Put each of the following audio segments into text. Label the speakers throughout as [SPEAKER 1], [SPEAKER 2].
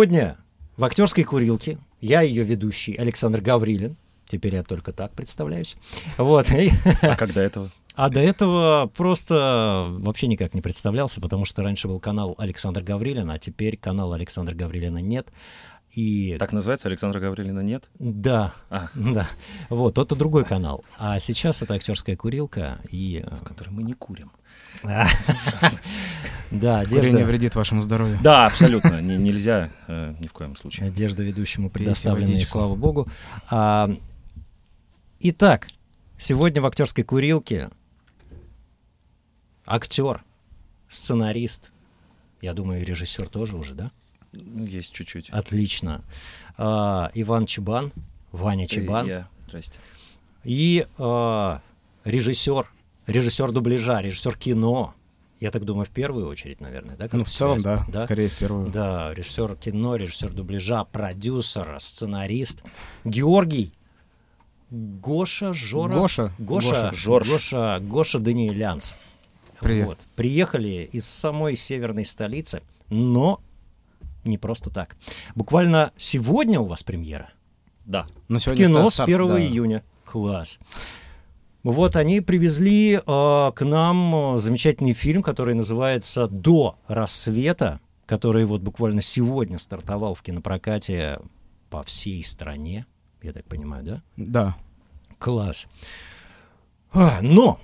[SPEAKER 1] Сегодня в актерской курилке я ее ведущий Александр Гаврилин. Теперь я только так представляюсь. Вот.
[SPEAKER 2] А как до этого?
[SPEAKER 1] А до этого просто вообще никак не представлялся, потому что раньше был канал Александр Гаврилин, а теперь канала Александра Гаврилина нет. И...
[SPEAKER 2] Так называется Александра Гаврилина нет?
[SPEAKER 1] Да,
[SPEAKER 2] А.
[SPEAKER 1] да. Вот, это другой канал. А сейчас это актерская курилка и...
[SPEAKER 2] В которой мы не курим.
[SPEAKER 1] Да,
[SPEAKER 3] Курение
[SPEAKER 1] одежда,
[SPEAKER 3] вредит вашему здоровью.
[SPEAKER 2] Да, абсолютно. Не- нельзя э, ни в коем случае.
[SPEAKER 1] одежда ведущему предоставлена, и слава богу. А, итак, сегодня в актерской курилке актер, сценарист, я думаю, и режиссер тоже уже, да?
[SPEAKER 2] Ну, есть чуть-чуть.
[SPEAKER 1] Отлично. А, Иван Чебан, Ваня
[SPEAKER 2] Э,
[SPEAKER 1] Чебан.
[SPEAKER 2] я. Здрасте.
[SPEAKER 1] И а, режиссер, режиссер дубляжа, режиссер кино. Я так думаю, в первую очередь, наверное, да?
[SPEAKER 3] Ну, в целом, да,
[SPEAKER 1] да?
[SPEAKER 3] скорее в первую.
[SPEAKER 1] Да, режиссер кино, режиссер дубляжа, продюсер, сценарист. Георгий Гоша, Жора.
[SPEAKER 3] Гоша.
[SPEAKER 1] Гоша,
[SPEAKER 2] Гоша, Жорж.
[SPEAKER 1] Гоша, Гоша Даниэлянц.
[SPEAKER 3] Привет.
[SPEAKER 1] Вот. Приехали из самой северной столицы, но не просто так. Буквально сегодня у вас премьера.
[SPEAKER 2] Да.
[SPEAKER 3] Но сегодня
[SPEAKER 1] Кино
[SPEAKER 3] ста-
[SPEAKER 1] с
[SPEAKER 3] старт,
[SPEAKER 1] 1
[SPEAKER 3] да.
[SPEAKER 1] июня. Класс. Вот они привезли э, к нам э, замечательный фильм, который называется «До рассвета», который вот буквально сегодня стартовал в кинопрокате по всей стране. Я так понимаю, да?
[SPEAKER 3] Да.
[SPEAKER 1] Класс. А, но,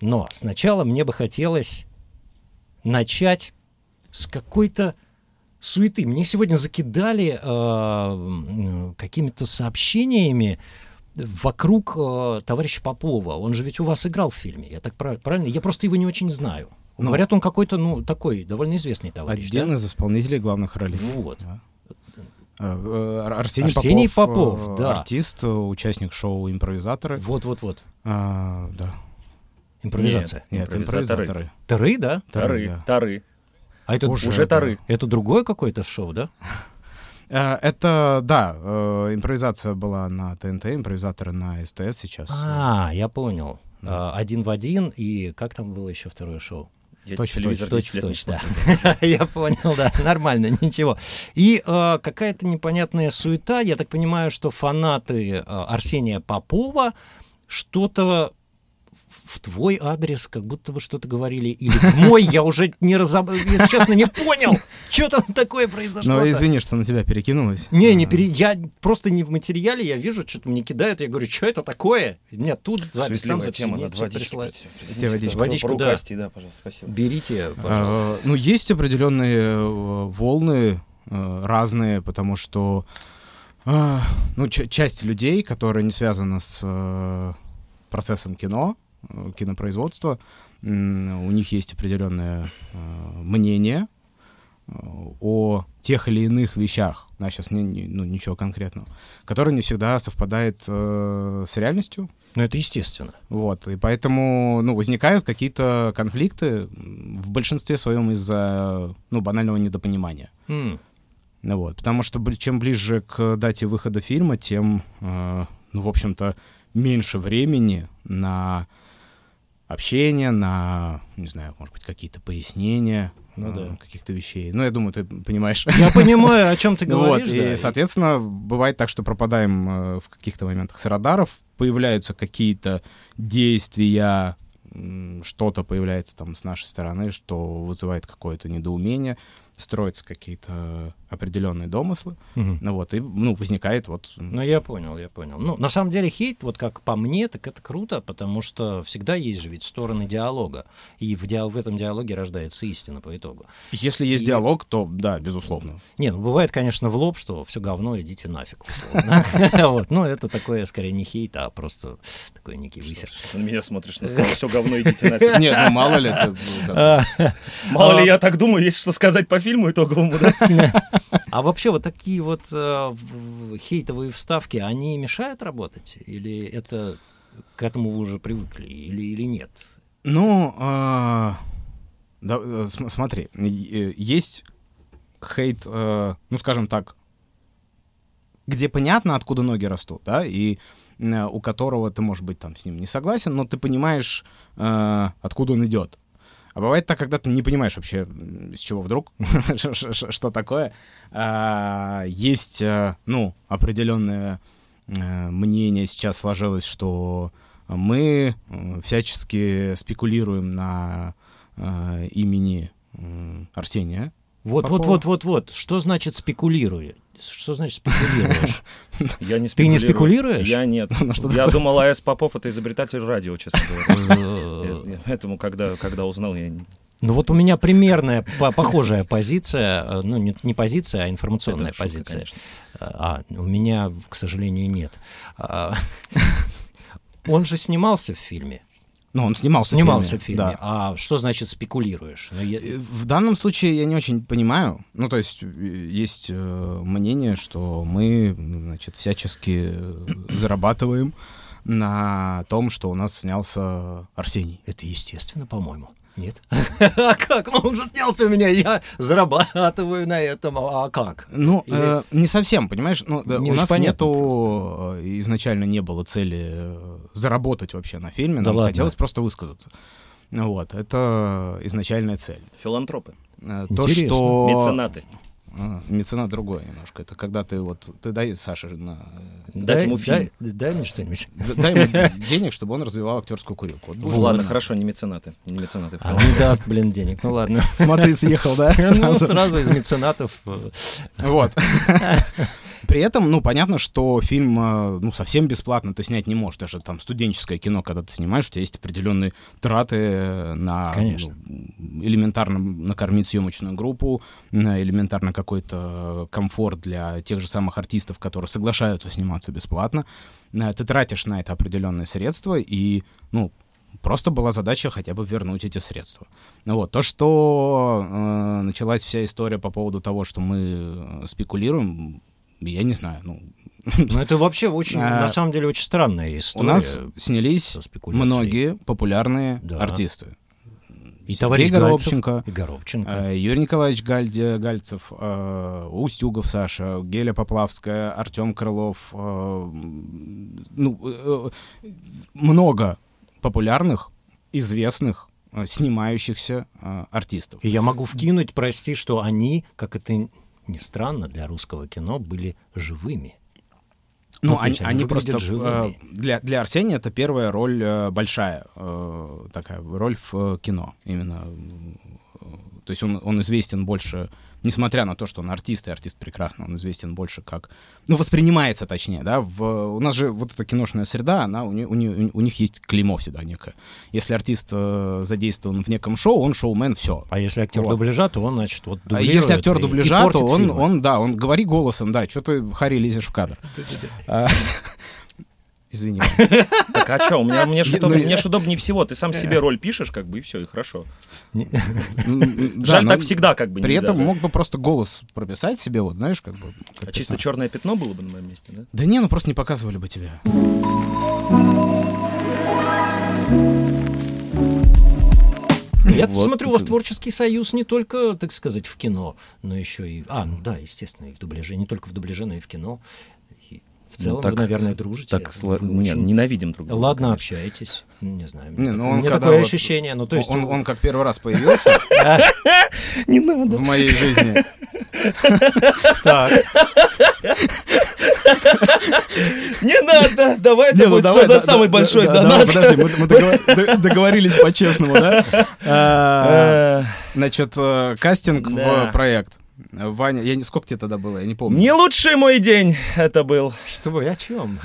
[SPEAKER 1] но сначала мне бы хотелось начать с какой-то суеты. Мне сегодня закидали э, какими-то сообщениями вокруг э, товарища Попова. Он же ведь у вас играл в фильме, я так прав- правильно? Я просто его не очень знаю.
[SPEAKER 3] Ну,
[SPEAKER 1] Говорят, он какой-то, ну, такой, довольно известный товарищ. да?
[SPEAKER 3] Один из исполнителей главных ролей.
[SPEAKER 1] Вот.
[SPEAKER 3] Да. Э, э, Арсений,
[SPEAKER 1] Арсений
[SPEAKER 3] Попов,
[SPEAKER 1] Попов,
[SPEAKER 3] э,
[SPEAKER 1] да.
[SPEAKER 3] артист, участник шоу «Импровизаторы».
[SPEAKER 1] Вот-вот-вот.
[SPEAKER 3] А, да.
[SPEAKER 1] Импровизация.
[SPEAKER 3] Нет,
[SPEAKER 2] Импровизаторы.
[SPEAKER 3] импровизаторы.
[SPEAKER 1] Тары, да?
[SPEAKER 2] Тары,
[SPEAKER 3] да.
[SPEAKER 2] тары.
[SPEAKER 1] А это
[SPEAKER 3] Уже,
[SPEAKER 2] Уже
[SPEAKER 3] да.
[SPEAKER 2] тары.
[SPEAKER 1] Это другое какое-то шоу, да?
[SPEAKER 3] Э, Это, да, э, импровизация была на ТНТ, импровизаторы на СТС сейчас.
[SPEAKER 1] А, я понял.
[SPEAKER 3] Да.
[SPEAKER 1] А, Один в один, и как там было еще второе шоу?
[SPEAKER 2] Я
[SPEAKER 3] Точь в
[SPEAKER 1] Точь
[SPEAKER 2] 10
[SPEAKER 1] в точь, да. Я понял, да, нормально, ничего. И какая-то непонятная суета. Я так понимаю, что фанаты Арсения Попова что-то твой адрес, как будто бы что-то говорили, или в мой, я уже не разобрал, если честно, не понял, что там такое произошло.
[SPEAKER 3] Ну, извини, что на тебя перекинулось.
[SPEAKER 1] Не, не
[SPEAKER 3] А,
[SPEAKER 1] пере... я просто не в материале, я вижу, что-то мне кидают, я говорю, что это такое? У меня тут запись, там запись,
[SPEAKER 2] тема,
[SPEAKER 1] мне
[SPEAKER 2] надо.
[SPEAKER 3] Тебе водичку.
[SPEAKER 1] Водичку, да.
[SPEAKER 2] пожалуйста, спасибо.
[SPEAKER 1] Берите, пожалуйста.
[SPEAKER 3] Э, Ну, есть определенные э, волны э, разные, потому что э, ну, часть людей, которые не связаны с процессом кино, кинопроизводства, м, у них есть определенное э, мнение э, о тех или иных вещах, да, сейчас не, не- ну, ничего конкретного, которые не всегда совпадает э, с реальностью,
[SPEAKER 1] Ну, это естественно.
[SPEAKER 3] вот, и поэтому, ну, возникают какие-то конфликты в большинстве своем из-за, ну, банального недопонимания.
[SPEAKER 1] М,
[SPEAKER 3] Ну вот, потому что чем ближе к дате выхода фильма, тем, э, ну, в общем-то, меньше времени на общение, на, не знаю, может быть, какие-то пояснения
[SPEAKER 1] Ну
[SPEAKER 3] э,
[SPEAKER 1] да.
[SPEAKER 3] каких-то вещей. Ну, я думаю, ты понимаешь.
[SPEAKER 1] Я понимаю, о чем ты
[SPEAKER 3] Ну вот,
[SPEAKER 1] говоришь.
[SPEAKER 3] и,
[SPEAKER 1] да.
[SPEAKER 3] соответственно, бывает так, что пропадаем э, в каких-то моментах с радаров, появляются какие-то действия, что-то появляется там с нашей стороны, что вызывает какое-то недоумение, строятся какие-то определенные домыслы,
[SPEAKER 1] Мгм.
[SPEAKER 3] ну вот, и, ну, возникает вот...
[SPEAKER 1] Ну, я понял, я понял. Ну, на самом деле, хейт, вот как по мне, так это круто, потому что всегда есть же ведь стороны диалога. И в, диа- в этом диалоге рождается истина по итогу.
[SPEAKER 3] Если есть
[SPEAKER 1] И-
[SPEAKER 3] диалог, то да, безусловно.
[SPEAKER 1] Не, ну бывает, конечно, в лоб, что все говно, идите нафиг. Ну, это такое, скорее, не хейт, а просто такой некий высер.
[SPEAKER 2] На меня смотришь на слово «все говно, идите нафиг».
[SPEAKER 3] Нет, ну мало ли ну,
[SPEAKER 2] Мало ли я так думаю, есть что сказать по фильму итоговому, да?
[SPEAKER 1] А вообще вот такие вот э, хейтовые вставки, они мешают работать? Или это к этому вы уже привыкли? Или, или нет?
[SPEAKER 3] Ну, а, да, э, см- смотри, э, есть хейт, э, ну, скажем так, где понятно, откуда ноги растут, да, и э, у которого ты, может быть, там с ним не согласен, но ты понимаешь, э, откуда он идет. А бывает так, когда ты не понимаешь вообще, с чего вдруг, что такое. А, Есть, э, ну, определенное э, мнение сейчас сложилось, что мы э, всячески спекулируем на имени Арсения.
[SPEAKER 1] Вот, вот, вот, вот, вот. Что значит спекулирует? Что значит спекулируешь?
[SPEAKER 2] Я не
[SPEAKER 1] Ты не
[SPEAKER 2] спекулирую.
[SPEAKER 1] спекулируешь?
[SPEAKER 2] Я нет.
[SPEAKER 3] Ну,
[SPEAKER 2] я
[SPEAKER 3] такое?
[SPEAKER 2] думал, А.С. Попов — это изобретатель радио, честно говоря. Я- Поэтому, когда, когда узнал, я... не-
[SPEAKER 1] Ну вот у меня примерная, по- похожая позиция, э, ну не, не позиция, а информационная
[SPEAKER 2] Это шутка,
[SPEAKER 1] позиция.
[SPEAKER 2] конечно.
[SPEAKER 1] А, у меня, к сожалению, нет. А, Он же снимался в фильме.
[SPEAKER 3] Ну, он снимался,
[SPEAKER 1] Снимался в
[SPEAKER 3] в
[SPEAKER 1] фильме.
[SPEAKER 3] да.
[SPEAKER 1] А что значит спекулируешь? Ну, я-
[SPEAKER 3] Э, В данном случае я не очень понимаю. Ну, то есть э, есть э, мнение, что мы, значит, всячески зарабатываем на том, что у нас снялся Арсений.
[SPEAKER 1] Это естественно, по-моему. Нет? А как? Ну он же снялся у меня, я зарабатываю на этом. А как?
[SPEAKER 3] Ну,
[SPEAKER 1] Или-
[SPEAKER 3] э, не совсем, понимаешь? Ну, да,
[SPEAKER 1] Не
[SPEAKER 3] у нас
[SPEAKER 1] понятно
[SPEAKER 3] нету, э, изначально не было цели э, заработать вообще на фильме,
[SPEAKER 1] Да
[SPEAKER 3] нам
[SPEAKER 1] ладно?
[SPEAKER 3] хотелось просто высказаться. Ну Вот, это изначальная цель.
[SPEAKER 2] Филантропы,
[SPEAKER 3] Э, То,
[SPEAKER 1] Интересно.
[SPEAKER 3] что...
[SPEAKER 2] меценаты.
[SPEAKER 3] Меценат другое немножко. Это когда ты вот... Ты дай Саше на...
[SPEAKER 2] Дать
[SPEAKER 1] Дай-
[SPEAKER 2] ему фильм.
[SPEAKER 1] дай- Дай мне что-нибудь.
[SPEAKER 3] Дай ему денег, чтобы он развивал актерскую курилку. Вот будешь
[SPEAKER 2] Ладно,
[SPEAKER 3] меценат.
[SPEAKER 2] хорошо, не меценаты. Не меценаты.
[SPEAKER 1] А не даст, блин, денег. Ну ладно.
[SPEAKER 3] Смотри, съехал, да?
[SPEAKER 1] Ну,
[SPEAKER 3] сразу?
[SPEAKER 1] сразу из меценатов. э,
[SPEAKER 3] Вот. При этом, ну, понятно, что фильм, э, ну, совсем бесплатно ты снять не можешь. Даже там студенческое кино, когда ты снимаешь, у тебя есть определенные траты э, на
[SPEAKER 1] Конечно.
[SPEAKER 3] ну, элементарно накормить съемочную группу, на элементарно какой-то комфорт для тех же самых артистов, которые соглашаются сниматься бесплатно. Э, Ты тратишь на это определенные средства, и, ну, Просто была задача хотя бы вернуть эти средства. Вот. То, что э, началась вся история по поводу того, что мы э, спекулируем, я не знаю. Ну,
[SPEAKER 1] Ну, это вообще очень,
[SPEAKER 3] А,
[SPEAKER 1] на самом деле, очень странная
[SPEAKER 3] у
[SPEAKER 1] история.
[SPEAKER 3] нас снялись многие популярные
[SPEAKER 1] Да.
[SPEAKER 3] артисты.
[SPEAKER 1] И
[SPEAKER 3] Сергей
[SPEAKER 1] товарищ
[SPEAKER 3] Горобченко,
[SPEAKER 1] Гальцев, и Горобченко.
[SPEAKER 3] э, Юрий Николаевич Галь- Гальцев, э, Устюгов Саша, Геля Поплавская, Артем Крылов. м, ну, э, э, много популярных, известных, снимающихся артистов.
[SPEAKER 1] И я могу вкинуть, прости, что они, как это ни странно для русского кино, были живыми.
[SPEAKER 3] Ну,
[SPEAKER 1] Ну,
[SPEAKER 3] они,
[SPEAKER 1] они
[SPEAKER 3] они просто...
[SPEAKER 1] живыми.
[SPEAKER 3] э, для, для Арсения это первая роль э, большая, э, такая роль в кино. Именно... то есть он, он известен больше, несмотря на то, что он артист, и артист прекрасно, он известен больше как... Ну, воспринимается точнее, да. В, у нас же вот эта киношная среда, она, у, не- у, не- у них есть клеймо всегда некое. Если артист э, задействован в неком шоу, он шоумен, все.
[SPEAKER 1] А если актер
[SPEAKER 3] Вот.
[SPEAKER 1] дубляжа, то он, значит, вот
[SPEAKER 3] А если актер
[SPEAKER 1] и- и
[SPEAKER 3] дубляжа,
[SPEAKER 1] портит
[SPEAKER 3] то он,
[SPEAKER 1] фильмы.
[SPEAKER 3] он, да, он говори голосом, да, что ты, Хари, лезешь в кадр. Извини.
[SPEAKER 2] Так а что, у меня, мне
[SPEAKER 3] я-
[SPEAKER 2] мне ж удобнее всего. Ты сам себе роль пишешь, как бы, и все, и хорошо. Жаль, так всегда как бы
[SPEAKER 3] При этом мог бы просто голос прописать себе, вот, знаешь, как бы...
[SPEAKER 2] А чисто черное пятно было бы на моем месте, да?
[SPEAKER 3] Да не, ну просто не показывали бы тебя.
[SPEAKER 1] Я
[SPEAKER 3] Вот
[SPEAKER 1] смотрю, у вас творческий союз не только, так сказать, в кино, но еще и... А, ну да, естественно, и в дубляже. Не только в дубляже, но и в кино. В целом,
[SPEAKER 2] Ну, так-
[SPEAKER 1] вы, наверное, дружите.
[SPEAKER 2] Так,
[SPEAKER 1] Вы
[SPEAKER 2] нет,
[SPEAKER 1] очень-
[SPEAKER 2] ненавидим друг друга.
[SPEAKER 1] Ладно,
[SPEAKER 2] конечно.
[SPEAKER 1] общаетесь. Ну, Не знаю.
[SPEAKER 3] Не, ну
[SPEAKER 1] у
[SPEAKER 3] он
[SPEAKER 1] меня
[SPEAKER 3] когда
[SPEAKER 1] такое
[SPEAKER 3] вот-
[SPEAKER 1] ощущение. Ну, то есть...
[SPEAKER 3] он, он как первый раз появился
[SPEAKER 2] Не надо.
[SPEAKER 3] в моей жизни.
[SPEAKER 1] Так,
[SPEAKER 2] Не надо, давай это
[SPEAKER 3] Не, ну
[SPEAKER 2] будет
[SPEAKER 3] давай,
[SPEAKER 2] за
[SPEAKER 3] да,
[SPEAKER 2] самый
[SPEAKER 3] да,
[SPEAKER 2] большой донат.
[SPEAKER 3] давай, Подожди, мы мы договор- д- договорились по-честному, да? А, Значит, э, кастинг
[SPEAKER 2] Да.
[SPEAKER 3] в проект. Ваня, я не сколько тебе тогда было, я не помню.
[SPEAKER 2] Не лучший мой день это был.
[SPEAKER 1] что вы, о чем?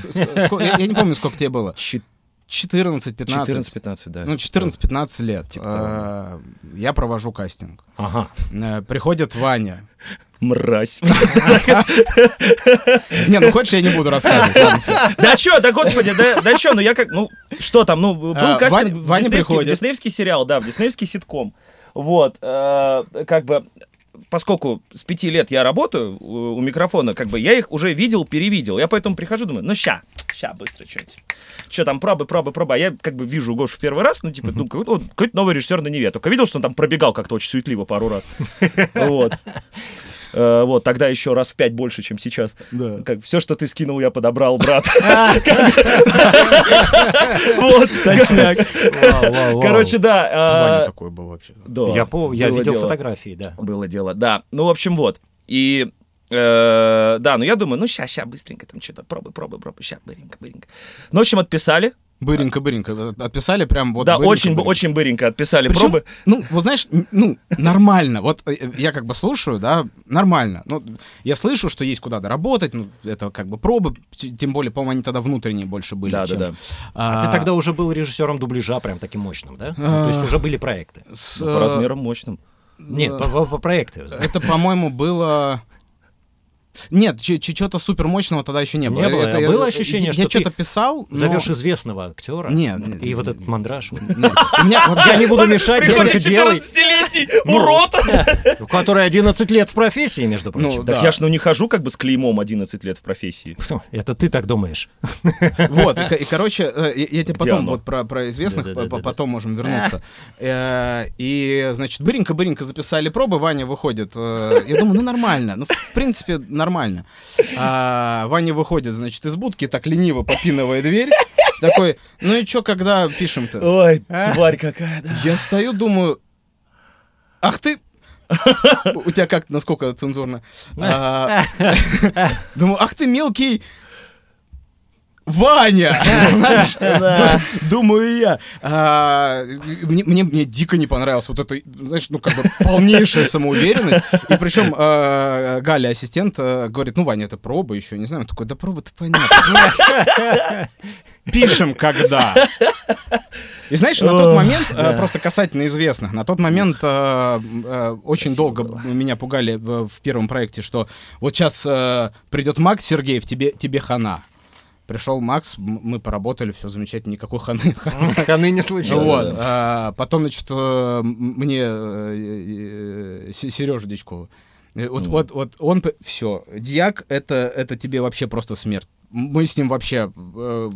[SPEAKER 3] Я я не помню, сколько тебе было. 14-15.
[SPEAKER 2] 14-15, да.
[SPEAKER 3] Ну, 14-15 лет.
[SPEAKER 2] Типа.
[SPEAKER 3] Э, Я провожу кастинг.
[SPEAKER 1] Ага.
[SPEAKER 3] Э, Приходит Ваня.
[SPEAKER 2] Мразь.
[SPEAKER 3] Не, ну хочешь, я не буду рассказывать.
[SPEAKER 2] Да чё, да господи, да, да чё, ну я как, ну, что там, ну, был
[SPEAKER 3] А,
[SPEAKER 2] кастинг
[SPEAKER 3] Ваня-
[SPEAKER 2] в диснеевский сериал, да, в диснеевский ситком. Вот, э, как бы, поскольку с пяти лет я работаю у, у микрофона, как бы я их уже видел, перевидел. Я поэтому прихожу, думаю, ну ща, ща, быстро что-нибудь. Что там, пробы, пробы, пробы. А я как бы вижу Гошу в первый раз, ну, типа, ну, какой-то, вот, какой-то новый режиссер на Неве. Только видел, что он там пробегал как-то очень суетливо пару раз. Вот. Э, Вот, тогда еще раз в пять больше, чем сейчас.
[SPEAKER 3] Да.
[SPEAKER 2] Как все, что ты скинул, я подобрал, брат. Вот. Короче, да. А,
[SPEAKER 3] такой был вообще.
[SPEAKER 2] да,
[SPEAKER 1] я, по, я
[SPEAKER 2] было
[SPEAKER 1] видел фотографии, да.
[SPEAKER 2] Было дело, да. Ну, в общем, вот. И э, да, ну я думаю, ну ща, ща, быстренько там что-то, пробуй, пробуй, пробуй, ща, быренько, быренько. Ну, в общем, отписали.
[SPEAKER 3] Быренько, быренько. Отписали прям вот
[SPEAKER 2] да,
[SPEAKER 3] быренько,
[SPEAKER 2] очень,
[SPEAKER 3] быренько.
[SPEAKER 2] очень быренько отписали
[SPEAKER 3] Причем,
[SPEAKER 2] пробы.
[SPEAKER 3] ну, вот знаешь, ну, нормально. Вот э, я как бы слушаю, да, нормально. Ну, я слышу, что есть куда доработать, ну, это как бы пробы, тем более, по-моему, они тогда внутренние больше были.
[SPEAKER 2] Да, да,
[SPEAKER 3] чем-
[SPEAKER 2] да.
[SPEAKER 1] А ты тогда уже был режиссером дубляжа прям таким мощным, да? Ну, то есть
[SPEAKER 3] А.
[SPEAKER 1] уже были проекты.
[SPEAKER 3] с,
[SPEAKER 2] Ну,
[SPEAKER 3] э,
[SPEAKER 2] по размерам мощным.
[SPEAKER 1] Нет, по, по- по проекты.
[SPEAKER 3] Это, по-моему, было... Нет, что-то супер мощного тогда еще не было.
[SPEAKER 1] Не было,
[SPEAKER 3] Это
[SPEAKER 1] а
[SPEAKER 3] я-
[SPEAKER 1] было ощущение,
[SPEAKER 3] я,
[SPEAKER 1] что
[SPEAKER 3] Я
[SPEAKER 1] ты
[SPEAKER 3] что-то писал, но-
[SPEAKER 1] Зовешь известного актера.
[SPEAKER 3] Нет, нет,
[SPEAKER 1] И
[SPEAKER 3] нет,
[SPEAKER 1] вот
[SPEAKER 3] нет.
[SPEAKER 1] этот мандраж, Я не буду мешать, ты только делай.
[SPEAKER 2] 14-летний
[SPEAKER 1] Ну,
[SPEAKER 2] урод!
[SPEAKER 1] который 11 лет в профессии, между прочим.
[SPEAKER 3] Ну,
[SPEAKER 1] Так
[SPEAKER 2] Так
[SPEAKER 3] да.
[SPEAKER 2] я ж ну не хожу как бы с клеймом 11 лет в профессии.
[SPEAKER 1] я- Это ты так думаешь.
[SPEAKER 3] Вот, и, ко- и, короче, э, я, тебе потом вот про, про известных потом можем вернуться. Э, И, значит, быренько-быренько записали пробы, Ваня выходит. э, Я думаю, ну нормально, ну в принципе нормально. А Ваня выходит, значит, из будки, так лениво попинывая дверь. Такой, ну и чё, когда пишем-то?
[SPEAKER 2] Ой, тварь какая, да.
[SPEAKER 3] Я стою, думаю, ах ты... У тебя как, насколько цензурно? А, Думаю, ах ты мелкий Ваня! Думаю я. А, Мне дико не понравилось вот это, знаешь, ну как бы полнейшая самоуверенность. И причем а, Галя, ассистент, а, говорит, ну, Ваня, это проба еще, не знаю. Он такой, да проба-то понятно. Пишем когда. И знаешь, на тот момент, просто касательно известных, на тот момент очень долго меня пугали в в первом проекте, что вот сейчас придет Макс Сергеев, тебе, тебе хана. Пришел Макс, мы поработали, все замечательно, никакой ханы.
[SPEAKER 1] Ханы не случилось.
[SPEAKER 3] Вот. а, Потом, значит, э, мне Сережа Дичкова. э, Вот, вот, вот он, все, Дьяк, это, это тебе вообще просто смерть. Мы с ним вообще э,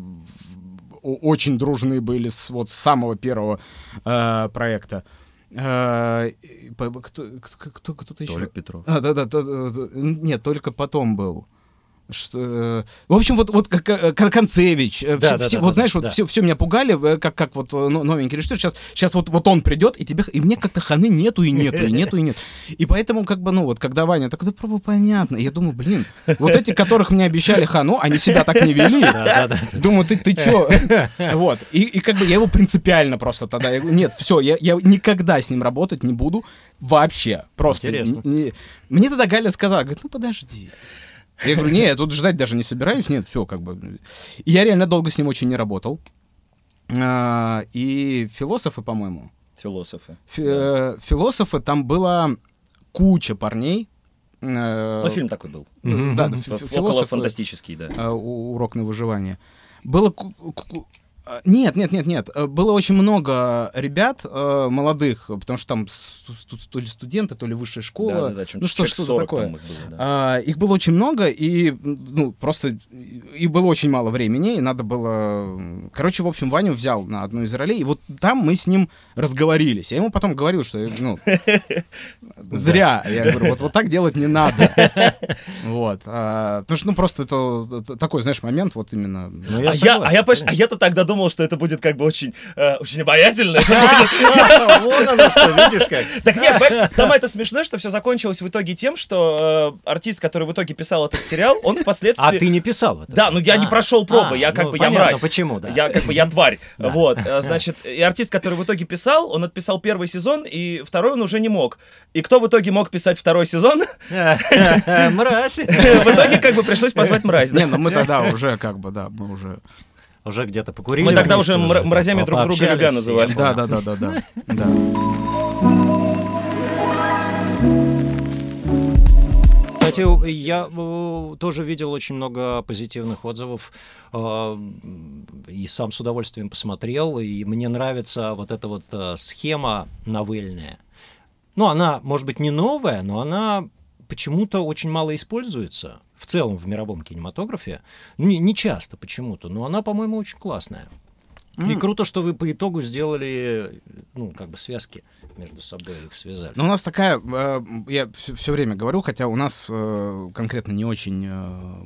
[SPEAKER 3] очень дружны были с, вот с самого первого э, проекта. Э, по- кто, кто, кто- кто-то еще?
[SPEAKER 2] Толик Петров.
[SPEAKER 3] А, да, да, то- нет, только потом был. Что, э, в общем, вот, вот как э, Кон- Концевич, э,
[SPEAKER 1] Да,
[SPEAKER 3] все-
[SPEAKER 1] да,
[SPEAKER 3] все-
[SPEAKER 1] да,
[SPEAKER 3] вот
[SPEAKER 1] да,
[SPEAKER 3] знаешь,
[SPEAKER 1] да,
[SPEAKER 3] вот
[SPEAKER 1] да.
[SPEAKER 3] все, все меня пугали, как, как вот но- новенький режиссер. Сейчас, сейчас вот, вот он придет, и тебе, и мне как-то ханы нету, и нету, и нету, и нет. И поэтому, как бы, ну, вот, когда Ваня, так, да, пробу понятно. Я думаю, блин, вот эти, которых мне обещали хану, они себя так не вели.
[SPEAKER 1] Да, да, да.
[SPEAKER 3] Думаю, ты, ты чё? Вот. И, и как бы я его принципиально просто тогда... я Нет, все, я, я никогда с ним работать не буду вообще. Просто.
[SPEAKER 1] Интересно.
[SPEAKER 3] Н- не- Мне тогда Галя сказала, говорит, ну подожди. Я говорю, не, я тут ждать даже не собираюсь, нет, все как бы. И я реально долго с ним очень не работал. А, И философы, по-моему,
[SPEAKER 2] Философы.
[SPEAKER 3] фи- э, философы, там была куча парней. Э,
[SPEAKER 2] Ну, фильм такой был.
[SPEAKER 3] Да, да,
[SPEAKER 2] Ф-
[SPEAKER 3] фи-
[SPEAKER 2] Около фантастический, да.
[SPEAKER 3] э, урок на выживание. Было... э, Нет, нет, нет, нет. Э, Было очень много ребят э, молодых, потому что там сту- то ли студенты, то ли высшая школа.
[SPEAKER 2] Да, да, да, чем-
[SPEAKER 3] ну что, что
[SPEAKER 2] 40
[SPEAKER 3] такое?
[SPEAKER 2] их было, да.
[SPEAKER 3] А, их было очень много, и ну просто и было очень мало времени, и надо было. Короче, в общем, Ваню взял на одну из ролей, и вот там мы с ним разговорились. Я ему потом говорил, что ну зря. Я говорю, вот, вот так делать не надо. Вот. А, Потому что, ну, просто это т- такой, знаешь, момент, вот именно.
[SPEAKER 1] Ну,
[SPEAKER 2] А а, а я-то тогда думал, что это будет как бы очень, э, очень обаятельно.
[SPEAKER 1] Вот оно что, видишь как.
[SPEAKER 2] Так нет, понимаешь, самое это смешное, что все закончилось в итоге тем, что э, артист, который в итоге писал этот сериал, он впоследствии...
[SPEAKER 1] А ты не писал это?
[SPEAKER 2] Да, ну я не
[SPEAKER 1] А,
[SPEAKER 2] прошел пробы,
[SPEAKER 1] а,
[SPEAKER 2] я как
[SPEAKER 1] ну,
[SPEAKER 2] бы, я мразь.
[SPEAKER 1] почему, да.
[SPEAKER 2] Я как бы, я тварь. Вот, э, значит, и артист, который в итоге писал, он отписал первый сезон, и второй он уже не мог. И кто в итоге мог писать второй сезон?
[SPEAKER 1] Мразь.
[SPEAKER 2] В итоге как бы пришлось позвать мразь.
[SPEAKER 3] Не, ну мы тогда уже как бы, да, мы уже.
[SPEAKER 1] Уже где-то покурили.
[SPEAKER 2] Мы тогда уже
[SPEAKER 1] там,
[SPEAKER 2] мразями друг друга любя называли.
[SPEAKER 3] Да, да, да, да, да. Да.
[SPEAKER 1] Кстати, я э, тоже видел очень много позитивных отзывов э, и сам с удовольствием посмотрел. И мне нравится вот эта вот э, схема новельная. Ну, она, может быть, не новая, но она почему-то очень мало используется в целом в мировом кинематографе. Не, не часто почему-то, но она, по-моему, очень классная. И круто, что вы по итогу сделали, ну, как бы связки между собой, их связали.
[SPEAKER 3] Ну, у нас такая, э, я все, время говорю, хотя у нас э, конкретно не очень э,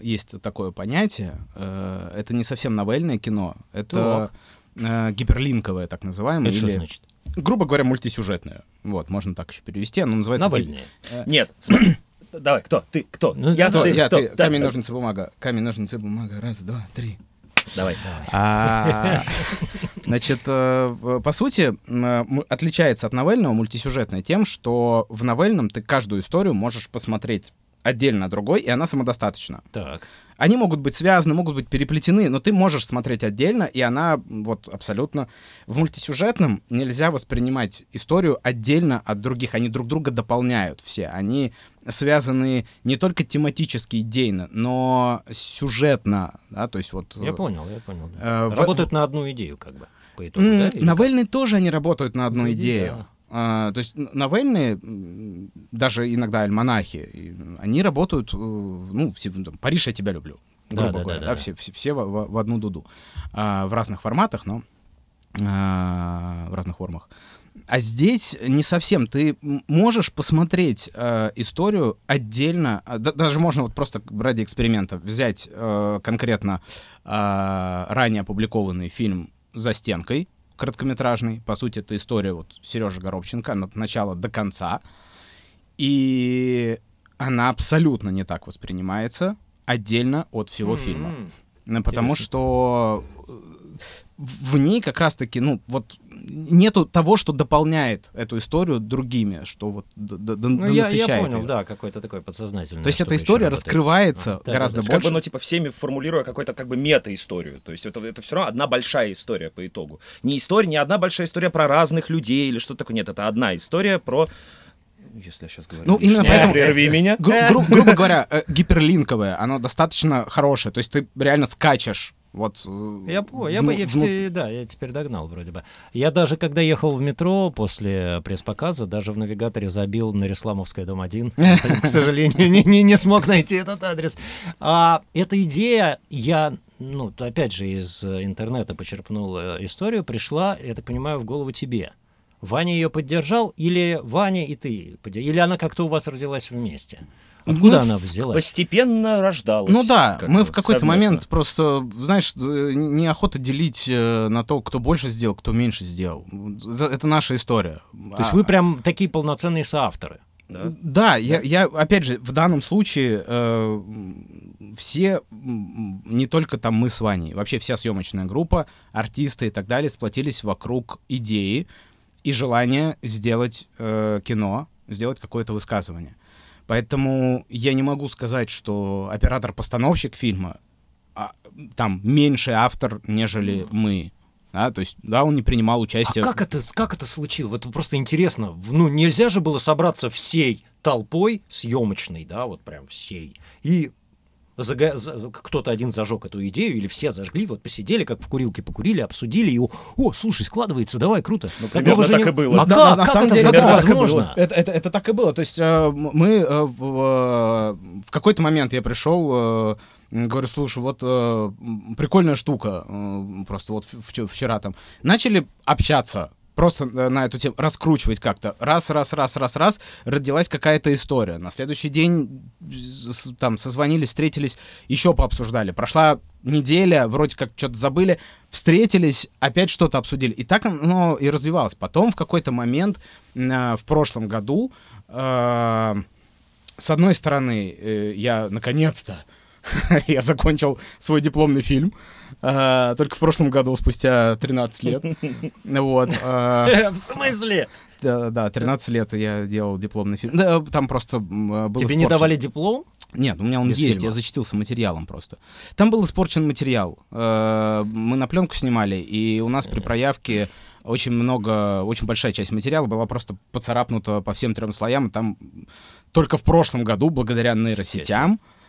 [SPEAKER 3] есть такое понятие. Э, это не совсем новельное кино, это э, гиперлинковое, так называемое.
[SPEAKER 1] Это что
[SPEAKER 3] или,
[SPEAKER 1] значит?
[SPEAKER 3] грубо говоря, мультисюжетное. Вот, можно так еще перевести. Оно называется... гип-
[SPEAKER 1] Новельнее.
[SPEAKER 2] Нет, смотри. Давай, кто? Ты, кто?
[SPEAKER 1] Ну,
[SPEAKER 2] я,
[SPEAKER 3] Кто?
[SPEAKER 2] ты,
[SPEAKER 3] Я,
[SPEAKER 2] кто?
[SPEAKER 3] ты.
[SPEAKER 2] Да,
[SPEAKER 3] Камень, ножницы, бумага. Камень, ножницы, бумага. Раз, два, три.
[SPEAKER 2] Давай.
[SPEAKER 3] А, Значит, э, по сути, м, отличается от новельного мультисюжетное тем, что в новельном ты каждую историю можешь посмотреть отдельно от другой, и она самодостаточна.
[SPEAKER 1] Так.
[SPEAKER 3] Они могут быть связаны, могут быть переплетены, но ты можешь смотреть отдельно, и она вот абсолютно... В мультисюжетном нельзя воспринимать историю отдельно от других. Они друг друга дополняют все. Они связаны не только тематически, идейно, но сюжетно, да, то есть вот...
[SPEAKER 1] Я
[SPEAKER 3] э,
[SPEAKER 1] понял, я понял. да.
[SPEAKER 3] э, в-
[SPEAKER 1] Работают на одну идею, как бы, по итогу,
[SPEAKER 3] М,
[SPEAKER 1] да?
[SPEAKER 3] Новельные тоже они работают на одну
[SPEAKER 1] Ну,
[SPEAKER 3] идею.
[SPEAKER 1] да.
[SPEAKER 3] А, то есть новельные, даже иногда альманахи, они работают, э, ну, все, там, Париж, я тебя люблю, грубо
[SPEAKER 1] да,
[SPEAKER 3] говоря,
[SPEAKER 1] да,
[SPEAKER 3] да,
[SPEAKER 1] да.
[SPEAKER 3] все, все, все в, в- одну дуду, А, в разных форматах, но а, в разных формах. А здесь не совсем. Ты можешь посмотреть э, историю отдельно. а, да- даже можно вот просто ради эксперимента взять э, конкретно э, ранее опубликованный фильм «За стенкой», короткометражный. По сути, это история вот Сережи Горобченко от начала до конца. И она абсолютно не так воспринимается отдельно от всего
[SPEAKER 1] М,
[SPEAKER 3] фильма. Потому
[SPEAKER 1] Интересно.
[SPEAKER 3] что э, в ней как раз-таки, ну, вот нету того, что дополняет эту историю другими, что вот
[SPEAKER 1] Ну, я, я понял,
[SPEAKER 3] её.
[SPEAKER 1] да, какой-то такой подсознательный.
[SPEAKER 3] То есть эта история раскрывается
[SPEAKER 1] да,
[SPEAKER 3] гораздо
[SPEAKER 1] да,
[SPEAKER 2] То есть, как бы,
[SPEAKER 3] больше.
[SPEAKER 2] ну, типа, всеми формулируя какую-то, как бы, мета-историю. То есть, это, это все равно одна большая история по итогу. Не история, не одна большая история про разных людей или что-то такое. Нет, это одна история про... Если я сейчас говорю...
[SPEAKER 3] Ну, именно поэтому-
[SPEAKER 2] Прерви меня.
[SPEAKER 3] Гру- гру- грубо говоря, э, гиперлинковое, оно достаточно хорошее. То есть ты реально скачешь. Вот, э,
[SPEAKER 1] Я понял, я, бы- я все- да, я теперь догнал вроде бы. Я даже, когда ехал в метро после пресс-показа, даже в навигаторе забил на Ресламовская, дом 1. К сожалению, не, не, не смог найти этот адрес. А эта идея, я, ну, опять же, из интернета почерпнул э, историю, пришла, я так понимаю, в голову тебе. Ваня ее поддержал, или Ваня и ты? Или она как-то у вас родилась вместе? Откуда
[SPEAKER 3] Ну,
[SPEAKER 1] она взялась?
[SPEAKER 2] Постепенно рождалась.
[SPEAKER 3] Ну да,
[SPEAKER 2] как
[SPEAKER 3] мы в какой-то момент просто, знаешь, э, неохота делить э, на то, кто больше сделал, кто меньше сделал. Это, это наша история.
[SPEAKER 1] То есть
[SPEAKER 3] А-
[SPEAKER 1] вы прям такие полноценные соавторы.
[SPEAKER 2] Да.
[SPEAKER 3] Да, я, я, опять же, в данном случае э, все, не только там мы с Ваней, вообще вся съемочная группа, артисты и так далее сплотились вокруг идеи и желания сделать э, кино, сделать какое-то высказывание. Поэтому я не могу сказать, что оператор-постановщик фильма а, там меньше автор, нежели мы. Да, то есть, да, он не принимал
[SPEAKER 1] А
[SPEAKER 3] участие.
[SPEAKER 1] как это, как это случилось? Вот просто интересно. Ну, нельзя же было собраться всей толпой съемочной, да, вот прям всей, и зага- за- кто-то один зажег эту идею, или все зажгли, вот посидели, как в курилке покурили, обсудили, и о, о, слушай, складывается, давай, круто.
[SPEAKER 2] Ну, примерно
[SPEAKER 1] же
[SPEAKER 2] так
[SPEAKER 1] не-
[SPEAKER 2] и было.
[SPEAKER 1] А
[SPEAKER 3] Да,
[SPEAKER 1] как,
[SPEAKER 3] на- на
[SPEAKER 1] как
[SPEAKER 3] самом
[SPEAKER 1] это,
[SPEAKER 3] деле, да,
[SPEAKER 1] это
[SPEAKER 3] так и
[SPEAKER 1] возможно?
[SPEAKER 3] Это, это, это так и было. То есть э, мы э, в, в- в какой-то момент я пришел, э, говорю, слушай, вот э, прикольная штука, э, просто вот вчера там. Начали общаться просто э, на эту тему, раскручивать как-то. Раз, раз, раз, раз, раз, родилась какая-то история. На следующий день там созвонились, встретились, еще пообсуждали. Прошла неделя, вроде как что-то забыли, встретились, опять что-то обсудили. И так оно и развивалось. Потом в какой-то момент э, в прошлом году, э, с одной стороны, я наконец-то я закончил свой дипломный фильм. Только в прошлом году, спустя 13 лет. Вот. э,
[SPEAKER 1] В смысле?
[SPEAKER 3] да, да, 13 лет я делал дипломный фильм. Да, там просто м, э, был
[SPEAKER 1] Тебе не давали диплом?
[SPEAKER 3] нет, у меня он
[SPEAKER 1] Без
[SPEAKER 3] есть,
[SPEAKER 1] фильма?
[SPEAKER 3] я зачтился материалом просто. Там был испорчен материал. Э, Мы на пленку снимали, и у нас при проявке очень много, очень большая часть материала была просто поцарапнута по всем трем слоям. И там только в прошлом году, благодаря нейросетям,
[SPEAKER 1] Во-во-во.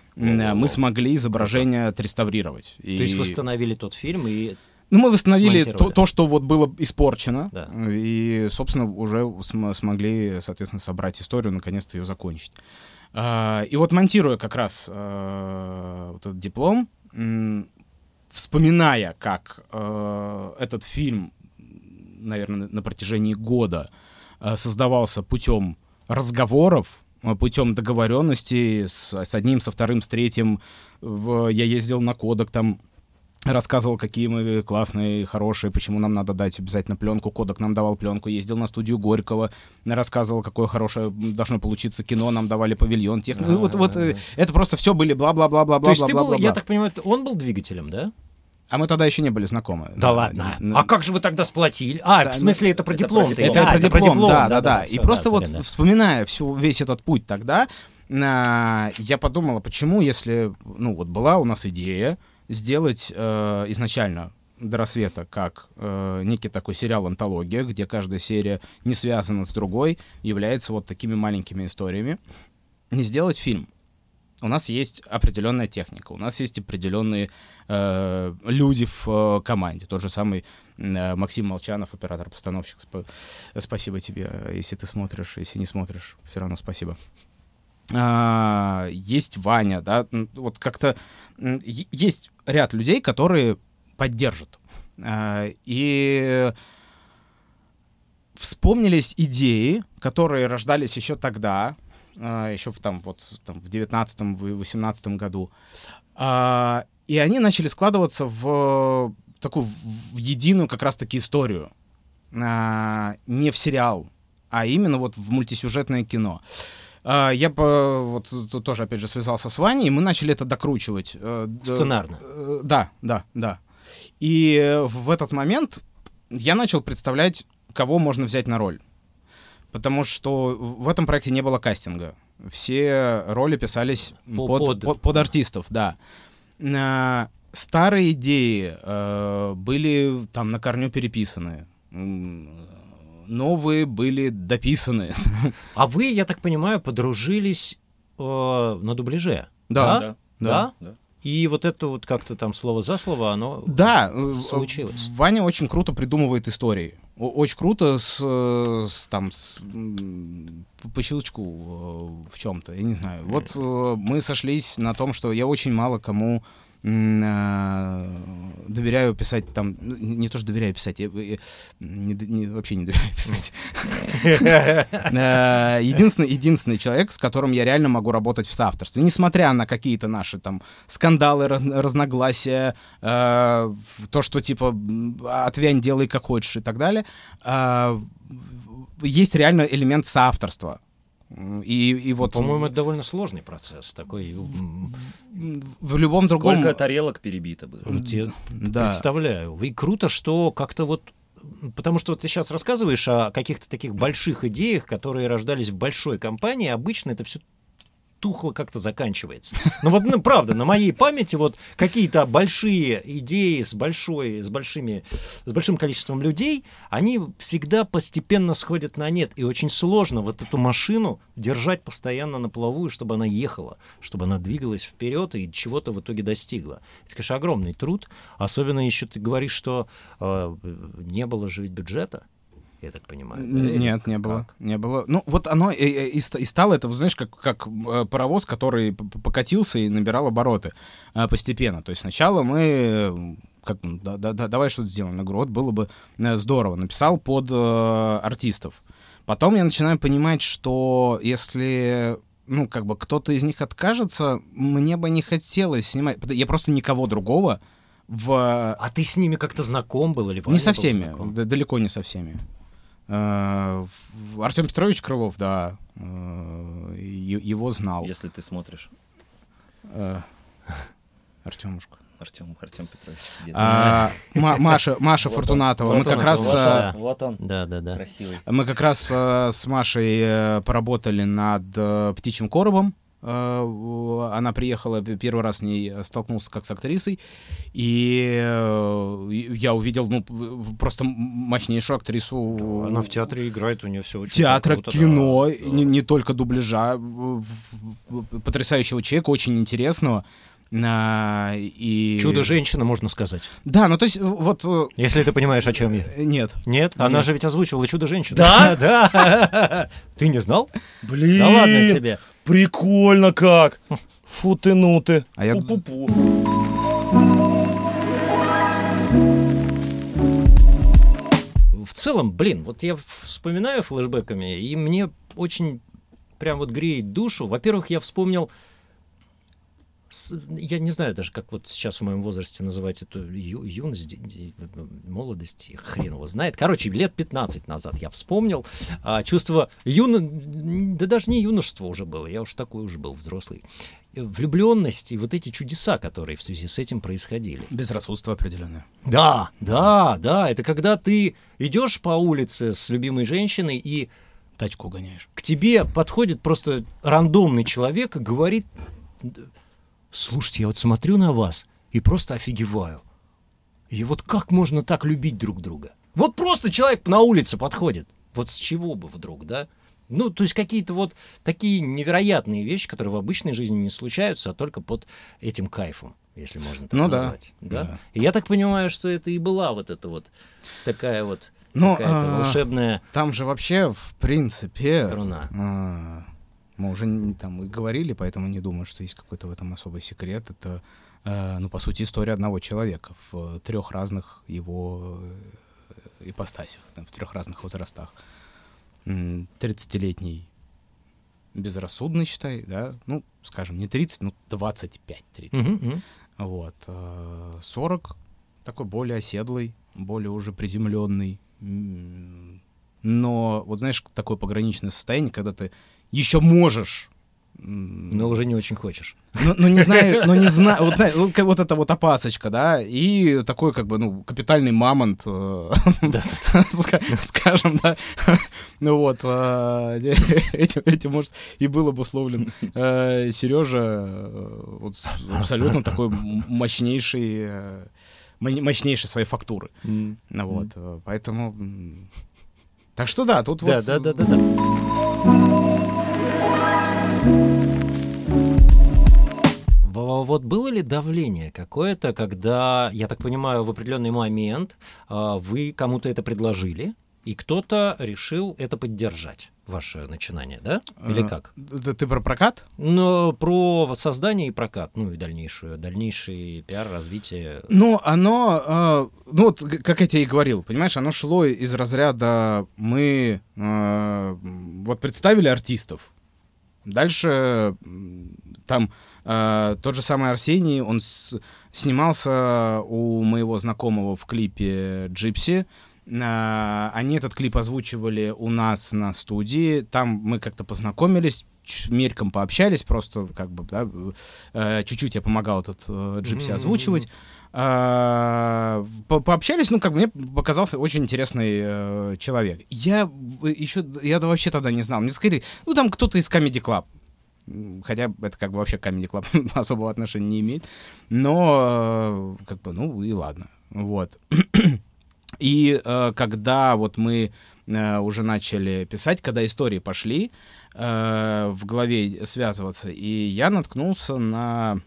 [SPEAKER 3] Мы смогли изображение отреставрировать. И-
[SPEAKER 1] То есть восстановили тот фильм и...
[SPEAKER 3] ну, мы восстановили то, то, что вот было испорчено,
[SPEAKER 1] Да.
[SPEAKER 3] и, собственно, уже см- смогли, соответственно, собрать историю, наконец-то ее закончить. А, и вот монтируя как раз а, вот этот диплом, вспоминая, как э, этот фильм, наверное, на протяжении года э, создавался путем разговоров, путем договоренности с, с одним, со вторым, с третьим. В, я ездил на кодек там рассказывал, какие мы классные, хорошие, почему нам надо дать обязательно пленку. Кодек нам давал пленку. Ездил на студию Горького, рассказывал, какое хорошее должно получиться кино. Нам давали павильон. Тех... Ну, вот, вот э, это просто все были бла-бла-бла-бла-бла.
[SPEAKER 1] То есть ты был, я так понимаю, он был двигателем, да?
[SPEAKER 3] А мы тогда еще не были знакомы.
[SPEAKER 1] Да ладно.
[SPEAKER 3] Н-
[SPEAKER 1] А как же вы тогда сплотили? А,
[SPEAKER 3] Да,
[SPEAKER 1] в смысле, это про
[SPEAKER 2] это
[SPEAKER 1] диплом.
[SPEAKER 2] про
[SPEAKER 1] ты-
[SPEAKER 2] диплом.
[SPEAKER 3] Это
[SPEAKER 1] да,
[SPEAKER 3] про диплом, да, да, да.
[SPEAKER 1] всё,
[SPEAKER 3] И просто вот
[SPEAKER 1] сорян, да.
[SPEAKER 3] вспоминая всю, весь этот путь тогда, а, я подумала, почему, если, ну, вот была у нас идея сделать э, изначально до рассвета как э, некий такой сериал-антология, где каждая серия не связана с другой, является вот такими маленькими историями, не сделать фильм. У нас есть определенная техника, у нас есть определенные э, люди в э, команде. Тот же самый э, Максим Молчанов, оператор-постановщик. Сп- спасибо тебе, э, если ты смотришь, если не смотришь, все равно спасибо. А, есть Ваня, да, вот как-то есть ряд людей, которые поддержат. А, и вспомнились идеи, которые рождались еще тогда, еще в, там, вот, там, в 19-м, в 18 году. А, и они начали складываться в такую в единую как раз-таки историю. А, не в сериал, а именно вот в мультисюжетное кино. А, Я по- вот тут тоже, опять же, связался с Ваней, и мы начали это докручивать. Э,
[SPEAKER 1] Сценарно.
[SPEAKER 3] Э, Да, да, да. И в этот момент я начал представлять, кого можно взять на роль. Потому что в этом проекте не было кастинга. Все роли писались
[SPEAKER 1] По-
[SPEAKER 3] под,
[SPEAKER 1] под-
[SPEAKER 3] под- под артистов, да. А, Старые идеи э, были там на корню переписаны. Новые были дописаны.
[SPEAKER 1] А вы, я так понимаю, подружились э, на дубляже.
[SPEAKER 3] Да,
[SPEAKER 1] Да?
[SPEAKER 3] да.
[SPEAKER 2] Да.
[SPEAKER 1] И вот это вот как-то там слово за слово, оно...
[SPEAKER 3] Да, э,
[SPEAKER 1] Случилось.
[SPEAKER 3] э, Ваня очень круто придумывает истории. Очень круто с, э, с, там с, по- щелчку э, в чем-то, я не знаю. Вот э, мы сошлись на том, что я очень мало кому доверяю писать там, ну, не то что доверяю писать, я, я не не- вообще не доверяю писать. Э, Единственный, единственный человек, с которым я реально могу работать в соавторстве, несмотря на какие-то наши там скандалы, раз- разногласия, э, то, что типа отвянь, делай как хочешь и так далее, э, есть реально элемент соавторства. И, и вот
[SPEAKER 1] По-моему, это довольно сложный процесс. Такой...
[SPEAKER 3] в любом другом...
[SPEAKER 2] Сколько тарелок перебито было.
[SPEAKER 1] вот я
[SPEAKER 3] Да.
[SPEAKER 1] представляю. И круто, что как-то вот... Потому что вот ты сейчас рассказываешь о каких-то таких больших идеях, которые рождались в большой компании. Обычно это все тухло как-то заканчивается. Ну вот, ну, правда, на моей памяти вот какие-то большие идеи с большой, с большими, с большим количеством людей, они всегда постепенно сходят на нет. И очень сложно вот эту машину держать постоянно на плаву, чтобы она ехала, чтобы она двигалась вперед и чего-то в итоге достигла. Это, конечно, огромный труд. Особенно еще ты говоришь, что э, не было же ведь бюджета, я так понимаю. да,
[SPEAKER 3] Нет, не было.
[SPEAKER 1] как?
[SPEAKER 3] Не было. Ну, вот оно и, и- и ста- и стало это, знаешь, как, как э, паровоз, который покатился и набирал обороты э, постепенно. То есть сначала мы э, как, ну, да, да- да- давай что-то сделаем. Я говорю, вот было бы здорово. Написал под э, артистов. Потом я начинаю понимать, что если ну, как бы кто-то из них откажется, мне бы не хотелось снимать. Я просто никого другого в
[SPEAKER 1] А ты с ними как-то знаком был или
[SPEAKER 3] не со всеми, да- далеко не со всеми. Э, Артем Петрович Крылов, да, э, его знал.
[SPEAKER 2] Если ты смотришь.
[SPEAKER 3] Э, Артемушка.
[SPEAKER 2] Артем, Артем Петрович.
[SPEAKER 3] А, Ма- Маша, Маша
[SPEAKER 2] Вот он,
[SPEAKER 3] Фортунатова. Мы
[SPEAKER 1] вот он,
[SPEAKER 3] как раз.
[SPEAKER 2] Вот он,
[SPEAKER 1] Да, да, да.
[SPEAKER 2] красивый.
[SPEAKER 3] мы как раз с Машей поработали над птичьим коробом. Э, Она приехала первый раз с ней э, столкнулся как с актрисой, и э, я увидел ну просто мощнейшую актрису.
[SPEAKER 1] Она в театре играет, у нее все очень
[SPEAKER 3] театра,
[SPEAKER 1] круто,
[SPEAKER 3] кино,
[SPEAKER 1] да, да.
[SPEAKER 3] не, не только дубляжа, потрясающего человека, очень интересного. А, и...
[SPEAKER 1] Чудо-женщина, можно сказать.
[SPEAKER 3] Да, ну то есть вот...
[SPEAKER 1] Если ты понимаешь, о чем я.
[SPEAKER 3] Нет.
[SPEAKER 1] Нет? Она
[SPEAKER 3] Нет.
[SPEAKER 1] же ведь озвучивала Чудо-женщину.
[SPEAKER 2] Да?
[SPEAKER 1] Да. Ты не знал?
[SPEAKER 2] Блин,
[SPEAKER 1] Да ладно тебе.
[SPEAKER 2] Прикольно как! Фу ты ну ты.
[SPEAKER 3] А я...
[SPEAKER 2] Пу-пу-пу.
[SPEAKER 1] В целом, блин, вот я вспоминаю флешбеками, и мне очень прям вот греет душу. Во-первых, я вспомнил я не знаю даже, как вот сейчас в моем возрасте называть эту ю- юность, ди- молодость, хрен его знает. Короче, лет 15 назад я вспомнил а, чувство юно... да даже не юношество уже было, я уж такой уже был взрослый. Влюбленность и вот эти чудеса, которые в связи с этим происходили.
[SPEAKER 3] Безрассудство определенное.
[SPEAKER 1] Да, да, да, это когда ты идешь по улице с любимой женщиной и
[SPEAKER 3] Тачку гоняешь.
[SPEAKER 1] к тебе подходит просто рандомный человек и говорит, «Д- слушайте, я вот смотрю на вас и просто офигеваю. И вот как можно так любить друг друга? Вот просто человек на улице подходит. Вот с чего бы вдруг, да? Ну, то есть какие-то вот такие невероятные вещи, которые в обычной жизни не случаются, а только под этим кайфом, если можно так
[SPEAKER 3] Ну да,
[SPEAKER 1] назвать. Да?
[SPEAKER 3] да.
[SPEAKER 1] И я так понимаю, что это и была вот эта вот такая вот
[SPEAKER 3] Ну,
[SPEAKER 1] какая-то
[SPEAKER 3] а,
[SPEAKER 1] волшебная
[SPEAKER 3] Там же вообще, в принципе,
[SPEAKER 1] струна.
[SPEAKER 3] а, мы уже там и говорили, поэтому не думаю, что есть какой-то в этом особый секрет. Это, э, ну, по сути, история одного человека в трех разных его э, ипостасях, там, в трех разных возрастах. М, 30-летний безрассудный, считай, да, ну, скажем, не 30, ну, 25-30.
[SPEAKER 1] Мгм, мгм.
[SPEAKER 3] Вот. э, 40 такой более оседлый, более уже приземленный. Но, вот знаешь, такое пограничное состояние, когда ты еще можешь.
[SPEAKER 1] Но уже не очень хочешь.
[SPEAKER 3] ну, ну, не знаю, ну не знаю, вот, вот, вот эта вот опасочка, да, и такой как бы, ну, капитальный мамонт, э, ска- скажем, да, ну вот, э, этим, этим, может, и был обусловлен Сережа, вот абсолютно такой мощнейший, э, мо- мощнейшей своей фактуры, ну вот, э, поэтому, так что да, тут вот...
[SPEAKER 1] да, да, да, да. Вот было ли давление какое-то, когда, я так понимаю, в определенный момент а, вы кому-то это предложили, и кто-то решил это поддержать, ваше начинание, да? Или
[SPEAKER 3] э,
[SPEAKER 1] как?
[SPEAKER 3] д- Ты про прокат?
[SPEAKER 1] Но про создание и прокат, ну и дальнейшую, дальнейший пиар, развитие.
[SPEAKER 3] Ну, оно, э, ну вот, как я тебе и говорил, понимаешь, оно шло из разряда мы э, вот представили артистов, дальше там э, тот же самый Арсений, он с- снимался у моего знакомого в клипе «Джипси», Э, они этот клип озвучивали у нас на студии, там мы как-то познакомились, мельком пообщались, просто как бы, да, э, чуть-чуть я помогал этот э, «Джипси»
[SPEAKER 1] Мгм.
[SPEAKER 3] озвучивать. По- пообщались, ну, как бы мне показался очень интересный человек. Я еще, я вообще тогда не знал. Мне сказали, ну, там кто-то из Comedy Club. Хотя это как бы вообще Comedy Club особого отношения не имеет. Но, э, как бы, ну, и ладно. Вот. И э, когда вот мы э, уже начали писать, когда истории пошли э, в голове связываться, и я наткнулся на...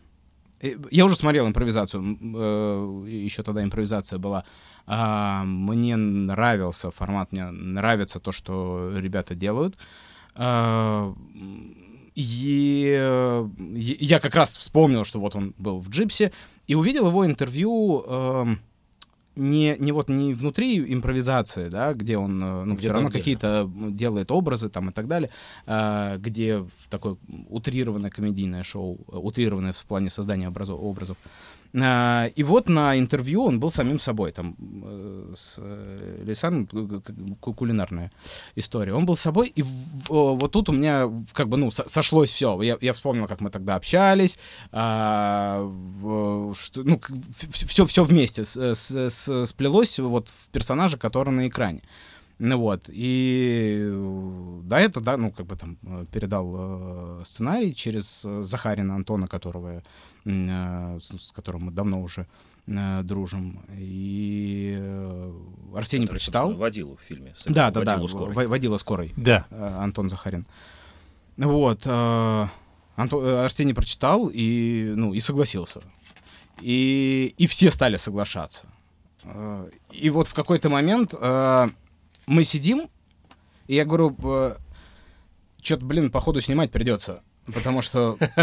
[SPEAKER 3] э, Я уже смотрел импровизацию, э, еще тогда импровизация была. А, Мне нравился формат, мне нравится то, что ребята делают. А, И э, я как раз вспомнил, что вот он был в Джипсе, и увидел его интервью эм, не, не вот не внутри импровизации, да, где он, э, ну,
[SPEAKER 1] Где-то
[SPEAKER 3] все равно какие-то делает образы там и так далее, а, где такое утрированное комедийное шоу, э, утрированное в плане создания образов, образов. А, И вот на интервью он был самим собой, там, э, с э, ку- ку- кулинарная история. Он был собой, и вот тут у меня как бы, ну, со- сошлось все. Я, я вспомнил, как мы тогда общались, а, что, ну, все, все вместе сплелось вот в персонаже, который на экране. Ну вот, и э, да, это, да, ну, как бы там э, передал э, сценарий через э, Захарина Антона, которого, э, с которым мы давно уже э, дружим. И Арсений
[SPEAKER 2] Который,
[SPEAKER 3] прочитал.
[SPEAKER 2] Водилу в фильме.
[SPEAKER 3] Да, да, да,
[SPEAKER 2] Водилу скорой.
[SPEAKER 3] в- водила скорой.
[SPEAKER 1] Да.
[SPEAKER 3] э, Антон Захарин. Вот. э, Анто- э, Арсений прочитал и, ну, и согласился. И, и все стали соглашаться. Э, И вот в какой-то момент э, мы сидим, и я говорю, что-то, блин, походу снимать придется. Потому что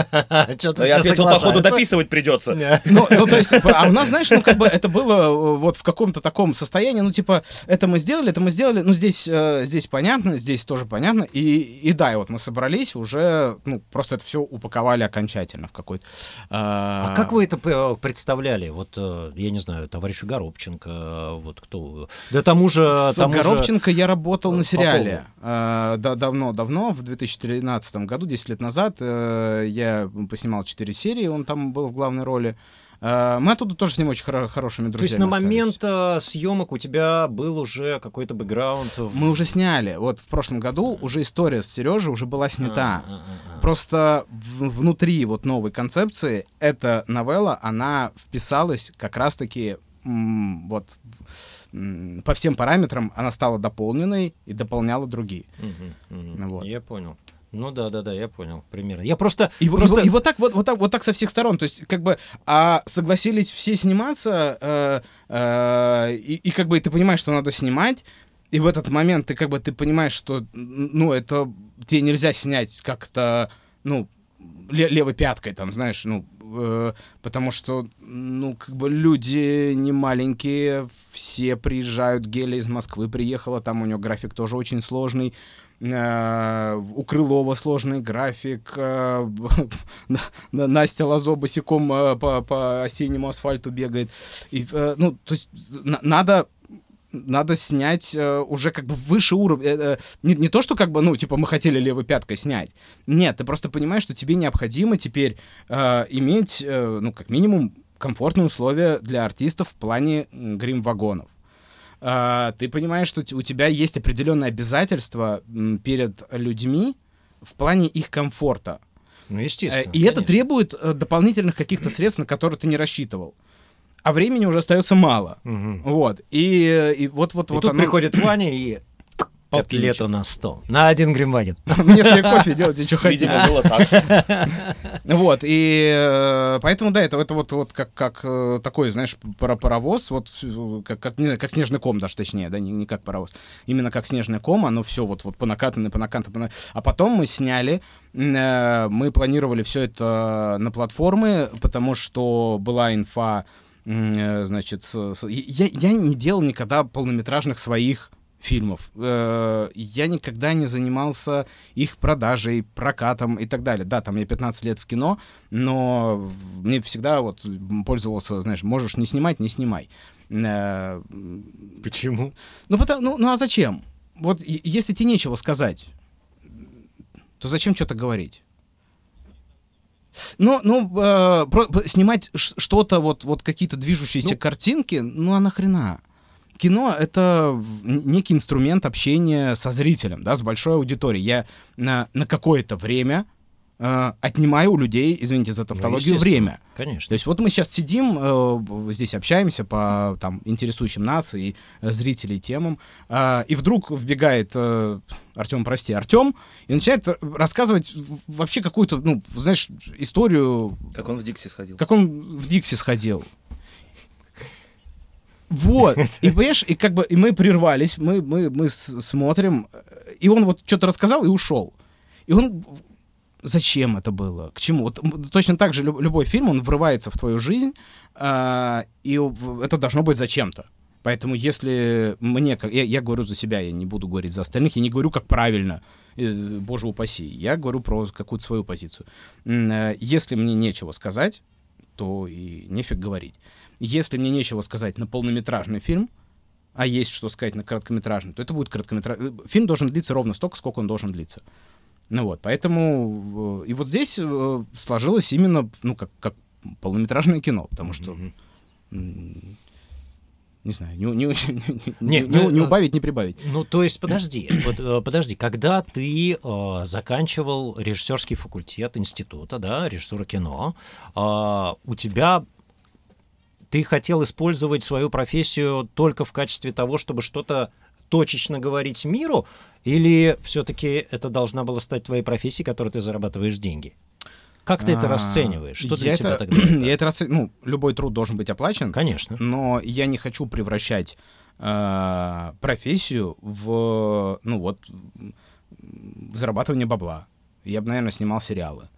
[SPEAKER 1] Что-то
[SPEAKER 2] Да я ответил, походу, дописывать придется.
[SPEAKER 3] Ну, ну, то есть, а у нас, знаешь, ну, как бы это было э, вот в каком-то таком состоянии, ну, типа, это мы сделали, это мы сделали, ну, здесь, э, здесь понятно, здесь тоже понятно, и, и да, и вот мы собрались, уже, ну, просто это все упаковали окончательно в какой-то...
[SPEAKER 1] А как вы это представляли? Вот, э, я не знаю, товарищу Горобченко, э, вот кто... Да тому же...
[SPEAKER 3] С
[SPEAKER 1] тому же-
[SPEAKER 3] Горобченко я работал на сериале э, да, давно-давно, в 2013 году, 10 лет назад. Э, я поснимал 4 серии, он там был в главной роли. Э, мы оттуда тоже с ним очень хоро- хорошими
[SPEAKER 1] То есть
[SPEAKER 3] друзьями
[SPEAKER 1] на
[SPEAKER 3] остались.
[SPEAKER 1] момент э, съемок у тебя был уже какой-то бэкграунд? в-
[SPEAKER 3] Мы уже сняли. Вот в прошлом году уже история с Сережей уже была снята. Просто в- внутри вот новой концепции эта новелла, она вписалась как раз-таки м, вот м, по всем параметрам она стала дополненной и дополняла другие.
[SPEAKER 1] Мгм.
[SPEAKER 3] Ну вот.
[SPEAKER 1] Я понял. Ну да, да, да, я понял примерно. Я просто...
[SPEAKER 3] И, и
[SPEAKER 1] просто...
[SPEAKER 3] во- и вот так вот, вот так вот так со всех сторон. То есть, как бы, а согласились все сниматься, э, э, и, и как бы ты понимаешь, что надо снимать, и в этот момент ты как бы ты понимаешь, что ну это тебе нельзя снять как-то, ну левой пяткой, там, знаешь, ну э, потому что, ну как бы люди не маленькие, все приезжают. Геля из Москвы приехала, там у нее график тоже очень сложный. Э, У Крылова сложный график. э, На- Настя Лазо босиком э, по, по осеннему асфальту бегает. И, ну, то есть на- надо надо снять э, уже как бы выше уровня. Э, э, не, не то, что как бы, ну, типа, мы хотели левой пяткой снять. Нет, ты просто понимаешь, что тебе необходимо теперь э, иметь, э, ну, как минимум, комфортные условия для артистов в плане грим-вагонов. А, ты понимаешь, что у тебя есть определенные обязательства перед людьми в плане их комфорта.
[SPEAKER 1] Ну,
[SPEAKER 3] Э,
[SPEAKER 1] естественно.
[SPEAKER 3] И это
[SPEAKER 1] конечно.
[SPEAKER 3] требует э, дополнительных каких-то средств, на которые ты не рассчитывал. А времени уже остается мало.
[SPEAKER 1] Мгм.
[SPEAKER 3] Вот. И, и вот вот
[SPEAKER 1] И
[SPEAKER 3] вот
[SPEAKER 1] тут
[SPEAKER 3] оно-
[SPEAKER 1] приходит Ваня и котлету на стол. На один гримвагин.
[SPEAKER 3] Мне три кофе делать, и что хотите.
[SPEAKER 2] Видимо, было так.
[SPEAKER 3] Вот, и э, поэтому, да, это, это вот, вот как, как э, такой, знаешь, паровоз, вот как, как, не как снежный ком даже, точнее, да, не, не как паровоз. Именно как снежный ком, оно все вот, вот по накатанной, по накатанной, по на- А потом мы сняли, э, мы планировали все это на платформы, потому что была инфа, значит, с- с- я, я не делал никогда полнометражных своих фильмов. Э, Я никогда не занимался их продажей, прокатом и так далее. Да, там я 15 лет в кино, но мне всегда вот пользовался, знаешь, можешь не снимать, не снимай. Э,
[SPEAKER 1] Почему?
[SPEAKER 3] Ну, потому, ну, ну а зачем? Вот если тебе нечего сказать, то зачем что-то говорить? Ну, ну, э, про- снимать что-то, вот, вот какие-то движущиеся
[SPEAKER 1] Ну.
[SPEAKER 3] картинки, ну а нахрена? Кино — это некий инструмент общения со зрителем, да, с большой аудиторией. Я на, на какое-то время э, отнимаю у людей, извините за тавтологию,
[SPEAKER 1] естественно.
[SPEAKER 3] время. То
[SPEAKER 1] Конечно.
[SPEAKER 3] есть вот мы сейчас сидим, э, здесь общаемся по там, интересующим нас и э, зрителей темам, а, и вдруг вбегает э, Артем, прости, Артем, и начинает рассказывать вообще какую-то, ну, знаешь, историю,
[SPEAKER 2] Как он в Дикси сходил.
[SPEAKER 3] как он в Дикси сходил. Вот, и понимаешь, и как бы и мы прервались, мы, мы, мы смотрим, э, и он вот что-то рассказал и ушел. И он зачем это было, к чему? Вот точно так же люб- любой фильм, он врывается в твою жизнь, а, и это должно быть зачем-то. Поэтому если мне, я, я говорю за себя, я не буду говорить за остальных, я не говорю, как правильно, э, боже упаси, я говорю про какую-то свою позицию. Э, Если мне нечего сказать, то и нефиг говорить. Если мне нечего сказать на полнометражный фильм, а есть что сказать на короткометражный, то это будет короткометражный. Фильм должен длиться ровно столько, сколько он должен длиться. Ну вот, поэтому... э, И вот здесь э, сложилось именно, ну, как, как полнометражное кино, потому что... Не знаю, не, не,
[SPEAKER 1] Не,
[SPEAKER 3] не,
[SPEAKER 1] ну,
[SPEAKER 3] не
[SPEAKER 1] э,
[SPEAKER 3] убавить, не прибавить.
[SPEAKER 1] Ну, то есть, подожди, э, подожди, когда ты э, заканчивал режиссерский факультет института, да, режиссура кино, э, у тебя ты хотел использовать свою профессию только в качестве того, чтобы что-то точечно говорить миру, или все-таки это должна была стать твоей профессией, которой ты зарабатываешь деньги? Как ты это
[SPEAKER 3] А,
[SPEAKER 1] расцениваешь? Что для
[SPEAKER 3] я
[SPEAKER 1] тебя
[SPEAKER 3] это-
[SPEAKER 1] тогда? это?
[SPEAKER 3] Я это расцениваю... Ну, любой труд должен быть оплачен.
[SPEAKER 1] Конечно.
[SPEAKER 3] но я не хочу превращать э, профессию в, ну вот, в зарабатывание бабла. я бы, наверное, снимал сериалы.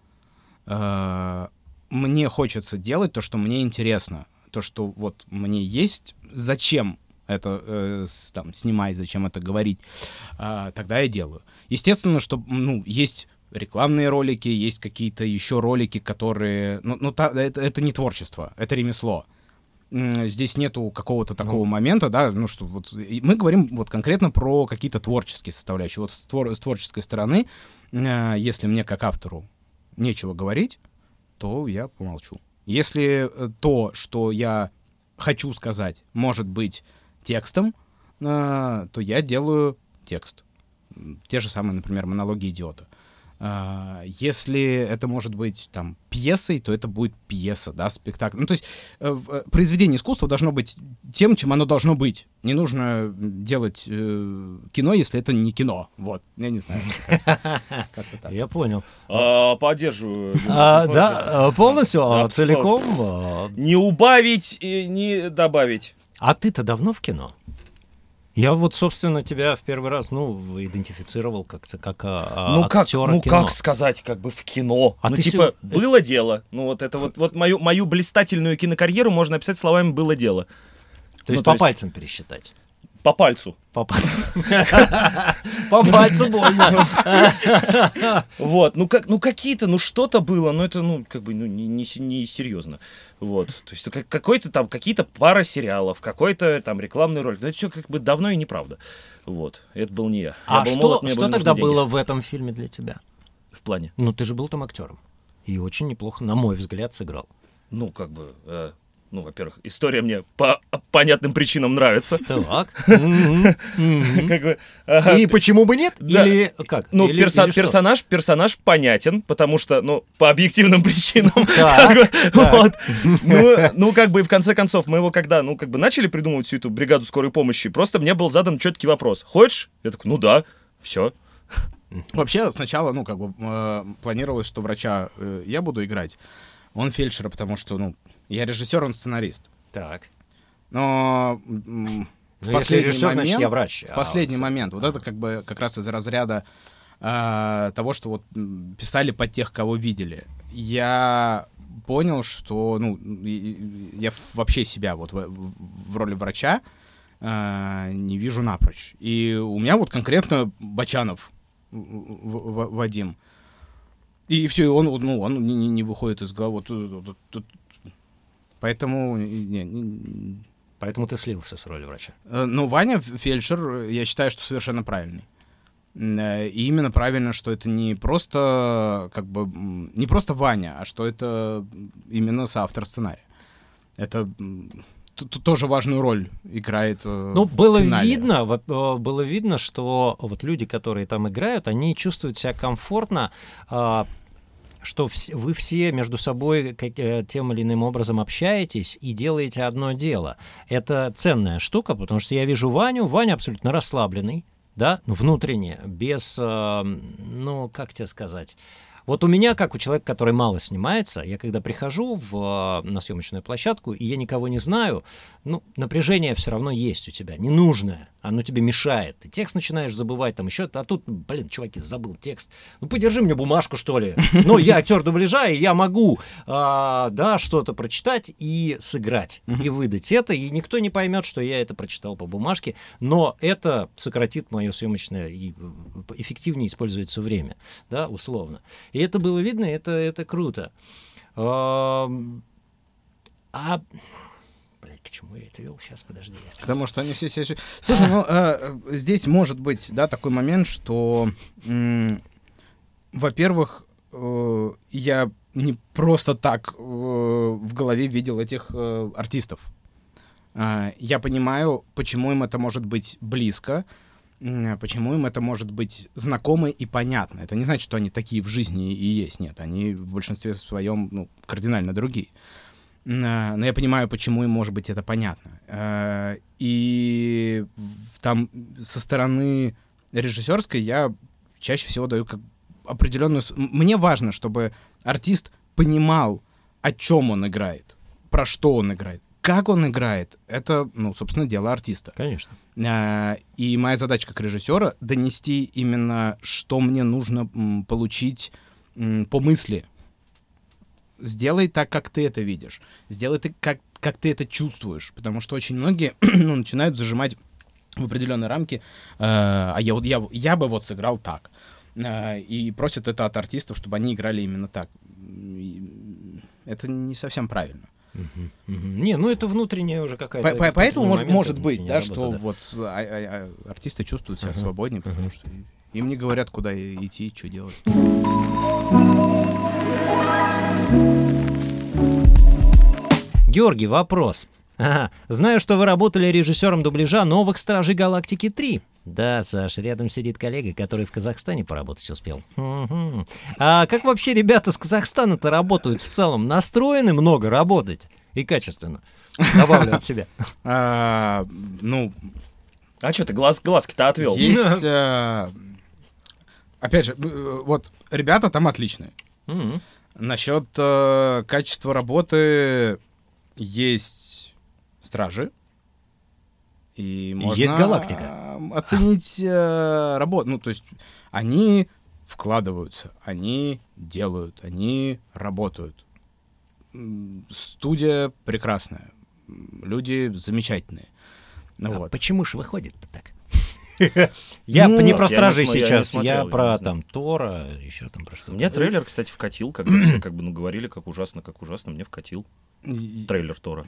[SPEAKER 3] Э, Мне хочется делать то, что мне интересно. То, что вот мне есть, зачем это э, с- там, снимать, зачем это говорить, а, тогда я делаю. Естественно, что ну, есть рекламные ролики, есть какие-то еще ролики, которые... Ну, ну та- это, это не творчество, это ремесло. Здесь нету какого-то такого момента, да, ну что вот мы говорим вот конкретно про какие-то творческие составляющие. Вот с, твор- с творческой стороны, э, если мне как автору нечего говорить, то я помолчу. Если э, то, что я хочу сказать, может быть текстом, э, то я делаю текст. Те же самые, например, монологи идиота. А, Если это может быть там пьесой, то это будет пьеса, да, спектакль. Ну, то есть э, э, произведение искусства должно быть тем, чем оно должно быть. Не нужно делать э, кино, если это не кино. Вот, я не знаю.
[SPEAKER 1] Я понял.
[SPEAKER 2] А, поддерживаю.
[SPEAKER 1] А, да, э, полностью, а, целиком. а.
[SPEAKER 2] Не убавить, и не добавить.
[SPEAKER 1] А ты-то давно в кино? Я вот, собственно, тебя в первый раз, ну, идентифицировал как-то как а,
[SPEAKER 2] ну как,
[SPEAKER 1] актера
[SPEAKER 2] ну
[SPEAKER 1] кино.
[SPEAKER 2] как сказать, как бы в кино.
[SPEAKER 1] А
[SPEAKER 2] ну
[SPEAKER 1] ты
[SPEAKER 2] типа
[SPEAKER 1] сё-
[SPEAKER 2] было дело. Ну вот это вот, вот мою мою блистательную кинокарьеру можно описать словами было дело.
[SPEAKER 1] То есть
[SPEAKER 2] ну,
[SPEAKER 1] по
[SPEAKER 2] то есть-
[SPEAKER 1] пальцам пересчитать.
[SPEAKER 2] По пальцу.
[SPEAKER 1] По, па- По пальцу больно.
[SPEAKER 2] Вот, ну как, ну какие-то, ну что-то было, но это, ну, как бы, ну, не, не, се- не серьезно. Вот, то есть как- какой-то там, какие-то пара сериалов, какой-то там рекламный ролик, но это все как бы давно и неправда. Вот, это был не я.
[SPEAKER 1] А что, что тогда было в этом фильме для тебя?
[SPEAKER 2] В плане?
[SPEAKER 1] Ну, ты же был там актером. И очень неплохо, на мой взгляд, сыграл.
[SPEAKER 2] Ну, как бы, э, ну, во-первых, история мне по понятным причинам нравится.
[SPEAKER 1] Так. И почему бы нет? Или как?
[SPEAKER 2] Ну, персонаж, персонаж понятен, потому что, ну, по объективным причинам. Ну, ну, как бы, и в конце концов, мы его когда, ну, как бы начали придумывать всю эту бригаду скорой помощи, просто мне был задан четкий вопрос. Хочешь? Я такой, ну да, все.
[SPEAKER 3] Вообще, сначала, ну, как бы, э, планировалось, что врача э, я буду играть. Он фельдшера, потому что, ну, я режиссер, он сценарист.
[SPEAKER 1] Так.
[SPEAKER 3] Но в
[SPEAKER 1] Ну,
[SPEAKER 3] последний
[SPEAKER 1] режиссер, значит,
[SPEAKER 3] момент,
[SPEAKER 1] я врач.
[SPEAKER 3] в
[SPEAKER 1] а
[SPEAKER 3] последний момент, вот это как бы как раз из разряда э, того, что вот писали под тех, кого видели. Я понял, что, ну, и- и- я вообще себя вот в, в- роли врача э, не вижу напрочь. И у меня вот конкретно Бачанов в- в- в- Вадим. И все, он, вот, ну, он не, не- выходит из головы. Тут- тут- тут. Поэтому не- не-
[SPEAKER 1] Поэтому ты слился с роли врача.
[SPEAKER 3] Э, Ну, Ваня фельдшер, э, я считаю, что совершенно правильный. Э, И именно правильно, что это не просто как бы не просто Ваня, а что это именно соавтор сценария. Это м, т- т- тоже важную роль играет.
[SPEAKER 1] Ну, было видно, было видно, что вот люди, которые там играют, они чувствуют себя комфортно, а, что вы все между собой э, тем или иным образом общаетесь и делаете одно дело. Это ценная штука, потому что я вижу Ваню, Ваня абсолютно расслабленный, да, ну, внутренне, без, э, ну, как тебе сказать... Вот у меня, как у человека, который мало снимается, я когда прихожу в, э, на съемочную площадку, и я никого не знаю, ну, напряжение все равно есть у тебя, ненужное, оно тебе мешает. Ты текст начинаешь забывать, там еще, а тут, блин, чуваки, забыл текст. Ну, подержи мне бумажку, что ли. Ну, я актер дубляжа, и я могу, а, да, что-то прочитать и сыграть, и выдать это, и никто не поймет, что я это прочитал по бумажке, но это сократит мое съемочное и э, эффективнее используется время, да, условно. И это было видно, это, это круто. А... К чему я это вел? Сейчас, подожди.
[SPEAKER 3] Потому что они все себя... Слушай, ну, э, э, здесь может быть, да, такой момент, что, м, во-первых, э, я не просто так э, в голове видел этих э, артистов. А, Я понимаю, почему им это может быть близко, почему им это может быть знакомо и понятно. Это не значит, что они такие в жизни и есть. Нет, они в большинстве своем ну, кардинально другие. М, Но я понимаю, почему им может быть это понятно. Э, И там со стороны режиссерской я чаще всего даю как определенную... Мне важно, чтобы артист понимал, о чем он играет, про что он играет. как он играет, это, ну, собственно, дело артиста.
[SPEAKER 1] Конечно.
[SPEAKER 3] А, И моя задача как режиссера донести именно, что мне нужно получить по мысли. Сделай так, как ты это видишь. Сделай так, как, как ты это чувствуешь. Потому что очень многие ну, начинают зажимать в определенные рамки. э, а я, я, я бы вот сыграл так. Э, и просят это от артистов, чтобы они играли именно так. Это не совсем правильно.
[SPEAKER 1] Не, ну это внутренняя уже какая-то...
[SPEAKER 3] По- по-
[SPEAKER 1] это
[SPEAKER 3] Поэтому может, может быть, да,
[SPEAKER 1] работа,
[SPEAKER 3] что вот а- а- а артисты чувствуют себя
[SPEAKER 1] Ага,
[SPEAKER 3] свободнее, потому
[SPEAKER 1] ага.
[SPEAKER 3] что им не говорят, куда идти, что делать.
[SPEAKER 1] Георгий, вопрос. Ага. Знаю, что вы работали режиссером дубляжа новых Стражей Галактики 3. Да, Саш, рядом сидит коллега, который в Казахстане поработать успел. Мгм. А как вообще ребята с Казахстана-то работают в целом? Настроены много работать и качественно? Добавлю от себя.
[SPEAKER 3] А, ну,
[SPEAKER 2] А что ты глаз, глазки-то отвел?
[SPEAKER 3] есть... а, Опять же, э, вот ребята там отличные. Насчет э, качества работы есть стражи. И можно
[SPEAKER 1] Есть галактика.
[SPEAKER 3] э, оценить э, работу. Ну, то есть они вкладываются, они делают, они работают. Студия прекрасная. Люди замечательные. Ну
[SPEAKER 1] А
[SPEAKER 3] вот.
[SPEAKER 1] почему же выходит-то так? Я
[SPEAKER 3] Ну,
[SPEAKER 1] не про
[SPEAKER 2] не
[SPEAKER 1] стражей
[SPEAKER 2] не
[SPEAKER 1] сейчас,
[SPEAKER 2] смотрел,
[SPEAKER 1] я про
[SPEAKER 2] не
[SPEAKER 1] там Тора, еще там про что.
[SPEAKER 2] Мне трейлер, кстати, вкатил, когда все как бы ну говорили, как ужасно, как ужасно, мне вкатил трейлер Тора.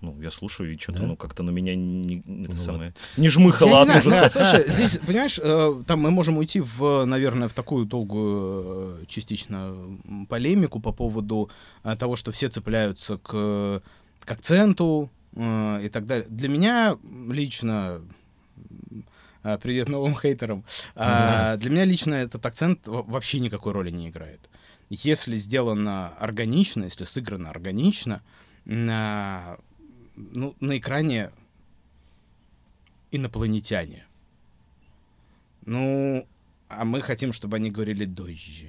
[SPEAKER 2] Ну, я слушаю, и что-то,
[SPEAKER 1] Да?
[SPEAKER 2] ну, как-то на меня не, это
[SPEAKER 1] Ну
[SPEAKER 2] самое, не
[SPEAKER 3] Я
[SPEAKER 2] жмыхало
[SPEAKER 3] не
[SPEAKER 2] от
[SPEAKER 3] знаю,
[SPEAKER 2] ужаса.
[SPEAKER 3] да, Слушай, здесь, понимаешь, э, там мы можем уйти в, наверное, в такую долгую э, частично полемику по поводу э, того, что все цепляются к, к акценту э, и так далее. Для меня лично привет новым хейтерам. а, Для меня лично этот акцент во- вообще никакой роли не играет. Если сделано органично, если сыграно органично, на, ну, на экране инопланетяне. Ну, а мы хотим, чтобы они говорили дождь.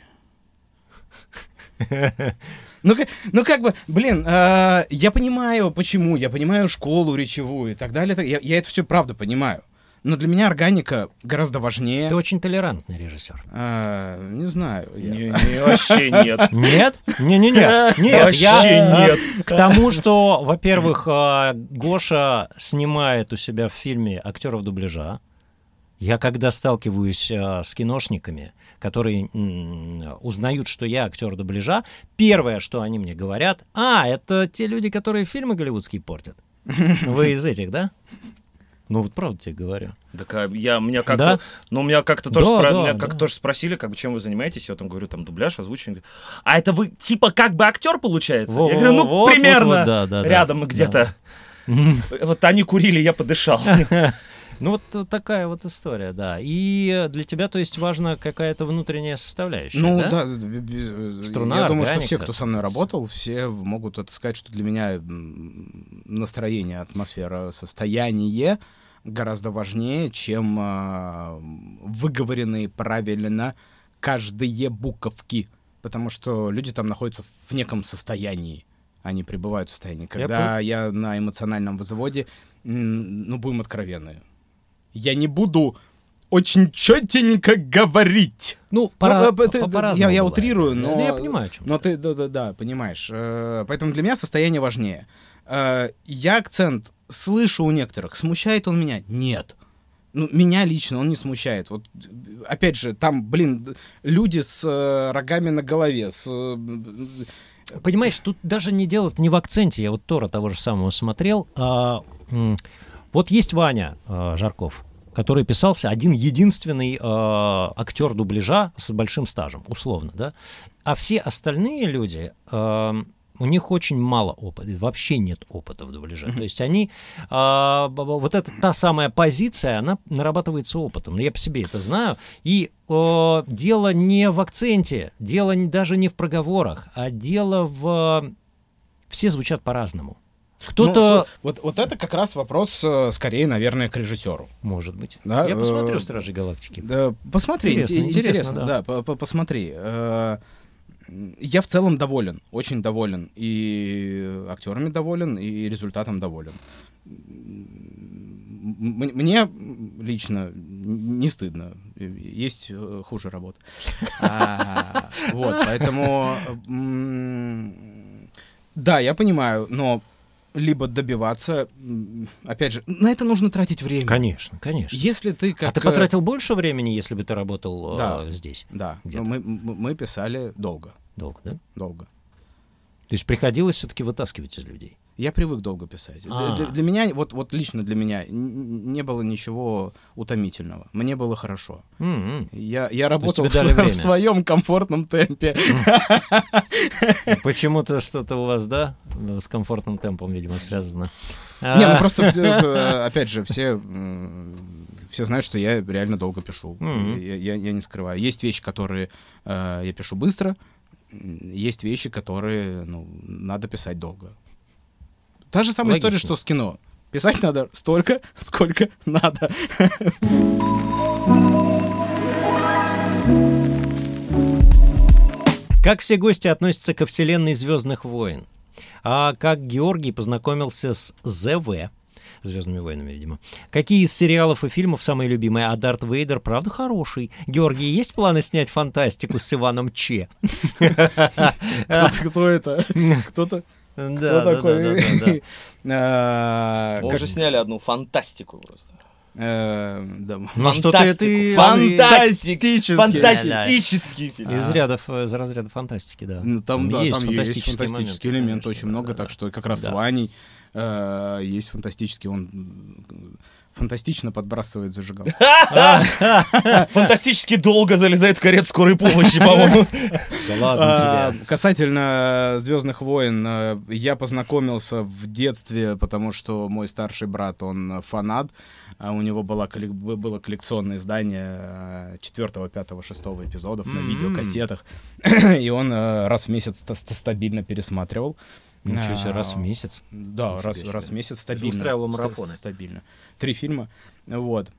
[SPEAKER 3] Ну, ну как бы, блин, а, я понимаю, почему, я понимаю школу речевую и так далее. Я, я это все правда понимаю. Но для меня органика гораздо важнее.
[SPEAKER 1] Ты очень толерантный режиссер.
[SPEAKER 3] А, не знаю. я-
[SPEAKER 2] Не, не, вообще нет.
[SPEAKER 1] Нет? Не-не-не. Нет,
[SPEAKER 2] Вообще
[SPEAKER 1] я,
[SPEAKER 2] нет.
[SPEAKER 1] э, К тому, что, во-первых, э, Гоша снимает у себя в фильме актеров дубляжа. Я когда сталкиваюсь э, с киношниками, которые м, узнают, что я актер дубляжа, первое, что они мне говорят, а, это те люди, которые фильмы голливудские портят. Вы из этих, да? Ну вот правда тебе говорю.
[SPEAKER 2] Так а я, меня как-то,
[SPEAKER 1] Да?
[SPEAKER 2] ну, меня как-то тоже,
[SPEAKER 1] Да,
[SPEAKER 2] спра-
[SPEAKER 1] да,
[SPEAKER 2] меня
[SPEAKER 1] да.
[SPEAKER 2] как тоже спросили, как бы, чем вы занимаетесь, я там говорю, там, дубляж, озвучивание. А это вы, типа, как бы актер получается?
[SPEAKER 1] Во-
[SPEAKER 2] я говорю, ну,
[SPEAKER 1] вот, вот,
[SPEAKER 2] примерно
[SPEAKER 1] вот, да, да, да.
[SPEAKER 2] рядом
[SPEAKER 1] Да.
[SPEAKER 2] где-то.
[SPEAKER 1] Мгм.
[SPEAKER 2] Вот они курили, я подышал.
[SPEAKER 1] Ну вот э, такая вот история, да. И э, для тебя, то есть, важна какая-то внутренняя составляющая,
[SPEAKER 3] Ну
[SPEAKER 1] да?
[SPEAKER 3] да, б- б-
[SPEAKER 1] Струна,
[SPEAKER 3] я думаю, что все, кто со мной работал, все могут это сказать, что для меня настроение, атмосфера, состояние гораздо важнее, чем а, выговоренные правильно каждые буковки, потому что люди там находятся в неком состоянии, они пребывают в состоянии. Когда я, на эмоциональном взводе, ну будем откровенны, я не буду очень четенько говорить.
[SPEAKER 1] Ну,
[SPEAKER 3] Ну,
[SPEAKER 1] пора,
[SPEAKER 3] э, это-
[SPEAKER 1] по- по-разному
[SPEAKER 3] я, я утрирую,
[SPEAKER 1] Да,
[SPEAKER 3] но...
[SPEAKER 1] да, я понимаю, о чем
[SPEAKER 3] Но
[SPEAKER 1] ты.
[SPEAKER 3] ты, да-да-да, понимаешь. Э, Поэтому для меня состояние важнее. Э, Я акцент слышу у некоторых. Смущает он меня? Нет. Ну, меня лично он не смущает. Вот, опять же, там, блин, люди с э, рогами на голове, с... э,
[SPEAKER 1] Понимаешь, тут даже не дело не в акценте. Я вот Тора того же самого смотрел. а, вот есть Ваня а, Жарков, который писался один единственный а, актер дубляжа с большим стажем, условно, да. А все остальные люди, а, у них очень мало опыта, вообще нет опыта в дубляже. То есть они, б- вот эта та самая позиция, она нарабатывается опытом. Я по себе это знаю. И э, дело не в акценте, дело даже не в проговорах, а дело в... Все звучат по-разному. Кто-то...
[SPEAKER 3] ну, вот, вот это как раз вопрос, э, скорее, наверное, к режиссеру.
[SPEAKER 1] Может быть.
[SPEAKER 3] Да,
[SPEAKER 1] Я
[SPEAKER 3] э,
[SPEAKER 1] посмотрю «Стражи Галактики».
[SPEAKER 3] Да, посмотри,
[SPEAKER 1] Интересно,
[SPEAKER 3] интересно,
[SPEAKER 1] интересно, да.
[SPEAKER 3] да, по- по- посмотри. Э, Я в целом доволен, очень доволен. И актерами доволен, и результатом доволен. Мне лично не стыдно. Есть э, хуже работ. А, Вот, поэтому... Да, я понимаю, но либо добиваться, опять же, на это нужно тратить время.
[SPEAKER 1] Конечно, конечно.
[SPEAKER 3] Если ты как...
[SPEAKER 1] а ты
[SPEAKER 3] э,
[SPEAKER 1] потратил больше времени, если бы ты работал э,
[SPEAKER 3] Да.
[SPEAKER 1] здесь?
[SPEAKER 3] Да, но мы, мы мы писали долго,
[SPEAKER 1] Долго, да?
[SPEAKER 3] долго.
[SPEAKER 1] То есть приходилось все-таки вытаскивать из людей.
[SPEAKER 3] Я привык долго писать. Для-
[SPEAKER 1] А.
[SPEAKER 3] Для, для меня, вот, вот лично для меня, не было ничего утомительного. Мне было хорошо.
[SPEAKER 1] М-м.
[SPEAKER 3] Я, я работал в, в своем комфортном темпе.
[SPEAKER 1] Почему-то что-то у вас, да, с комфортным темпом, видимо, связано.
[SPEAKER 3] Не, ну
[SPEAKER 1] А,
[SPEAKER 3] просто, э, опять же, все, все знают, что я реально долго пишу.
[SPEAKER 1] Мгм.
[SPEAKER 3] Я, я- я не скрываю. Есть вещи, которые э, я пишу быстро, есть вещи, которые ну, надо писать долго. Та же самая история,
[SPEAKER 1] Логично.
[SPEAKER 3] что с кино. Писать надо столько, сколько надо.
[SPEAKER 1] Как все гости относятся ко вселенной Звездных войн? А как Георгий познакомился с ЗВ? Звездными войнами, видимо. Какие из сериалов и фильмов самые любимые? А Дарт Вейдер, правда, хороший. Георгий, есть планы снять фантастику с Иваном Че?
[SPEAKER 3] Кто это? Кто-то?
[SPEAKER 1] Да,
[SPEAKER 3] Кто
[SPEAKER 1] да, да,
[SPEAKER 3] такой?
[SPEAKER 1] да, да, да.
[SPEAKER 3] А,
[SPEAKER 2] Мы
[SPEAKER 3] как-
[SPEAKER 2] уже сняли одну фантастику просто.
[SPEAKER 3] э, да.
[SPEAKER 1] Ну что ты,
[SPEAKER 2] Фантастик.
[SPEAKER 3] Фантастический.
[SPEAKER 2] Фантастический фильм.
[SPEAKER 1] из рядов, э, из разряда фантастики, да.
[SPEAKER 3] Ну, там, да, там есть фантастический элемент,
[SPEAKER 1] конечно,
[SPEAKER 3] очень
[SPEAKER 1] да,
[SPEAKER 3] много,
[SPEAKER 1] да,
[SPEAKER 3] так
[SPEAKER 1] да.
[SPEAKER 3] что как раз
[SPEAKER 1] Да.
[SPEAKER 3] с Ваней э, есть фантастический, он фантастично подбрасывает зажигал.
[SPEAKER 2] Фантастически долго залезает в карету скорой помощи, по-моему.
[SPEAKER 1] Да ладно
[SPEAKER 3] А,
[SPEAKER 1] тебе.
[SPEAKER 3] Касательно Звездных войн, э, я познакомился в детстве, потому что мой старший брат, он фанат, а у него была, коллек- б- было коллекционное издание 4, 5, 6 эпизодов на видеокассетах, и он э, раз в месяц ста- ста- стабильно пересматривал.
[SPEAKER 1] Ничего себе, раз в месяц.
[SPEAKER 3] Да, раз,
[SPEAKER 1] себе.
[SPEAKER 3] раз в месяц стабильно.
[SPEAKER 1] устраивал
[SPEAKER 3] Ста-
[SPEAKER 1] марафоны.
[SPEAKER 3] Стабильно. Три фильма. Вот.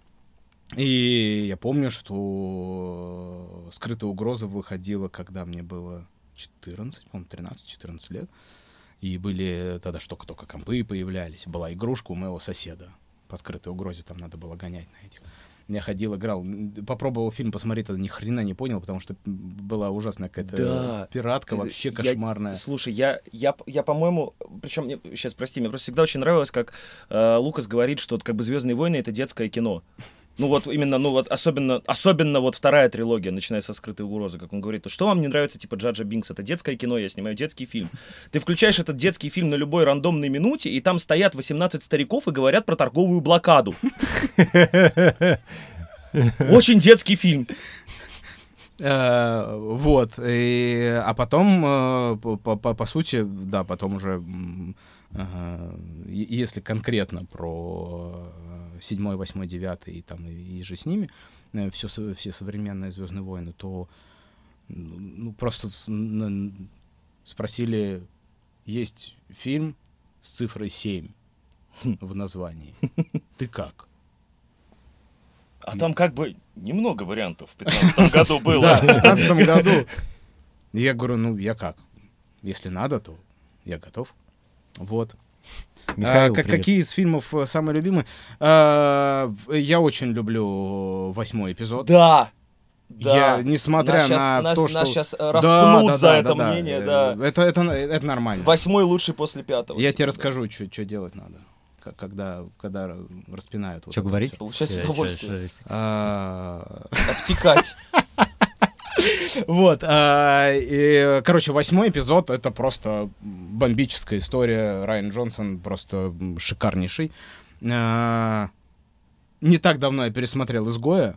[SPEAKER 3] И я помню, что «Скрытая угроза» выходила, когда мне было 14, по-моему, 13-14 лет. И были тогда что только компы появлялись. Была игрушка у моего соседа. По «Скрытой угрозе» там надо было гонять на этих. Я ходил, играл. Попробовал фильм посмотреть, тогда ни хрена не понял, потому что была ужасная какая-то
[SPEAKER 2] Да.
[SPEAKER 3] пиратка, вообще
[SPEAKER 2] Я-
[SPEAKER 3] кошмарная.
[SPEAKER 2] Слушай, я, я, я по-моему, причем, мне- сейчас, прости, мне просто всегда очень нравилось, как э, Лукас говорит, что как бы «Звездные войны» — это детское кино. Ну вот именно, ну вот особенно, особенно вот вторая трилогия, начиная со «Скрытой угрозы», как он говорит, то что вам не нравится, типа Джаджа Бинкс, это детское кино, я снимаю детский фильм. Ты включаешь этот детский фильм на любой рандомной минуте, и там стоят 18 стариков и говорят про торговую блокаду. Очень детский фильм.
[SPEAKER 3] Э, Вот. А потом, э, по, сути, да, потом уже, е- если конкретно про э, седьмой, восьмой, девятый и там и, и же с ними, э, все, все современные Звездные войны, то ну, просто спросили, есть фильм с цифрой 7 в названии. Ты как?
[SPEAKER 2] А там как бы немного вариантов в 15 году было.
[SPEAKER 3] Да, в 2015 году. Я говорю, ну, я как? Если надо, то я готов. Вот.
[SPEAKER 1] Михаил,
[SPEAKER 3] А, как-
[SPEAKER 1] привет.
[SPEAKER 3] какие из фильмов э, самые любимые? А, я очень люблю восьмой эпизод.
[SPEAKER 2] Да. Да.
[SPEAKER 3] Я, несмотря
[SPEAKER 2] Нас
[SPEAKER 3] на
[SPEAKER 2] нас-
[SPEAKER 3] то, что...
[SPEAKER 2] нас щас, э,
[SPEAKER 3] Да,
[SPEAKER 2] распнут
[SPEAKER 3] да,
[SPEAKER 2] за
[SPEAKER 3] да,
[SPEAKER 2] это
[SPEAKER 3] да, да.
[SPEAKER 2] мнение,
[SPEAKER 3] Э,
[SPEAKER 2] да.
[SPEAKER 3] Это, это, это нормально.
[SPEAKER 2] Восьмой лучший после пятого.
[SPEAKER 3] Я
[SPEAKER 2] типа,
[SPEAKER 3] тебе
[SPEAKER 2] да.
[SPEAKER 3] расскажу, что делать надо, как- когда, когда распинают. вот
[SPEAKER 1] Что
[SPEAKER 3] это
[SPEAKER 1] говорить?
[SPEAKER 2] Получать удовольствие.
[SPEAKER 3] А,
[SPEAKER 2] Обтекать.
[SPEAKER 3] Вот, а, и, короче, восьмой эпизод это просто бомбическая история. Райан Джонсон просто шикарнейший. А, Не так давно я пересмотрел «Изгоя»,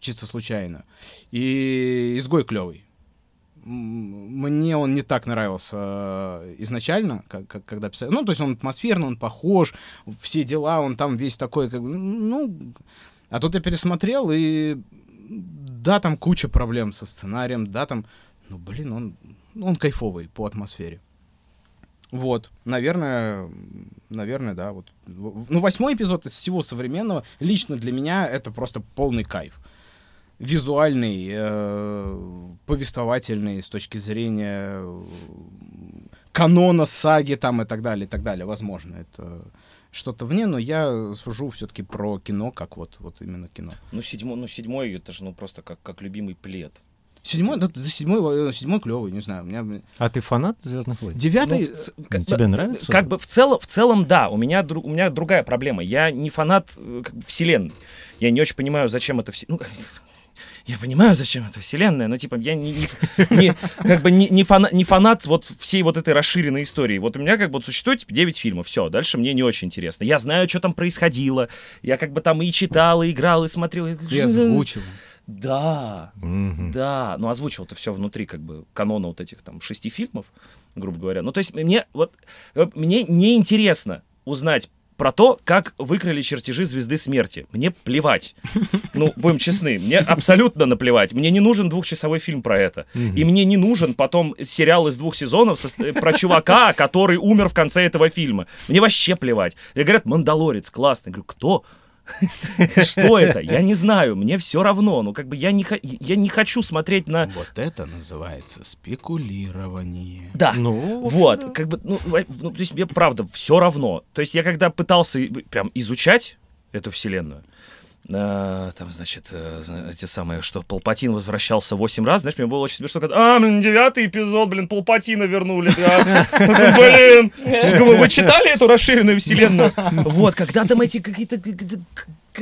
[SPEAKER 3] чисто случайно, и «Изгой» клевый. Мне он не так нравился э, изначально, как, как- когда писал. Ну, то есть он атмосферный, он похож, все дела, он там весь такой, как ну... А тут я пересмотрел, и да, там куча проблем со сценарием, да, там, ну, блин, он, он кайфовый по атмосфере. Вот, наверное, наверное, да, вот. Ну, восьмой эпизод из всего современного, лично для меня это просто полный кайф. визуальный, э, повествовательный с точки зрения э, канона саги там и так далее, и так далее. Возможно, это что-то вне, но я сужу все-таки про кино, как вот, вот именно кино.
[SPEAKER 2] Ну, седьмой, ну, седьмой это же ну просто как, как любимый плед.
[SPEAKER 3] Седьмой, да, седьмой, э, седьмой клевый, не знаю. У меня
[SPEAKER 1] А ты фанат Звездных войн?
[SPEAKER 3] девятый.
[SPEAKER 2] Ну,
[SPEAKER 1] Ну,
[SPEAKER 2] как-
[SPEAKER 1] тебе
[SPEAKER 2] э,
[SPEAKER 1] нравится?
[SPEAKER 2] Как бы в целом, в целом, да. У меня, дру- у меня другая проблема. Я не фанат э, как бы вселенной. Я не очень понимаю, зачем это все. Ну, я понимаю, зачем это вселенная, но типа я не, не- не- как бы не, не, фана- не фанат вот всей вот этой расширенной истории. Вот у меня как бы существует типа 9 фильмов, все, дальше мне не очень интересно. Я знаю, что там происходило, я как бы там и читал, и играл, и смотрел.
[SPEAKER 3] и озвучил.
[SPEAKER 2] Да,
[SPEAKER 1] Мгм.
[SPEAKER 2] да, но озвучил это все внутри как бы канона вот этих там шести фильмов, грубо говоря. Ну, то есть мне вот э, мне не интересно узнать про то, как выкрали чертежи Звезды Смерти. Мне плевать. Ну, будем честны, мне абсолютно наплевать. Мне не нужен двухчасовой фильм про это. И мне не нужен потом сериал из двух сезонов со- э, про чувака, который умер в конце этого фильма. Мне вообще плевать. И говорят, Мандалорец, классно. Я говорю, кто? Что это? Я не знаю, мне все равно. Ну, как бы я не, я не хочу смотреть на...
[SPEAKER 3] Вот это называется спекулирование.
[SPEAKER 2] Да.
[SPEAKER 1] Ну,
[SPEAKER 2] Вот,
[SPEAKER 1] да.
[SPEAKER 2] как бы, ну, ну, то есть мне правда все равно. То есть я когда пытался прям изучать эту вселенную, а, там, значит, э, эти самые, что Палпатин возвращался восемь раз, знаешь, мне было очень смешно, когда, а, блин, девятый эпизод, блин, Палпатина вернули, блин, вы читали эту расширенную вселенную? Вот, когда там эти какие-то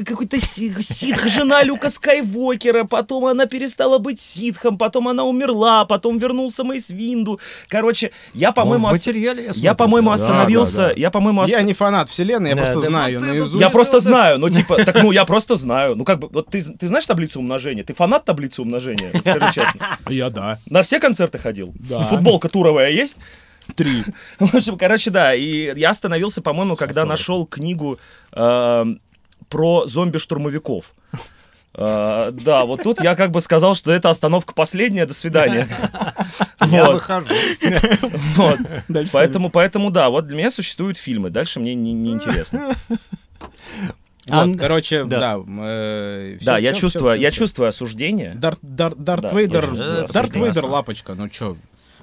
[SPEAKER 2] какой-то си- ситх, жена Люка Скайуокера, потом она перестала быть ситхом, потом она умерла, потом вернулся Мейс Винду. Короче, я,
[SPEAKER 1] Он
[SPEAKER 2] по-моему, ост-
[SPEAKER 1] я
[SPEAKER 2] я, по-моему,
[SPEAKER 1] да.
[SPEAKER 2] остановился,
[SPEAKER 3] да, да.
[SPEAKER 2] я, по-моему, ост-
[SPEAKER 3] Я не фанат вселенной, я
[SPEAKER 1] Да,
[SPEAKER 3] просто
[SPEAKER 1] да.
[SPEAKER 3] знаю
[SPEAKER 1] это
[SPEAKER 3] наизусть.
[SPEAKER 2] я
[SPEAKER 1] Ну,
[SPEAKER 2] просто знаю, ну типа, так ну я просто знаю. Ну как бы, вот ты, ты знаешь таблицу умножения? Ты фанат таблицы умножения? Скажи честно.
[SPEAKER 3] Я да.
[SPEAKER 2] На все концерты ходил?
[SPEAKER 3] Да.
[SPEAKER 2] Футболка туровая есть?
[SPEAKER 3] Три.
[SPEAKER 2] В общем, короче, да. И я остановился, по-моему, когда нашел книгу э, про зомби-штурмовиков. Э, да, вот тут я как бы сказал, что это остановка последняя, до свидания.
[SPEAKER 3] Я выхожу.
[SPEAKER 2] Поэтому, поэтому, да, вот для меня существуют фильмы, дальше мне не, не интересно.
[SPEAKER 3] Вот,
[SPEAKER 1] Ан-
[SPEAKER 3] короче,
[SPEAKER 1] да.
[SPEAKER 3] да. э,
[SPEAKER 2] я чувствую, я чувствую осуждение.
[SPEAKER 3] Дарт, Дар- Дарт
[SPEAKER 2] Да,
[SPEAKER 3] Вейдер,
[SPEAKER 2] я чувствую
[SPEAKER 3] Дарт
[SPEAKER 2] осуждение.
[SPEAKER 3] Вейдер
[SPEAKER 2] Прекрасно.
[SPEAKER 3] лапочка, ну чё,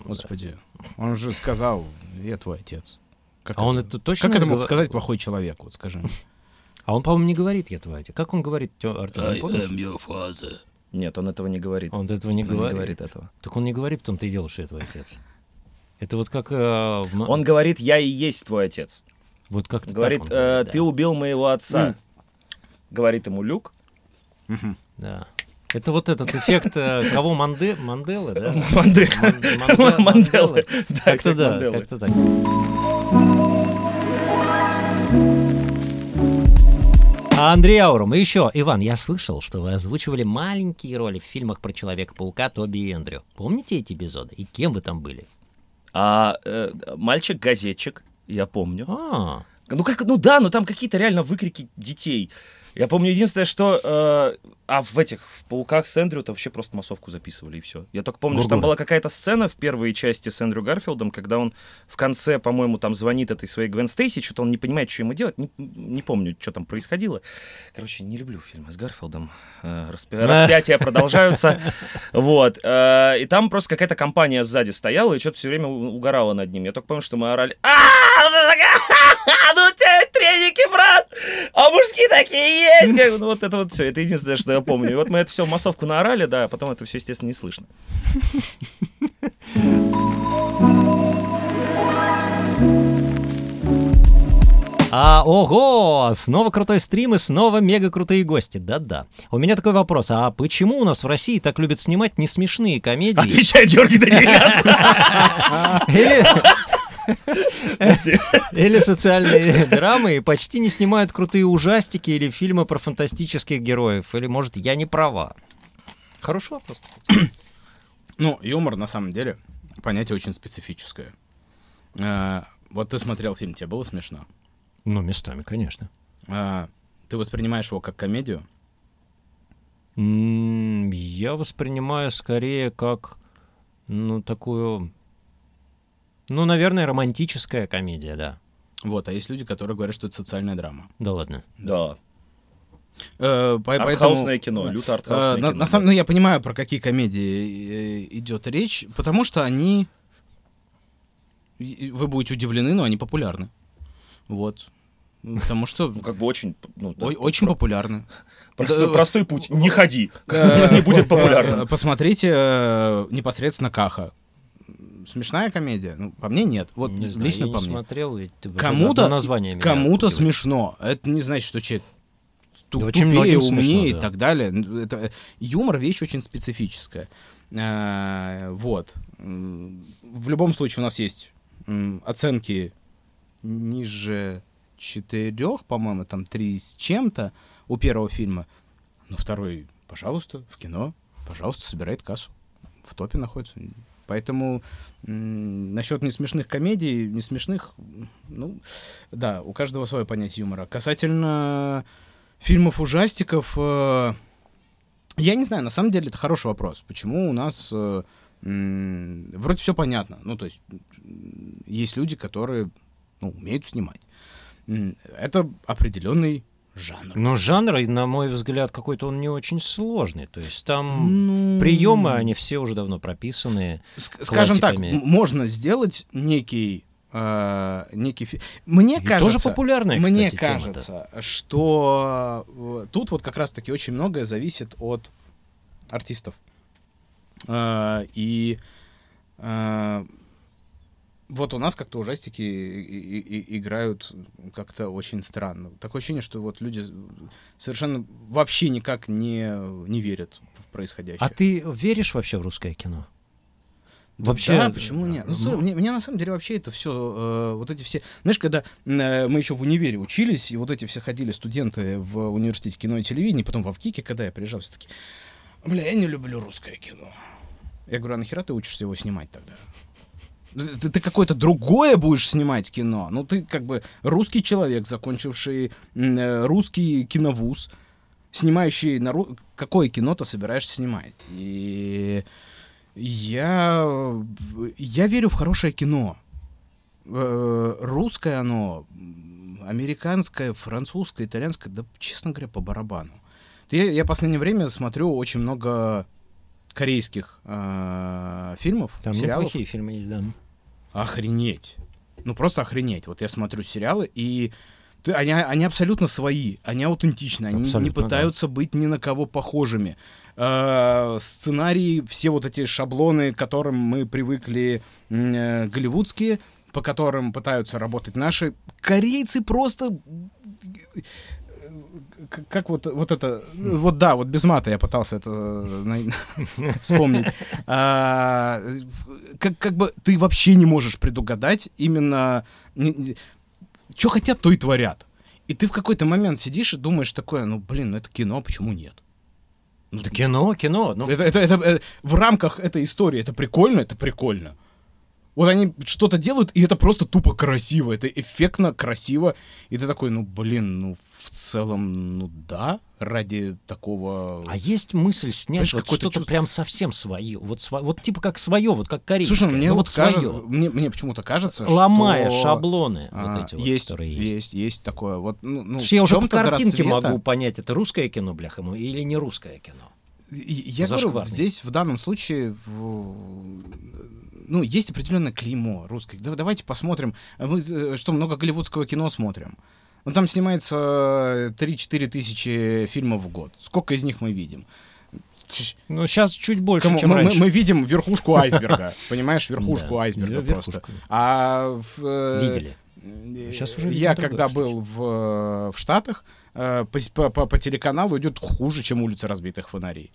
[SPEAKER 3] господи, он же сказал, я твой отец. Как
[SPEAKER 1] А он это точно
[SPEAKER 3] Как это мог
[SPEAKER 1] говор-
[SPEAKER 3] сказать плохой человек, вот скажи.
[SPEAKER 1] А он, по-моему, не говорит «я твой отец». Как он говорит, Артём, не помнишь?
[SPEAKER 2] Нет, он этого не говорит.
[SPEAKER 1] Он этого не
[SPEAKER 2] Он не
[SPEAKER 1] говорит.
[SPEAKER 2] говорит этого.
[SPEAKER 1] Так он не говорит в том-то и дело, что я твой отец. Это вот как... э, в
[SPEAKER 2] Он говорит, я и есть твой отец.
[SPEAKER 1] вот как
[SPEAKER 2] Говорит, «Э, ты убил моего отца. Говорит ему Люк.
[SPEAKER 1] Да. Это вот этот эффект э, кого Манде... Манделы, да?
[SPEAKER 2] Манделы.
[SPEAKER 1] Ман- Манде-
[SPEAKER 2] Манделы. Да,
[SPEAKER 1] Как-то да, как-то так. Андрей Аурум, и еще, Иван, я слышал, что вы озвучивали маленькие роли в фильмах про Человека-паука Тоби и Эндрю. Помните эти эпизоды? И кем вы там были?
[SPEAKER 2] А э, мальчик-газетчик, я помню.
[SPEAKER 1] А,
[SPEAKER 2] Ну как, ну да, но там какие-то реально выкрики детей. Я помню единственное, что... э, а в этих, в «Пауках» с Эндрю вообще просто массовку записывали, и все. Я только помню, что там была какая-то сцена в первой части с Эндрю Гарфилдом, когда он в конце, по-моему, там звонит этой своей Гвен Стейси, что-то он не понимает, что ему делать, не, не помню, что там происходило. Короче, не люблю фильмы с Гарфилдом. Э, распя- Распятия продолжаются. Вот. э, И там просто какая-то компания сзади стояла и что-то все время угорала над ним. Я только помню, что мы орали «А, треники, брат! А мужские такие есть! Как ну, вот это вот все. Это единственное, что я помню. И вот мы это все в массовку наорали, да, а потом это все, естественно, не слышно.
[SPEAKER 1] А, ого! Снова крутой стрим и снова мега крутые гости. Да-да. У меня такой вопрос. А почему у нас в России так любят снимать несмешные комедии?
[SPEAKER 2] Отвечает Георгий Даниленко.
[SPEAKER 1] Или, социальные драмы и почти не снимают крутые ужастики или фильмы про фантастических героев? Или, может, я не права? Хороший вопрос, кстати.
[SPEAKER 3] Ну, юмор, на самом деле, понятие очень специфическое. А, Вот ты смотрел фильм, тебе было смешно?
[SPEAKER 1] Ну, местами, конечно.
[SPEAKER 3] А, Ты воспринимаешь его как комедию?
[SPEAKER 1] Я воспринимаю скорее как, ну, такую, ну, наверное, романтическая комедия, да.
[SPEAKER 3] Вот, а есть люди, которые говорят, что это социальная драма.
[SPEAKER 1] Да ладно.
[SPEAKER 2] Да.
[SPEAKER 3] Э, по- поэтому-
[SPEAKER 2] кино,
[SPEAKER 3] э,
[SPEAKER 2] люто
[SPEAKER 3] э,
[SPEAKER 2] артхаусное
[SPEAKER 3] на,
[SPEAKER 2] кино.
[SPEAKER 3] на самом- ну, я понимаю, про какие комедии э, идет речь, потому что они... Вы будете удивлены, но они популярны. Вот. Ну, Потому что
[SPEAKER 2] Ну, как бы очень... ну, да,
[SPEAKER 3] ой- очень популярны.
[SPEAKER 2] простой,
[SPEAKER 3] Да,
[SPEAKER 2] простой путь. Не ходи.
[SPEAKER 3] Э,
[SPEAKER 2] Не будет
[SPEAKER 3] э,
[SPEAKER 2] популярным.
[SPEAKER 3] Посмотрите э, непосредственно Каха. Смешная комедия? Ну, по мне нет. Вот
[SPEAKER 1] Не знаю,
[SPEAKER 3] лично
[SPEAKER 1] я
[SPEAKER 3] по
[SPEAKER 1] не
[SPEAKER 3] мне.
[SPEAKER 1] смотрел, ведь ты-
[SPEAKER 3] Кому-то-
[SPEAKER 1] название
[SPEAKER 3] Кому-то смешно. Это не значит, что человек ту-
[SPEAKER 1] Да
[SPEAKER 3] тупее,
[SPEAKER 1] многим смешно,
[SPEAKER 3] умнее и
[SPEAKER 1] да.
[SPEAKER 3] так далее. Это, э, юмор вещь очень специфическая. А, вот. В любом случае у нас есть оценки ниже четырех, по-моему, там три с чем-то у первого фильма. Но второй, пожалуйста, в кино, пожалуйста, собирает кассу. В топе находится. Поэтому насчет несмешных комедий, несмешных, ну, да, у каждого свое понятие юмора. Касательно фильмов ужастиков, э, я не знаю, на самом деле это хороший вопрос. Почему у нас э, м, вроде все понятно. Ну, то есть есть люди, которые ну, умеют снимать. Это определенный жанр.
[SPEAKER 1] Но жанр, на мой взгляд, какой-то он не очень сложный. То есть там
[SPEAKER 3] Ну,
[SPEAKER 1] приемы, они все уже давно прописаны.
[SPEAKER 3] ск- Скажем так, можно сделать некий э, некий фи- Мне
[SPEAKER 1] И
[SPEAKER 3] кажется,
[SPEAKER 1] тоже популярная,
[SPEAKER 3] мне
[SPEAKER 1] кстати, тема-то.
[SPEAKER 3] кажется, что э, тут вот как раз-таки очень многое зависит от артистов. Э, И э, вот у нас как-то ужастики и- и- и- играют как-то очень странно. Такое ощущение, что вот люди совершенно вообще никак не, не верят в происходящее.
[SPEAKER 1] А ты веришь вообще в русское кино?
[SPEAKER 3] Да,
[SPEAKER 1] Вообще,
[SPEAKER 3] да, почему нет? Ну, слушай, мне, мне на самом деле вообще это все, вот эти все, знаешь, когда э, мы еще в универе учились, и вот эти все ходили студенты в университете кино и телевидения, потом в Авкике, когда я приезжал, все таки бля, я не люблю русское кино. Я говорю, а нахера ты учишься его снимать тогда? Ты, ты какое-то другое будешь снимать кино. Ну, ты как бы русский человек, закончивший э, русский киновуз, снимающий на ру- какое кино ты собираешься снимать. И я, я верю в хорошее кино. Э, Русское оно, американское, французское, итальянское, да, честно говоря, по барабану. Я, я в последнее время смотрю очень много корейских э, фильмов,
[SPEAKER 1] Там
[SPEAKER 3] сериалов.
[SPEAKER 1] неплохие фильмы есть, да.
[SPEAKER 3] Охренеть. Ну просто охренеть. Вот я смотрю сериалы, и ты- они, они абсолютно свои, они аутентичны, они не
[SPEAKER 1] Абсолютно, да.
[SPEAKER 3] пытаются быть ни на кого похожими. Э, сценарии, все вот эти шаблоны, к которым мы привыкли э, голливудские, по которым пытаются работать наши, корейцы просто как вот, вот это, вот да, вот без мата я пытался это э, вспомнить. А, как, как бы ты вообще не можешь предугадать именно... Что хотят, то и творят. И ты в какой-то момент сидишь и думаешь такое, ну, блин, ну это кино, почему нет? Ну,
[SPEAKER 1] Да кино, кино. Ну,
[SPEAKER 3] это, это, это, э, в рамках этой истории это прикольно, это прикольно. Вот они что-то делают, и это просто тупо красиво, это эффектно, красиво. И ты такой, ну, блин, ну, в целом, ну, да, ради такого...
[SPEAKER 1] А есть мысль снять вот что-то
[SPEAKER 3] чувство-
[SPEAKER 1] прям совсем свое. Вот, сво- вот типа как свое, вот как корейское.
[SPEAKER 3] Слушай, мне
[SPEAKER 1] но
[SPEAKER 3] вот
[SPEAKER 1] вот
[SPEAKER 3] кажется,
[SPEAKER 1] своё.
[SPEAKER 3] мне, мне почему-то кажется,
[SPEAKER 1] Ломая
[SPEAKER 3] что...
[SPEAKER 1] шаблоны
[SPEAKER 3] а,
[SPEAKER 1] вот эти вот,
[SPEAKER 3] есть,
[SPEAKER 1] которые есть.
[SPEAKER 3] есть, есть такое. Вот, ну, ну,
[SPEAKER 1] я уже по картинке
[SPEAKER 3] рассвета-
[SPEAKER 1] могу понять, это русское кино, бляха, или не русское кино.
[SPEAKER 3] Я говорю,
[SPEAKER 1] Зашкварный.
[SPEAKER 3] здесь в данном случае в- ну, есть определенное клеймо русское. Да, давайте посмотрим. Мы э, что, много голливудского кино смотрим? Ну, там снимается 3-4 тысячи фильмов в год. Сколько из них мы видим?
[SPEAKER 1] Ну, сейчас чуть больше,
[SPEAKER 3] Кому-
[SPEAKER 1] чем
[SPEAKER 3] мы, мы-
[SPEAKER 1] раньше.
[SPEAKER 3] мы видим верхушку айсберга. Понимаешь, верхушку айсберга просто. А э,
[SPEAKER 1] Видели.
[SPEAKER 3] э,
[SPEAKER 1] Щас уже
[SPEAKER 3] Я когда был в, э, в Штатах, э, по- по телеканалу идет хуже, чем улица разбитых фонарей.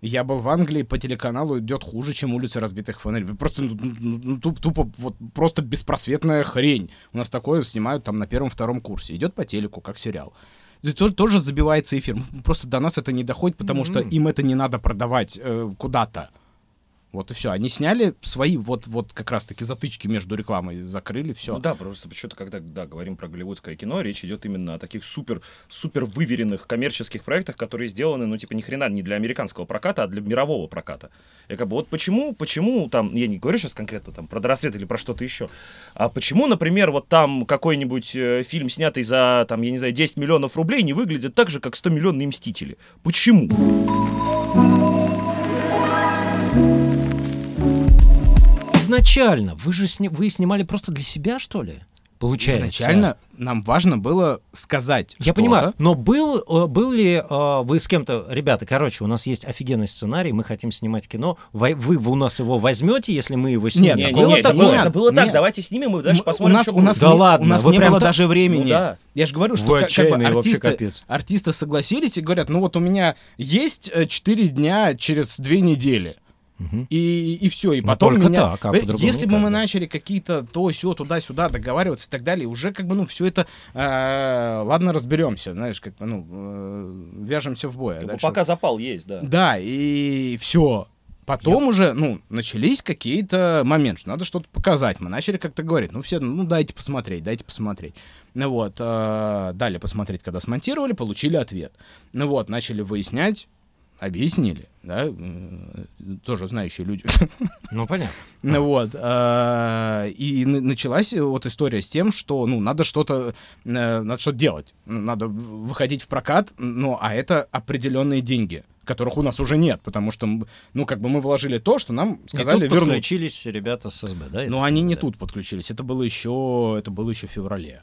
[SPEAKER 3] Я был в Англии, по телеканалу идет хуже, чем улица разбитых фонарей. Просто ну, ну, ну, туп- тупо, вот просто беспросветная хрень. У нас такое снимают там на первом-втором курсе. Идет по телеку, как сериал. И тоже, тоже забивается эфир. Просто до нас это не доходит, потому что
[SPEAKER 1] Мгм.
[SPEAKER 3] им это не надо продавать э, куда-то. Вот и все. Они сняли свои вот, вот как раз-таки затычки между рекламой, закрыли все.
[SPEAKER 2] Ну да, просто почему-то, когда да, говорим про голливудское кино, речь идет именно о таких супер, супер выверенных коммерческих проектах, которые сделаны, ну, типа, ни хрена не для американского проката, а для мирового проката. И как бы вот почему, почему там, я не говорю сейчас конкретно там про «Доросвет» или про что-то еще, а почему, например, вот там какой-нибудь э, фильм, снятый за, там, я не знаю, 10 миллионов рублей, не выглядит так же, как 100-миллионные «Мстители»? Почему?
[SPEAKER 1] Изначально вы же сни- вы снимали просто для себя, что ли? Получается.
[SPEAKER 3] Изначально нам важно было сказать
[SPEAKER 1] Я
[SPEAKER 3] что-то.
[SPEAKER 1] понимаю, но был, э, был ли э, вы с кем-то, ребята, короче, у нас есть офигенный сценарий, мы хотим снимать кино, вы, вы у нас его возьмете, если мы его снимем?
[SPEAKER 3] Нет,
[SPEAKER 2] Не, не,
[SPEAKER 3] такого
[SPEAKER 2] было,
[SPEAKER 3] нет,
[SPEAKER 2] это было так,
[SPEAKER 3] нет.
[SPEAKER 2] давайте снимем и дальше посмотрим,
[SPEAKER 3] у нас,
[SPEAKER 2] что
[SPEAKER 3] у нас.
[SPEAKER 1] Да
[SPEAKER 3] не,
[SPEAKER 1] ладно,
[SPEAKER 3] у нас не было
[SPEAKER 1] так-
[SPEAKER 3] даже времени.
[SPEAKER 2] Ну да.
[SPEAKER 3] Я же говорю, что
[SPEAKER 1] Вы
[SPEAKER 3] как- как бы артисты,
[SPEAKER 1] капец.
[SPEAKER 3] артисты согласились и говорят, ну вот у меня есть 4 дня через 2 недели.
[SPEAKER 1] Мгм.
[SPEAKER 3] И, и все, и потом
[SPEAKER 1] только
[SPEAKER 3] меня...
[SPEAKER 1] так, а
[SPEAKER 3] Если бы мы
[SPEAKER 1] да.
[SPEAKER 3] начали какие-то то, все туда-сюда договариваться и так далее, уже как бы, ну, все это, э, ладно, разберемся, знаешь, как бы, ну, э, вяжемся в бой. а дальше-
[SPEAKER 2] Пока запал есть, да.
[SPEAKER 3] Да, и все. Потом уже, ну, начались какие-то моменты, что надо что-то показать. Мы начали как-то говорить, ну, все, ну, дайте посмотреть, дайте посмотреть. Ну вот, э, дали посмотреть, когда смонтировали, получили ответ. Ну вот, начали выяснять, объяснили, да, тоже знающие люди.
[SPEAKER 1] Ну, понятно.
[SPEAKER 3] Ну вот, э, и началась вот история с тем, что, ну, надо что-то, э, надо что-то делать, Ну, надо выходить в прокат, ну, а это определенные деньги, которых у нас уже нет, потому что, ну, как бы мы вложили то, что нам сказали
[SPEAKER 1] и тут
[SPEAKER 3] вернуть.
[SPEAKER 1] подключились ребята с СБ, да?
[SPEAKER 3] Но
[SPEAKER 1] это
[SPEAKER 3] они не
[SPEAKER 1] да?
[SPEAKER 3] тут подключились, это было еще, это было еще в феврале.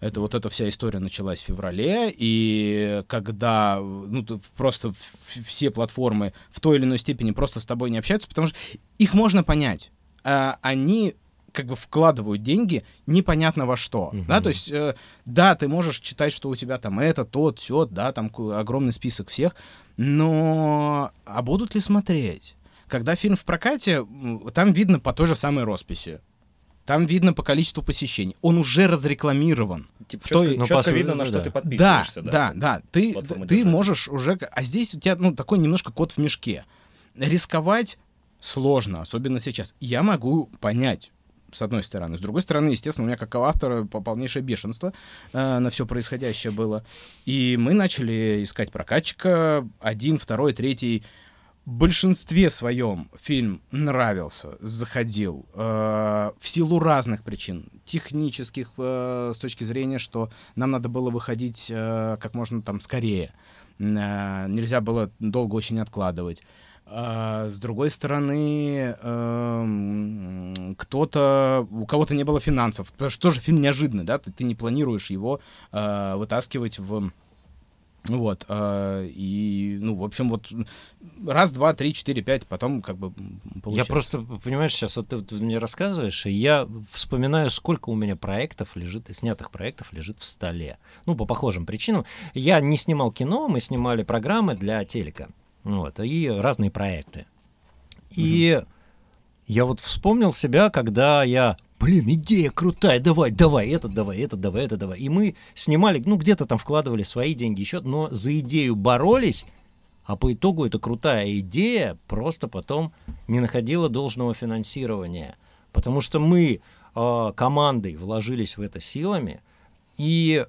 [SPEAKER 3] Это вот эта вся история началась в феврале, и когда ну, просто все платформы в той или иной степени просто с тобой не общаются, потому что их можно понять. А, они как бы вкладывают деньги непонятно во что.
[SPEAKER 1] Мгм.
[SPEAKER 3] Да, то есть, э, да, ты можешь читать, что у тебя там это, то, все, да, там огромный список всех, но а будут ли смотреть? Когда фильм в прокате, там видно по той же самой росписи. Там видно по количеству посещений. Он уже разрекламирован.
[SPEAKER 2] Типа,
[SPEAKER 3] Что
[SPEAKER 2] четко,
[SPEAKER 3] и-
[SPEAKER 1] ну,
[SPEAKER 2] четко
[SPEAKER 1] сути,
[SPEAKER 2] видно, на
[SPEAKER 1] ну,
[SPEAKER 2] что
[SPEAKER 1] да.
[SPEAKER 2] ты
[SPEAKER 3] Да,
[SPEAKER 2] подписываешься.
[SPEAKER 3] да, да. Ты,
[SPEAKER 2] Платформы
[SPEAKER 3] ты
[SPEAKER 2] держать.
[SPEAKER 3] можешь уже... А здесь у тебя, ну, такой немножко кот в мешке. Рисковать сложно, особенно сейчас. Я могу понять, с одной стороны. С другой стороны, естественно, у меня как автора по- полнейшее бешенство э, на все происходящее было. И мы начали искать прокатчика. Один, второй, третий. Большинстве своем фильм нравился, заходил э, в силу разных причин. Технических, э, с точки зрения, что нам надо было выходить э, как можно там скорее. Э, нельзя было долго очень откладывать. А, с другой стороны, эм, кто-то, у кого-то не было финансов, потому что тоже фильм неожиданный, да, ты, ты не планируешь его э, вытаскивать в вот, э, и, ну, в общем, вот раз, два, три, четыре, пять, потом как бы м,
[SPEAKER 1] Я
[SPEAKER 3] получается.
[SPEAKER 1] просто, понимаешь, сейчас вот ты, ты мне рассказываешь, и я вспоминаю, сколько у меня проектов лежит, снятых проектов лежит в столе. Ну, по похожим причинам. Я не снимал кино, мы снимали программы для телека. Вот, и разные проекты. И я вот вспомнил себя, когда я Блин, идея крутая, давай, давай, этот давай, этот давай, это давай. И мы снимали, ну, где-то там вкладывали свои деньги еще, но за идею боролись, а по итогу эта крутая идея просто потом не находила должного финансирования. Потому что мы э, командой вложились в это силами, и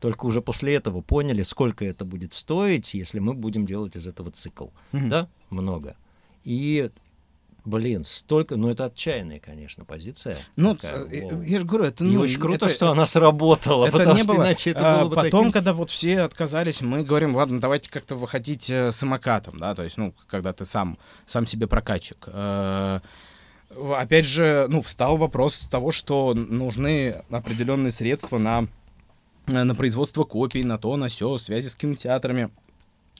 [SPEAKER 1] только уже после этого поняли, сколько это будет стоить, если мы будем делать из этого цикл.
[SPEAKER 3] Мгм.
[SPEAKER 1] Да, много. И, блин, столько, ну это отчаянная, конечно, позиция.
[SPEAKER 3] Ну,
[SPEAKER 1] такая,
[SPEAKER 3] э, я же говорю, это...
[SPEAKER 1] И
[SPEAKER 3] ну,
[SPEAKER 1] очень круто,
[SPEAKER 3] это-
[SPEAKER 1] что она сработала,
[SPEAKER 3] это
[SPEAKER 1] потому
[SPEAKER 3] не
[SPEAKER 1] что
[SPEAKER 3] было.
[SPEAKER 1] иначе это
[SPEAKER 3] А,
[SPEAKER 1] было бы
[SPEAKER 3] Потом,
[SPEAKER 1] таким...
[SPEAKER 3] когда вот все отказались, мы говорим, ладно, давайте как-то выходить э, самокатом, да, то есть, ну, когда ты сам, сам себе прокатчик. Э, Опять же, ну, встал вопрос того, что нужны определенные средства на, на производство копий, на то, на все, связи с кинотеатрами.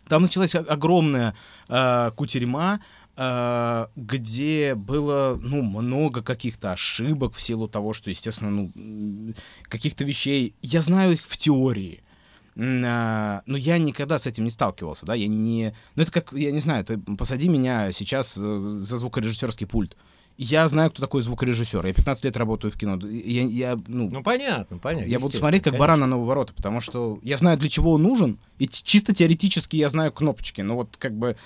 [SPEAKER 3] Там началась огромная э, кутерьма, где было, ну, много каких-то ошибок в силу того, что, естественно, ну, каких-то вещей. Я знаю их в теории. А, Но я никогда с этим не сталкивался, да, я не... Ну, это как, я не знаю, ты посади меня сейчас э, за звукорежиссерский пульт, я знаю, кто такой звукорежиссер. Я 15 лет работаю в кино. Я, я, ну,
[SPEAKER 1] Ну, понятно, понятно.
[SPEAKER 3] я буду смотреть как
[SPEAKER 1] конечно.
[SPEAKER 3] баран на новые ворота, потому что я знаю, для чего он нужен, и чисто теоретически я знаю кнопочки. Ну вот как бы...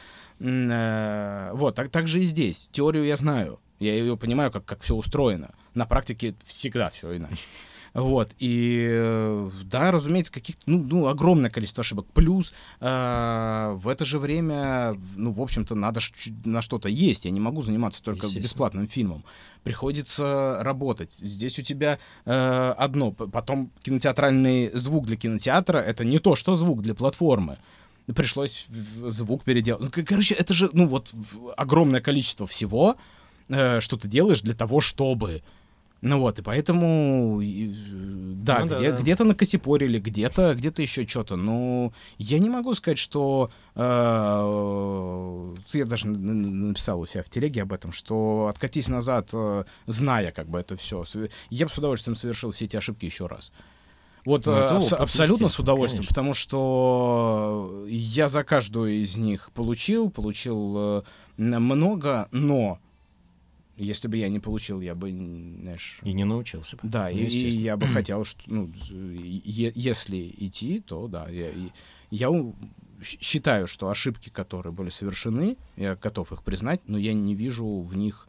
[SPEAKER 3] э, вот, так, так же и здесь. Теорию я знаю. Я ее понимаю, как, как все устроено. На практике всегда все иначе. Вот, и э, да, разумеется, каких ну, ну, огромное количество ошибок. Плюс э, в это же время, ну, в общем-то, надо на что-то есть. Я не могу заниматься только бесплатным фильмом. Приходится работать. Здесь у тебя э, одно, потом кинотеатральный звук для кинотеатра это не то, что звук для платформы. Пришлось звук переделать. Ну, короче, это же, ну, вот огромное количество всего, э, что ты делаешь для того, чтобы. Ну вот, и поэтому, и, э, да,
[SPEAKER 1] Ну да,
[SPEAKER 3] где,
[SPEAKER 1] да.
[SPEAKER 3] где-то накосипорили, где-то, где-то еще что-то. Но я не могу сказать, что... э, я даже написал у себя в телеге об этом, что откатись назад, э, зная как бы это все. Я бы с удовольствием совершил все эти ошибки еще раз. Вот
[SPEAKER 1] Ну,
[SPEAKER 3] э,
[SPEAKER 1] опыт,
[SPEAKER 3] абсолютно с удовольствием,
[SPEAKER 1] конечно.
[SPEAKER 3] потому что я за каждую из них получил, получил э, много, но если бы я не получил, я бы, знаешь,
[SPEAKER 1] И не научился бы.
[SPEAKER 3] да,
[SPEAKER 1] Ну,
[SPEAKER 3] и, и я бы хотел, что, ну, е- если идти, то да, я, я считаю, что ошибки, которые были совершены, я готов их признать, но я не вижу в них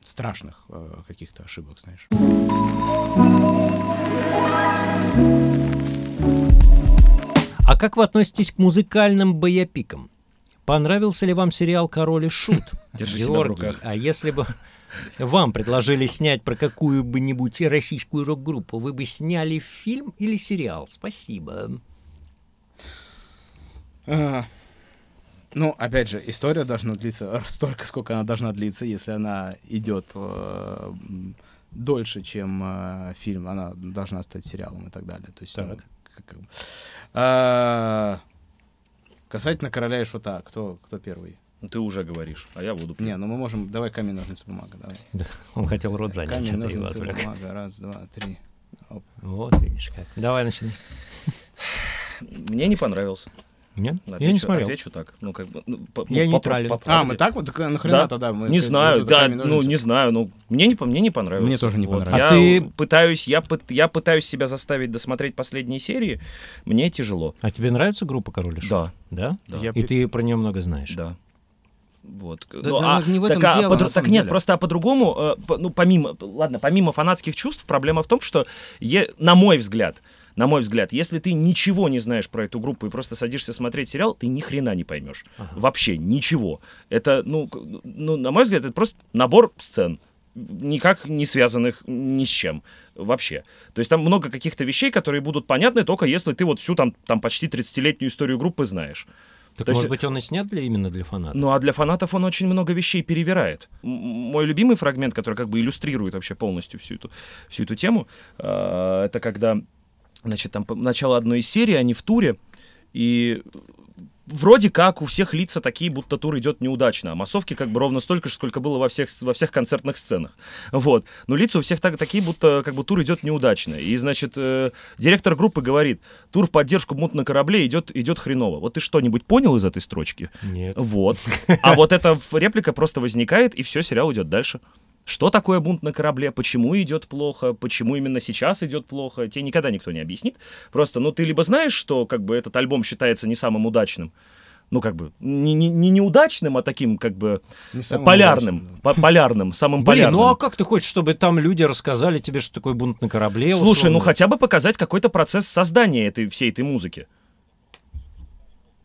[SPEAKER 3] страшных э, каких-то ошибок, знаешь.
[SPEAKER 1] А как вы относитесь к музыкальным боепикам? Понравился ли вам сериал «Король и Шут»?
[SPEAKER 2] Держи себя в руках.
[SPEAKER 1] а если бы вам предложили снять про какую-нибудь российскую рок-группу, вы бы сняли фильм или сериал? Спасибо.
[SPEAKER 3] Ну, опять же, история должна длиться столько, сколько она должна длиться, если она идет э, дольше, чем э, фильм, она должна стать сериалом и так далее. То есть, ну,
[SPEAKER 1] Так.
[SPEAKER 3] как- как. А, касательно короля и шута, кто, кто первый?
[SPEAKER 2] Ну, Ты уже говоришь, а я буду.
[SPEAKER 3] Не, ну мы можем. Давай камень, ножницы, бумага. Давай.
[SPEAKER 1] Он хотел рот занять.
[SPEAKER 3] камень, ножницы, бумага. Раз, два, три. Оп.
[SPEAKER 1] Вот, видишь как. Давай начни.
[SPEAKER 2] Мне не понравился.
[SPEAKER 1] Нет?
[SPEAKER 2] Отвечу,
[SPEAKER 1] Я не смотрел.
[SPEAKER 2] Отвечу так. Ну, как бы, ну, по-
[SPEAKER 1] Я
[SPEAKER 2] ну,
[SPEAKER 1] нейтрален.
[SPEAKER 2] по- по
[SPEAKER 3] А,
[SPEAKER 2] правде.
[SPEAKER 3] мы так вот? Так нахрена
[SPEAKER 2] Да.
[SPEAKER 3] тогда? Мы,
[SPEAKER 2] не
[SPEAKER 3] как-
[SPEAKER 2] знаю,
[SPEAKER 3] вот
[SPEAKER 2] да, ну не знаю, ну мне не по- мне не понравилось.
[SPEAKER 3] Мне тоже не
[SPEAKER 2] Вот.
[SPEAKER 3] понравилось.
[SPEAKER 1] А
[SPEAKER 2] Я
[SPEAKER 1] ты-
[SPEAKER 2] пытаюсь, я пыт- я пытаюсь себя заставить досмотреть последние серии, мне тяжело.
[SPEAKER 1] А тебе нравится группа «Король и Шут»?
[SPEAKER 2] Да,
[SPEAKER 1] Да?
[SPEAKER 2] Да.
[SPEAKER 3] Я
[SPEAKER 1] И ты про нее много знаешь?
[SPEAKER 2] да. Вот.
[SPEAKER 3] Да-
[SPEAKER 2] Ну,
[SPEAKER 3] да
[SPEAKER 2] а,
[SPEAKER 3] не в этом
[SPEAKER 2] так, а
[SPEAKER 3] дело,
[SPEAKER 2] подру-
[SPEAKER 3] на
[SPEAKER 2] так
[SPEAKER 3] самом
[SPEAKER 2] нет,
[SPEAKER 3] деле.
[SPEAKER 2] просто а по-другому, э, по- ну помимо, ладно, помимо фанатских чувств, проблема в том, что, е- на мой взгляд, на мой взгляд, если ты ничего не знаешь про эту группу и просто садишься смотреть сериал, ты ни хрена не поймешь. Вообще ничего. Это, ну, ну, на мой взгляд, это просто набор сцен, никак не связанных ни с чем вообще. То есть там много каких-то вещей, которые будут понятны только если ты вот всю там, там почти 30-летнюю историю группы знаешь.
[SPEAKER 1] Так,
[SPEAKER 2] То есть-
[SPEAKER 1] может быть, он и снят для, именно для фанатов?
[SPEAKER 2] Ну а для фанатов он очень много вещей перевирает. М- Мой любимый фрагмент, который как бы иллюстрирует вообще полностью всю эту, всю эту тему, э, это когда, значит, там начало одной из серий, они в туре, и вроде как у всех лица такие, будто тур идет неудачно, а массовки как бы ровно столько же, сколько было во всех, во всех концертных сценах. Вот. Но лица у всех так, такие, будто как бы тур идет неудачно. И, значит, э, директор группы говорит, тур в поддержку мут на корабле идет, идет хреново. Вот ты что-нибудь понял из этой строчки?
[SPEAKER 1] Нет.
[SPEAKER 2] Вот. А вот эта реплика просто возникает, и все, сериал идет дальше. Что такое бунт на корабле? Почему идет плохо? Почему именно сейчас идет плохо? Тебе никогда никто не объяснит. Просто, ну, ты либо знаешь, что как бы этот альбом считается не самым удачным, ну, как бы, не, не, не неудачным, а таким, как бы, полярным,
[SPEAKER 3] удачным, да.
[SPEAKER 2] по- полярным, самым
[SPEAKER 1] Блин,
[SPEAKER 2] полярным.
[SPEAKER 1] ну а как ты хочешь, чтобы там люди рассказали тебе, что такое бунт на корабле?
[SPEAKER 2] Слушай,
[SPEAKER 1] условно?
[SPEAKER 2] ну хотя бы показать какой-то процесс создания этой, всей этой музыки.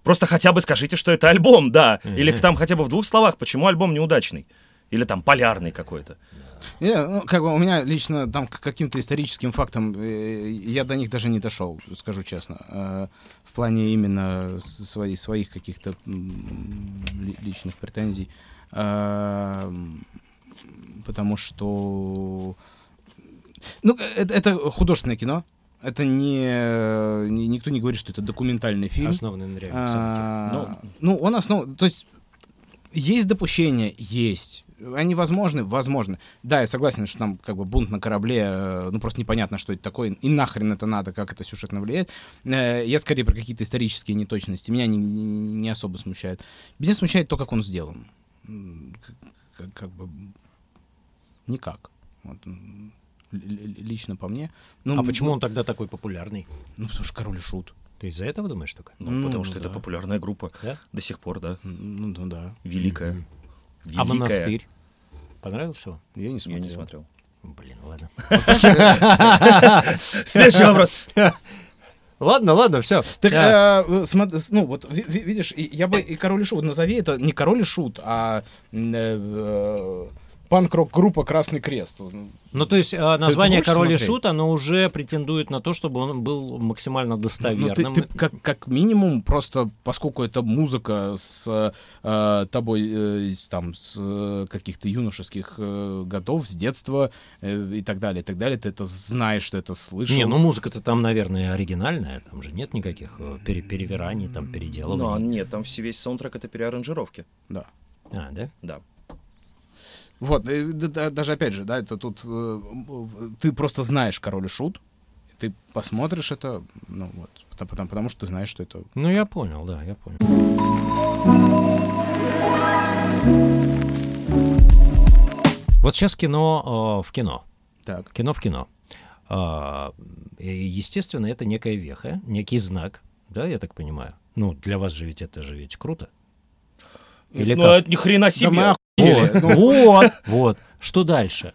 [SPEAKER 2] Просто хотя бы скажите, что это альбом, да. Или там хотя бы в двух словах, почему альбом неудачный. Или там полярный какой-то.
[SPEAKER 3] Не, ну, как бы у меня лично там к каким-то историческим фактам э, я до них даже не дошел, скажу честно. Э, в плане именно с- свои- своих каких-то личных претензий. Э, потому что... Ну, это, это художественное кино. Это не, Никто не говорит, что это документальный фильм.
[SPEAKER 1] Основанный на реальных событиях.
[SPEAKER 3] А, Ну, он основ... То есть есть допущения? Есть. Они возможны? Возможны. Да, я согласен, что там как бы бунт на корабле, э, ну просто непонятно, что это такое, и нахрен это надо, как это сюжетно влияет. Э, Я скорее про какие-то исторические неточности. Меня не, не- особо смущает. Меня смущает то, как он сделан. Как, как- бы... никак. Вот, лично по мне. Ну,
[SPEAKER 1] А почему он тогда такой популярный?
[SPEAKER 3] Ну, потому что король и шут.
[SPEAKER 1] Ты из-за этого думаешь только?
[SPEAKER 2] Ну,
[SPEAKER 3] Ну,
[SPEAKER 2] потому что это
[SPEAKER 3] да.
[SPEAKER 2] популярная группа.
[SPEAKER 1] Да?
[SPEAKER 2] До сих пор, да.
[SPEAKER 3] Ну, ну да.
[SPEAKER 2] Великая.
[SPEAKER 1] Мгм.
[SPEAKER 2] Великая.
[SPEAKER 1] А монастырь? Понравился вам?
[SPEAKER 3] Я не
[SPEAKER 2] Я
[SPEAKER 3] смотрел.
[SPEAKER 2] не смотрел.
[SPEAKER 1] Блин, ладно.
[SPEAKER 2] Следующий вопрос.
[SPEAKER 1] Ладно, ладно, все.
[SPEAKER 3] Так, э, э, смо- с- ну, вот, ви- ви- видишь, я бы и король и шут, назови это не король и шут, а м, э, э, панк-рок-группа Красный Крест. Ну,
[SPEAKER 1] Ну, то есть а, название Король и? Шут, оно уже претендует на то, чтобы он был максимально
[SPEAKER 3] Ну,
[SPEAKER 1] достоверным.
[SPEAKER 3] ты, ты как, как минимум, просто поскольку это музыка с э, тобой э, там с э, каких-то юношеских э, годов, с детства э, и так далее, и так далее, ты это знаешь, что это слышал.
[SPEAKER 1] Не, ну музыка-то там, наверное, оригинальная, там же нет никаких э, пере- перевираний, там
[SPEAKER 2] Ну,
[SPEAKER 1] переделываний.
[SPEAKER 2] нет, там все- весь саундтрек это переаранжировки.
[SPEAKER 3] Да.
[SPEAKER 1] А, да?
[SPEAKER 2] Да.
[SPEAKER 3] Вот, э, даже опять же, да, это тут э, ты просто знаешь король и шут, ты посмотришь это, ну вот, потому, потому, что ты знаешь, что это.
[SPEAKER 1] Ну, я понял, да, я понял. Вот сейчас кино э, в кино.
[SPEAKER 3] Так.
[SPEAKER 1] Кино в кино. А, и, естественно, это некая веха, некий знак, да, я так понимаю. Ну, для вас же ведь это же ведь круто. Или
[SPEAKER 2] ну,
[SPEAKER 1] как?
[SPEAKER 2] это ни хрена
[SPEAKER 3] Да мы
[SPEAKER 2] себе.
[SPEAKER 1] Вот,
[SPEAKER 3] Ну,
[SPEAKER 1] вот, вот. Что дальше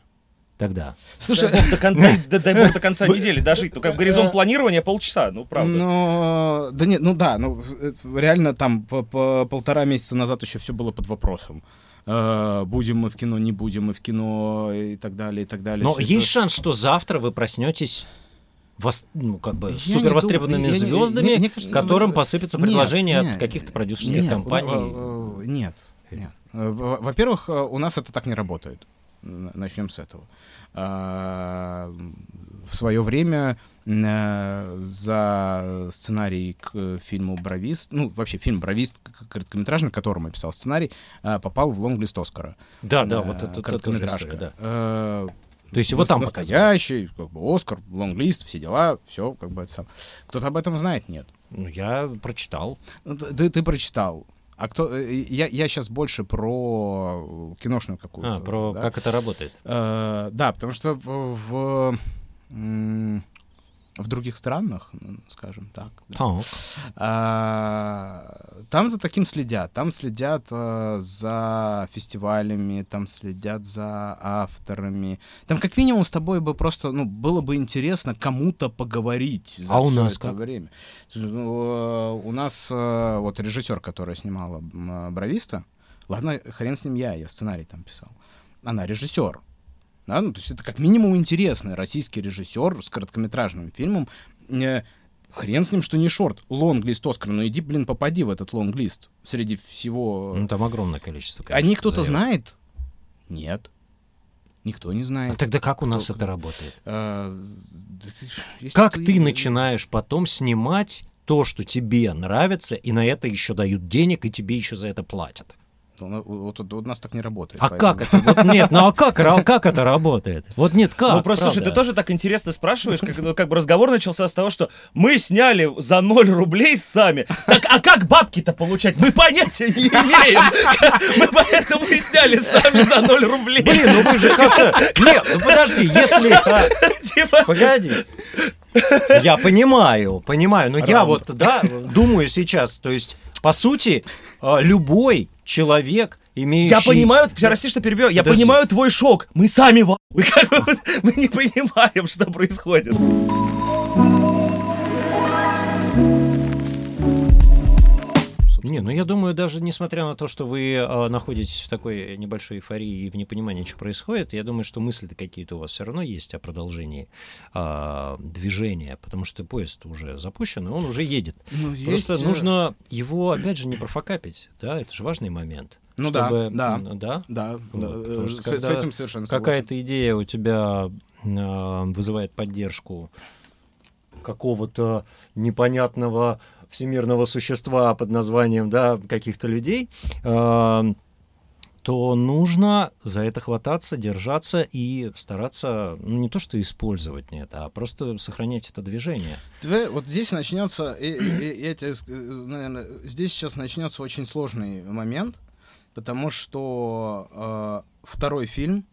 [SPEAKER 1] тогда?
[SPEAKER 3] Слушай,
[SPEAKER 2] Дай бог, до, кон- дай- дай- дай бог до конца недели дожить. Ну, как горизонт планирования полчаса, ну, правда.
[SPEAKER 3] Ну, да нет, ну да, ну э, реально там по, по полтора месяца назад еще все было под вопросом. Э, будем мы в кино, не будем мы в кино и так далее, и так далее.
[SPEAKER 1] Но есть
[SPEAKER 3] это-
[SPEAKER 1] шанс, что завтра вы проснетесь вос- ну, как бы
[SPEAKER 3] Я
[SPEAKER 1] супер востребованными
[SPEAKER 3] думаю, я не-
[SPEAKER 1] звездами,
[SPEAKER 3] мне- мне кажется,
[SPEAKER 1] которым
[SPEAKER 3] это-
[SPEAKER 1] посыпятся
[SPEAKER 3] Нет,
[SPEAKER 1] предложения
[SPEAKER 3] нет,
[SPEAKER 1] от каких-то продюсерских
[SPEAKER 3] нет,
[SPEAKER 1] компаний.
[SPEAKER 3] э, э, Нет. Э, Во-первых, э, у нас это так не работает. Начнем с этого. А, В свое время э, за сценарий к э, фильму «Бровист», ну, вообще фильм «Бровист», короткометражный, к которому я писал сценарий, э, попал в лонглист Оскара.
[SPEAKER 1] Да, да,
[SPEAKER 3] Э,
[SPEAKER 1] вот это, это
[SPEAKER 3] короткометражка.
[SPEAKER 1] история, да.
[SPEAKER 3] Э,
[SPEAKER 1] То есть его там
[SPEAKER 3] настоящий, как бы Оскар, лонглист, все дела, все, как бы это сам. Кто-то об этом знает, нет.
[SPEAKER 1] Ну, я прочитал.
[SPEAKER 3] Ты- ты прочитал. А кто? э, Я, я сейчас больше про киношную какую-то.
[SPEAKER 1] А, про
[SPEAKER 3] да.
[SPEAKER 1] как это работает.
[SPEAKER 3] Э, да, потому что в, в, других странах, ну, скажем так, да, а, там за таким следят. Там следят э, за фестивалями, там следят за авторами. Там как минимум с тобой бы просто, ну, было бы интересно кому-то поговорить за
[SPEAKER 1] А у нас
[SPEAKER 3] это
[SPEAKER 1] как?
[SPEAKER 3] время. Ну, э, у нас э, вот режиссер, которая снимала э, «Бровиста», ладно, хрен с ним я, я сценарий там писал. Она режиссер. Да, ну, то есть это как минимум интересный российский режиссер с короткометражным фильмом. Э, хрен с ним, что не шорт. Лонглист Оскар. Ну иди, блин, попади в этот лонглист. Среди всего...
[SPEAKER 1] Ну, там огромное количество.
[SPEAKER 3] Они
[SPEAKER 1] конечно,
[SPEAKER 3] кто-то
[SPEAKER 1] заявок.
[SPEAKER 3] знает? Нет. Никто не
[SPEAKER 1] А
[SPEAKER 3] знает.
[SPEAKER 1] тогда как у нас
[SPEAKER 3] Кто-
[SPEAKER 1] это работает?
[SPEAKER 3] А, да ты- если
[SPEAKER 1] Как ты начинаешь потом снимать то, что тебе нравится, и на это еще дают денег, и тебе еще за это платят?
[SPEAKER 3] Ну, Вот, вот- вот у нас так не работает.
[SPEAKER 1] А
[SPEAKER 3] поэтому-
[SPEAKER 1] как это? Вот нет, ну а как, а как это работает? Вот нет, как?
[SPEAKER 2] ну, просто, слушай, ты
[SPEAKER 1] правда?
[SPEAKER 2] тоже так интересно спрашиваешь, как, ну, как бы разговор начался с того, что мы сняли за 0 рублей сами. Так, а как бабки-то получать? Мы понятия не имеем. Мы поэтому и сняли сами за 0 рублей.
[SPEAKER 1] Блин, ну вы же как-то... Нет, ну подожди, если... а,
[SPEAKER 2] Типа,
[SPEAKER 1] Погоди. Я понимаю, понимаю, но я вот, да, думаю сейчас, то есть, по сути, а, любой человек, имеющий...
[SPEAKER 2] Я понимаю, прости, что перебил, я
[SPEAKER 1] Подожди.
[SPEAKER 2] понимаю твой шок. Мы сами в бы, мы не понимаем, что происходит.
[SPEAKER 1] Не, ну я думаю, даже несмотря на то, что вы а, находитесь в такой небольшой эйфории и в непонимании, что происходит, я думаю, что мысли-то какие-то у вас все равно есть о продолжении а, движения, потому что поезд уже запущен, и он уже едет.
[SPEAKER 3] Ну,
[SPEAKER 1] Просто
[SPEAKER 3] есть, э,
[SPEAKER 1] нужно его, опять же, не профокапить, да, это же важный момент.
[SPEAKER 3] Ну да,
[SPEAKER 1] чтобы,
[SPEAKER 3] да.
[SPEAKER 1] м, да,
[SPEAKER 3] Да,
[SPEAKER 1] Вот,
[SPEAKER 3] да, э,
[SPEAKER 1] что
[SPEAKER 3] с, с этим совершенно согласен.
[SPEAKER 1] какая-то идея у тебя а, вызывает поддержку какого-то непонятного всемирного существа под названием, да, каких-то людей, а, то нужно за это хвататься, держаться и стараться, ну, не то что использовать это, а просто сохранять это движение.
[SPEAKER 3] Тебе- вот здесь начнется, и- и- я тебе э, наверное, здесь сейчас начнется очень сложный момент, потому что э, второй фильм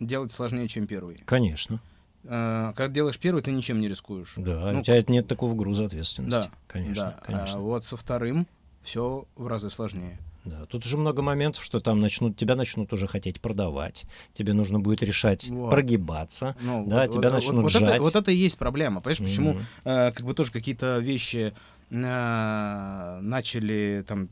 [SPEAKER 3] делать сложнее, чем первый.
[SPEAKER 1] Конечно.
[SPEAKER 3] Э, Когда делаешь первый, ты ничем не рискуешь.
[SPEAKER 1] Да,
[SPEAKER 3] Ну,
[SPEAKER 1] у тебя нет такого груза ответственности.
[SPEAKER 3] Да,
[SPEAKER 1] конечно,
[SPEAKER 3] да.
[SPEAKER 1] конечно.
[SPEAKER 3] А вот со вторым все в разы сложнее.
[SPEAKER 1] Да, тут же много моментов, что там начнут, тебя начнут уже хотеть продавать, тебе нужно будет решать
[SPEAKER 3] Вот.
[SPEAKER 1] прогибаться,
[SPEAKER 3] Ну,
[SPEAKER 1] да,
[SPEAKER 3] вот-
[SPEAKER 1] тебя
[SPEAKER 3] вот-
[SPEAKER 1] начнут
[SPEAKER 3] вот,
[SPEAKER 1] жать.
[SPEAKER 3] это, вот это и есть проблема. Понимаешь, почему
[SPEAKER 1] Мгм.
[SPEAKER 3] э, как бы тоже какие-то вещи начали там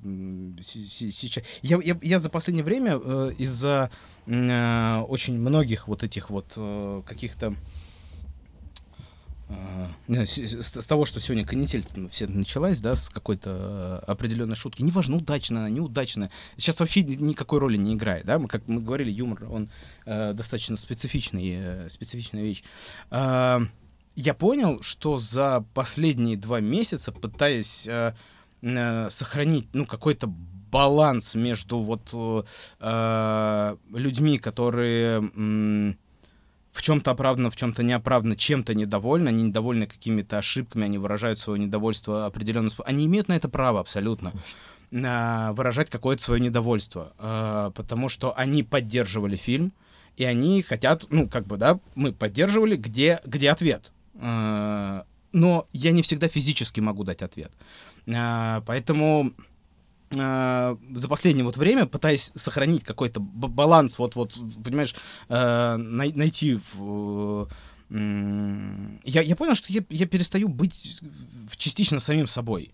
[SPEAKER 3] сейчас. Я, я, я за последнее время э, из-за э, очень многих вот этих вот э, каких-то э, с, того, что сегодня канитель все началась, да, с какой-то э, определенной шутки. Неважно, удачная она, неудачная. Сейчас вообще ни- никакой роли не играет, да. Мы, как мы говорили, юмор, он э, достаточно специфичный, э, специфичная вещь. Я понял, что за последние два месяца, пытаясь э, э, сохранить, ну, какой-то баланс между вот э, э, людьми, которые м, в чем-то оправданно, в чем-то неоправданно, чем-то недовольны, они недовольны какими-то ошибками, они выражают свое недовольство определенным способом. Они имеют на это право абсолютно а, выражать какое-то свое недовольство, а, потому что они поддерживали фильм, и они хотят, ну, как бы, да, мы поддерживали, где, где ответ. А, но я не всегда физически могу дать ответ. А, поэтому а, за последнее вот время, пытаясь сохранить какой-то баланс, вот, вот, понимаешь, най- найти... я, я понял, что я, я перестаю быть частично самим собой.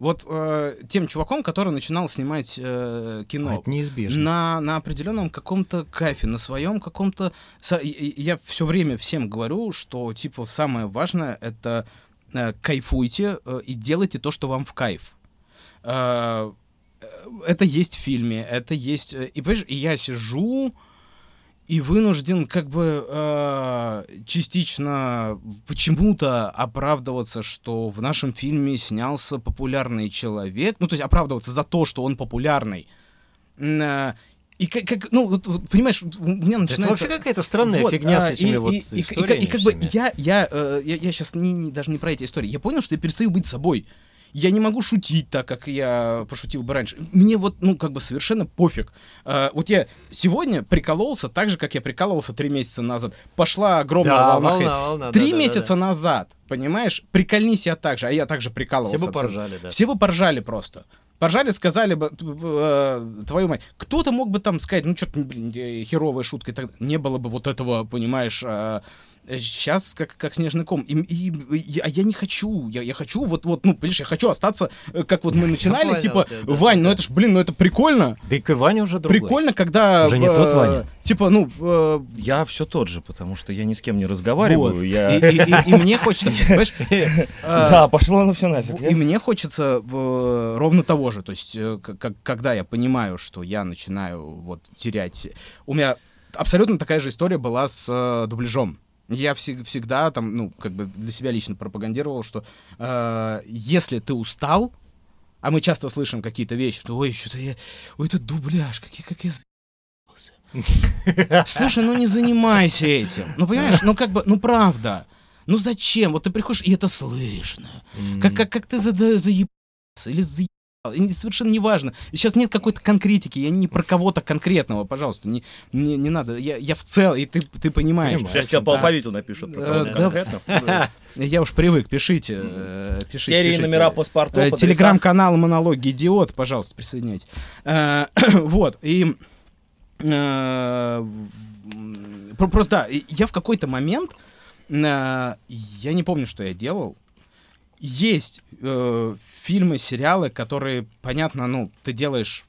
[SPEAKER 3] Вот э, тем чуваком, который начинал снимать э, кино.
[SPEAKER 1] А, это неизбежно.
[SPEAKER 3] На, на определенном каком-то кайфе, на своем каком-то... Я все время всем говорю, что, типа, самое важное — это э, кайфуйте э, и делайте то, что вам в кайф. Э, э, это есть в фильме, это есть... э, И, понимаешь, и я сижу и вынужден как бы э, частично почему-то оправдываться, что в нашем фильме снялся популярный человек, ну то есть оправдываться за то, что он популярный. Э, И как, как ну, вот, вот, понимаешь, у меня
[SPEAKER 1] Это
[SPEAKER 3] начинается...
[SPEAKER 1] вообще какая-то странная
[SPEAKER 3] Вот,
[SPEAKER 1] фигня с
[SPEAKER 3] а,
[SPEAKER 1] этими
[SPEAKER 3] и,
[SPEAKER 1] вот
[SPEAKER 3] и- и- и-
[SPEAKER 1] историями
[SPEAKER 3] и как бы я, я, э, я, я сейчас не, не- даже не про эти истории. Я понял, что я перестаю быть собой. Я не могу шутить так, как я пошутил бы раньше. Мне вот, ну, как бы совершенно пофиг. А, вот я сегодня прикололся так же, как я прикалывался три месяца назад. Пошла огромная
[SPEAKER 1] Да,
[SPEAKER 3] волна
[SPEAKER 1] волна,
[SPEAKER 3] хейта.
[SPEAKER 1] волна,
[SPEAKER 3] Три
[SPEAKER 1] да, да, да,
[SPEAKER 3] месяца назад, понимаешь, прикольнись я так же, а я также прикалывался.
[SPEAKER 1] Все бы
[SPEAKER 3] абсолютно.
[SPEAKER 1] поржали, да.
[SPEAKER 3] Все бы поржали просто. Поржали, сказали бы, э, твою мать. Кто-то мог бы там сказать, ну что-то, блин, э, херовая шутка. и так Не было бы вот этого, понимаешь, сейчас как, как снежный ком. И, и- и- а я не хочу. Я, я хочу вот, вот, ну, понимаешь, я хочу остаться, э, как вот мы начинали,
[SPEAKER 1] понял
[SPEAKER 3] типа,
[SPEAKER 1] да,
[SPEAKER 3] Вань,
[SPEAKER 1] да,
[SPEAKER 3] ну
[SPEAKER 1] да.
[SPEAKER 3] это ж, блин, ну это прикольно.
[SPEAKER 1] Да и к Ване уже другой.
[SPEAKER 3] Прикольно, когда...
[SPEAKER 1] Уже не
[SPEAKER 3] э,
[SPEAKER 1] тот Ваня.
[SPEAKER 3] Типа, ну, э,
[SPEAKER 2] Я все тот же, потому что я ни с кем не разговариваю.
[SPEAKER 3] вот.
[SPEAKER 2] Я...
[SPEAKER 3] И, и- и- и мне хочется, понимаешь, э,
[SPEAKER 2] Да, пошло оно все нафиг.
[SPEAKER 3] И мне хочется э, ровно того же. То есть, э, когда я понимаю, что я начинаю вот терять... У меня абсолютно такая же история была с э, дубляжом. Я всег- всегда там, ну, как бы для себя лично пропагандировал, что э, если ты устал, а мы часто слышим какие-то вещи, что ой, что-то я... Ой, это дубляж, как я, как я заебался». Слушай, ну не занимайся этим. Ну, понимаешь, ну как бы, ну правда. Ну зачем? Вот ты приходишь, и это слышно. Как, как, как ты зада- заебался или заебал. И не- совершенно неважно. И сейчас нет какой-то конкретики. Я не про кого-то конкретного, пожалуйста. Не, не, не надо. Я, я в целом, и ты, ты понимаешь.
[SPEAKER 1] Понимаю.
[SPEAKER 2] Сейчас тебя по алфавиту напишут. про
[SPEAKER 3] Э,
[SPEAKER 2] кого-то
[SPEAKER 3] да,
[SPEAKER 2] конкретно.
[SPEAKER 3] Я уж привык. Пишите. э, пишите
[SPEAKER 2] Серии,
[SPEAKER 3] пишите.
[SPEAKER 2] номера паспортов,
[SPEAKER 3] Э. Телеграм-канал «Монологи идиот», пожалуйста, присоединяйтесь. Э, Вот, и... э, Просто, да, и я в какой-то момент, э, я не помню, что я делал, есть э, фильмы, сериалы, которые, понятно, ну, ты делаешь,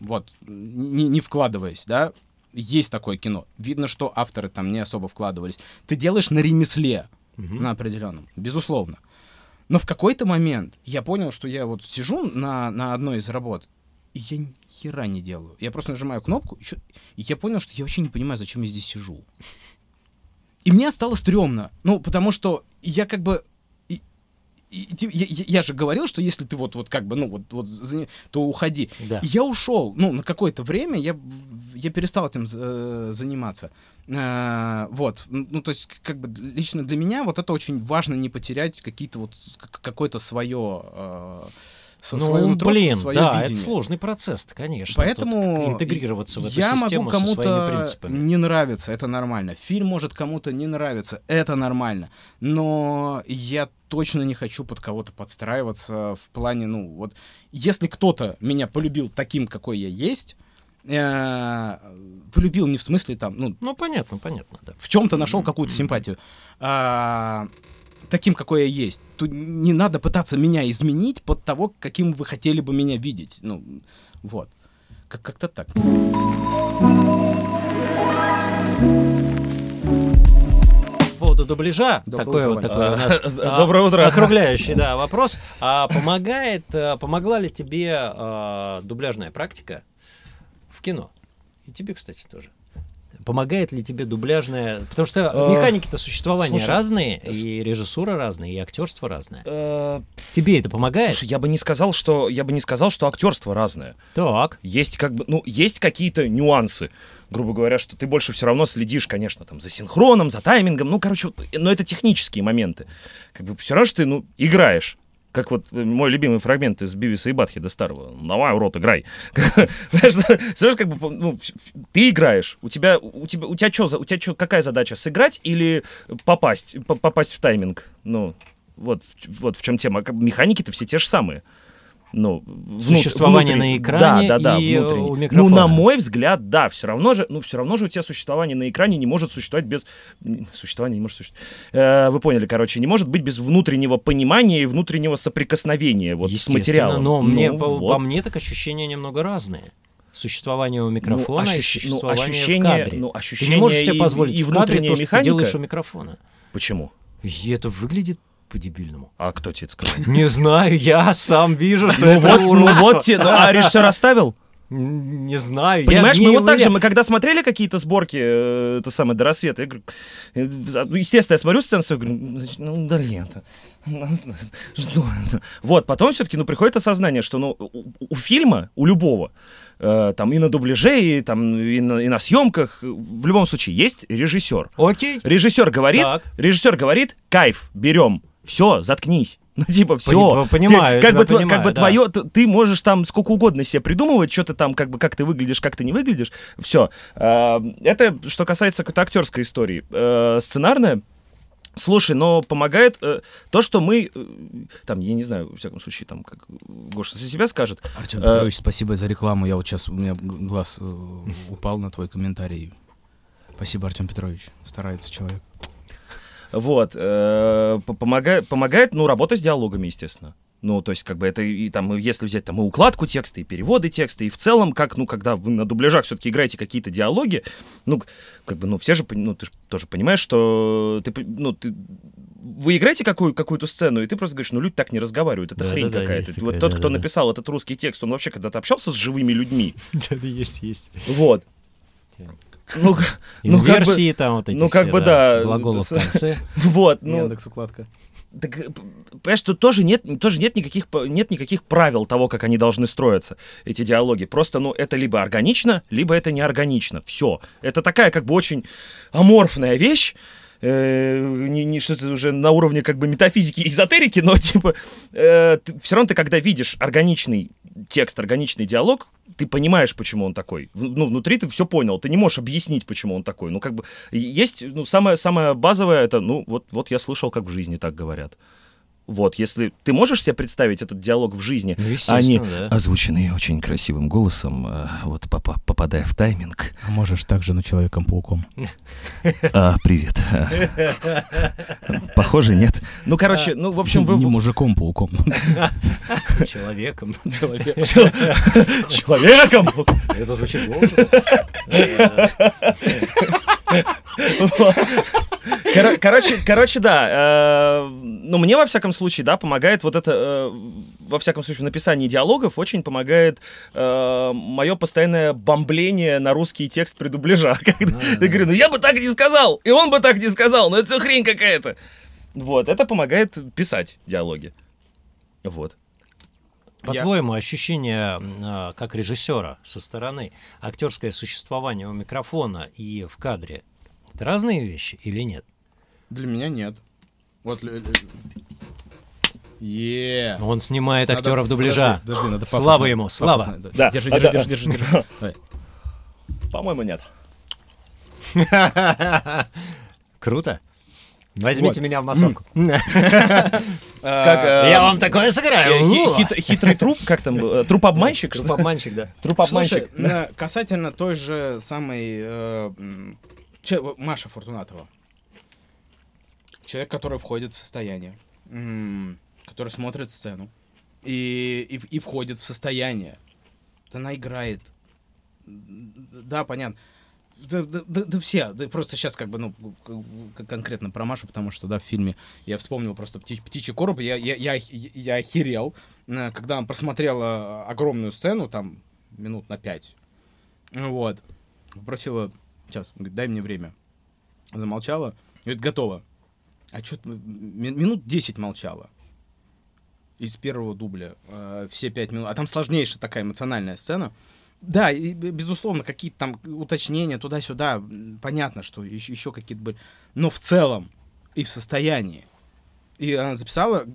[SPEAKER 3] вот, не, не вкладываясь, да, есть такое кино. Видно, что авторы там не особо вкладывались. Ты делаешь на ремесле,
[SPEAKER 1] Мгм.
[SPEAKER 3] на определенном, безусловно. Но в какой-то момент я понял, что я вот сижу на, на одной из работ, и я ни хера не делаю. Я просто нажимаю кнопку, и, чё- и я понял, что я вообще не понимаю, зачем я здесь сижу. И мне стало стрёмно. Ну, потому что я как бы... и- и- и, я, я- же говорил, что если ты вот, вот как бы, ну, вот, вот то уходи.
[SPEAKER 1] Да.
[SPEAKER 3] И я ушел, ну, на какое-то время я, я перестал этим э, заниматься. Э, вот, ну, то есть, как бы, лично для меня вот это очень важно не потерять какие-то вот, какое-то свое, э, со-
[SPEAKER 1] Ну,
[SPEAKER 3] свое нутро,
[SPEAKER 1] блин,
[SPEAKER 3] свое
[SPEAKER 1] да,
[SPEAKER 3] видение.
[SPEAKER 1] это сложный процесс, конечно.
[SPEAKER 3] Поэтому
[SPEAKER 1] Тут интегрироваться в эту
[SPEAKER 3] я
[SPEAKER 1] систему
[SPEAKER 3] могу кому-то
[SPEAKER 1] принципами.
[SPEAKER 3] не нравиться, это нормально. Фильм может кому-то не нравиться, это нормально. Но я точно не хочу под кого-то подстраиваться в плане, ну, вот, если кто-то меня полюбил таким, какой я есть, э, полюбил не в смысле там, ну,
[SPEAKER 1] Ну, понятно, понятно, да.
[SPEAKER 3] в чем-то нашел какую-то симпатию. А, таким, какой я есть. Тут не надо пытаться меня изменить под того, каким вы хотели бы меня видеть. Ну, вот. Как- как-то так.
[SPEAKER 1] По поводу дубляжа,
[SPEAKER 3] Доброе
[SPEAKER 1] такой
[SPEAKER 3] утро,
[SPEAKER 1] вот такой у нас
[SPEAKER 2] а, доброе утро.
[SPEAKER 1] округляющий, да, вопрос. А помогает, а, помогла ли тебе а, дубляжная практика в кино? И тебе, кстати, тоже. Помогает ли тебе дубляжная... Потому что
[SPEAKER 2] Э,
[SPEAKER 1] механики-то существования
[SPEAKER 2] слушай,
[SPEAKER 1] разные, и режиссура разная, и актерство разное.
[SPEAKER 2] Э,
[SPEAKER 1] Тебе это помогает?
[SPEAKER 2] Слушай, я бы не сказал, что я бы не сказал, что актерство разное.
[SPEAKER 1] Так.
[SPEAKER 2] Есть как бы, ну, есть какие-то нюансы, грубо говоря, что ты больше все равно следишь, конечно, там за синхроном, за таймингом, ну, короче, но это технические моменты. Как бы все равно, что ты, ну, играешь. Как вот э, мой любимый фрагмент из Бивиса и Батхеда старого. Давай, урод, играй. Знаешь, что- как бы, ну, ты играешь. У тебя, у тебя, у тебя что, у тебя чё, какая задача? Сыграть или попасть, по- попасть в тайминг? Ну, вот, вот в чем тема. Механики-то все те же самые. Ну, внут-
[SPEAKER 1] Существование
[SPEAKER 2] внутренне-
[SPEAKER 1] на экране
[SPEAKER 2] да, да, да,
[SPEAKER 1] и, э,
[SPEAKER 2] внутренне.
[SPEAKER 1] у
[SPEAKER 2] Ну, на мой взгляд, да, все равно же, ну, все равно же у тебя существование на экране не может существовать без... Существование не может существовать. Э, вы поняли, короче, не может быть без внутреннего понимания и внутреннего соприкосновения вот с материалом.
[SPEAKER 1] Но мне,
[SPEAKER 2] Ну,
[SPEAKER 1] по,
[SPEAKER 2] вот.
[SPEAKER 1] по мне так ощущения немного разные. Существование у микрофона и
[SPEAKER 2] ощущ- ну,
[SPEAKER 1] существование
[SPEAKER 2] ощущение-
[SPEAKER 1] в кадре.
[SPEAKER 2] ну,
[SPEAKER 1] Ты
[SPEAKER 2] ощущение
[SPEAKER 1] не можешь себе
[SPEAKER 2] и-
[SPEAKER 1] позволить
[SPEAKER 2] и
[SPEAKER 1] в кадре то, что ты
[SPEAKER 2] механика.
[SPEAKER 1] делаешь у микрофона.
[SPEAKER 2] Почему?
[SPEAKER 1] И это выглядит по-дебильному.
[SPEAKER 2] А кто тебе это сказал?
[SPEAKER 1] Не знаю, я сам вижу, что
[SPEAKER 2] Ну
[SPEAKER 1] это
[SPEAKER 2] вот, ну вот тебе, ну, а режиссер оставил?
[SPEAKER 1] Не знаю. я
[SPEAKER 2] Понимаешь,
[SPEAKER 1] не
[SPEAKER 2] мы вот так же,
[SPEAKER 1] уверен.
[SPEAKER 2] мы когда смотрели какие-то сборки, э, это самое, до рассвета, я говорю, э, естественно, я смотрю сцену, я говорю, ну, ну, удали это. Что это? Вот, потом все-таки, ну, приходит осознание, что, ну, у, у фильма, у любого, э, там, и на дубляже, и, там, и, на, и на съемках, в любом случае, есть режиссер.
[SPEAKER 1] Окей.
[SPEAKER 2] Режиссер говорит,
[SPEAKER 1] Так.
[SPEAKER 2] режиссер говорит, кайф, берем, все, заткнись. Ну, типа, все.
[SPEAKER 1] Пони- понимаю,
[SPEAKER 2] как бы,
[SPEAKER 1] понимаю,
[SPEAKER 2] как бы
[SPEAKER 1] да.
[SPEAKER 2] твое, ты можешь там сколько угодно себе придумывать, что ты там, как бы, как ты выглядишь, как ты не выглядишь. Все. Это что касается какой-то актерской истории. Э, Сценарная, Слушай, но помогает э, то, что мы, э, там, я не знаю, во всяком случае, там, как Гоша за себя скажет,
[SPEAKER 3] Артем
[SPEAKER 2] Э,
[SPEAKER 3] Петрович, спасибо за рекламу. Я вот сейчас, у меня глаз э, упал на твой комментарий. Спасибо, Артем Петрович. Старается человек.
[SPEAKER 2] Вот. э, по- помогает, помогает, ну, работа с диалогами, естественно. Ну, то есть, как бы это и там, если взять там и укладку текста, и переводы текста, и в целом, как, ну, когда вы на дубляжах все-таки играете какие-то диалоги, ну, как бы, ну, все же, ну, ты ж тоже понимаешь, что ты, ну, ты, вы играете какую, какую-то сцену, и ты просто говоришь, ну, люди так не разговаривают, это хрень
[SPEAKER 1] Да-да-да,
[SPEAKER 2] какая-то.
[SPEAKER 1] есть
[SPEAKER 2] Вот тот, кто
[SPEAKER 1] да-да-да.
[SPEAKER 2] написал этот русский текст, он вообще когда-то общался с живыми людьми.
[SPEAKER 1] Да, есть, есть.
[SPEAKER 2] Вот. Ну, ну, как бы,
[SPEAKER 1] там вот эти
[SPEAKER 2] ну, как
[SPEAKER 1] все,
[SPEAKER 2] бы, да.
[SPEAKER 1] Глаголы в конце.
[SPEAKER 2] вот, ну,
[SPEAKER 3] укладка.
[SPEAKER 2] Так, э, понимаешь, тут тоже нет, тоже нет никаких, нет никаких правил того, как они должны строиться, эти диалоги. Просто, ну, это либо органично, либо это неорганично. Все. Это такая, как бы, очень аморфная вещь, э, не, не что-то уже на уровне как бы метафизики и эзотерики, но типа все равно ты когда видишь органичный текст, органичный диалог, ты понимаешь, почему он такой. Ну, внутри ты все понял, ты не можешь объяснить, почему он такой. Ну, как бы, есть, ну, самое, самое базовое, это, ну, вот, вот я слышал, как в жизни так говорят. Вот, если ты можешь себе представить этот диалог в жизни,
[SPEAKER 1] Ну,
[SPEAKER 2] они
[SPEAKER 1] да.
[SPEAKER 2] озвученные очень красивым голосом, э, вот попа- попадая в тайминг.
[SPEAKER 3] А можешь также на Человеком-пауком.
[SPEAKER 2] А, привет. Похоже, нет. Ну, короче, ну, в общем, вы...
[SPEAKER 3] Не мужиком-пауком.
[SPEAKER 1] Человеком.
[SPEAKER 2] Человеком!
[SPEAKER 1] Это звучит голосом.
[SPEAKER 2] Кор- Короче, короче, да. э, Ну, мне, во всяком случае, да, помогает вот это, э, во всяком случае, в написании диалогов очень помогает мое постоянное бомбление на русский текст при дубляжах. Когда я говорю, ну я бы так не сказал, и он бы так не сказал, но это все хрень какая-то. Вот, это помогает писать диалоги. Вот.
[SPEAKER 1] По-твоему, ощущение м, а, как режиссера со стороны, актерское существование у микрофона и в кадре, это разные вещи или нет?
[SPEAKER 3] Для меня нет. Вот л- л- Е.
[SPEAKER 1] Он снимает
[SPEAKER 3] Надо-
[SPEAKER 1] актеров дубляжа.
[SPEAKER 3] подожди, надо
[SPEAKER 1] Слава ему, слава.
[SPEAKER 3] да. Держи,
[SPEAKER 2] А,
[SPEAKER 3] держи,
[SPEAKER 2] да.
[SPEAKER 3] держи, держи, держи.
[SPEAKER 2] По-моему, нет.
[SPEAKER 1] Круто. Возьмите
[SPEAKER 3] Вот.
[SPEAKER 1] меня в массовку.
[SPEAKER 2] Как, э,
[SPEAKER 1] Я вам такое
[SPEAKER 2] э,
[SPEAKER 1] сыграю.
[SPEAKER 2] хит- Хитрый труп, как там, был? Э, труп-обманщик? что ли?
[SPEAKER 1] Обманщик, да.
[SPEAKER 3] Слушай,
[SPEAKER 2] Труп-обманщик.
[SPEAKER 3] на- касательно той же самой э, Маша Фортунатова. Человек, который входит в состояние, который смотрит сцену и, и, и входит в состояние. Она играет. Да, понятно. Да, да- да- да все, да просто сейчас как бы, ну, конкретно про Машу, потому что, да, в фильме я вспомнил просто «Птич- «Птичий короб», я, я, я, я охерел, э, когда он просмотрел огромную сцену, там, минут на пять, вот, попросила, сейчас, говорит, дай мне время, замолчала, говорит, готово, а что минут 10 молчала, из первого дубля, э, все пять минут, а там сложнейшая такая эмоциональная сцена, да, и, безусловно, какие-то там уточнения туда-сюда, понятно, что еще, еще какие-то были, но в целом и в состоянии. И она записала,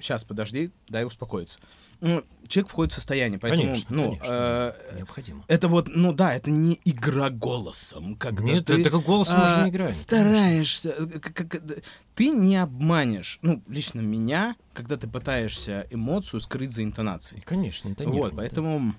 [SPEAKER 3] сейчас, подожди, дай успокоиться. Ну, Человек входит в состояние, поэтому,
[SPEAKER 1] Конечно,
[SPEAKER 3] ну,
[SPEAKER 1] конечно.
[SPEAKER 3] э,
[SPEAKER 1] Необходимо.
[SPEAKER 3] это вот, ну да, это не игра голосом, когда
[SPEAKER 1] Нет,
[SPEAKER 3] ты
[SPEAKER 1] это как голосом
[SPEAKER 3] а,
[SPEAKER 1] уже не играем.
[SPEAKER 3] Стараешься, как- как- э, ты не обманешь, ну лично меня, когда ты пытаешься эмоцию скрыть за интонацией.
[SPEAKER 1] Конечно, это нет.
[SPEAKER 3] вот,
[SPEAKER 1] это-
[SPEAKER 3] поэтому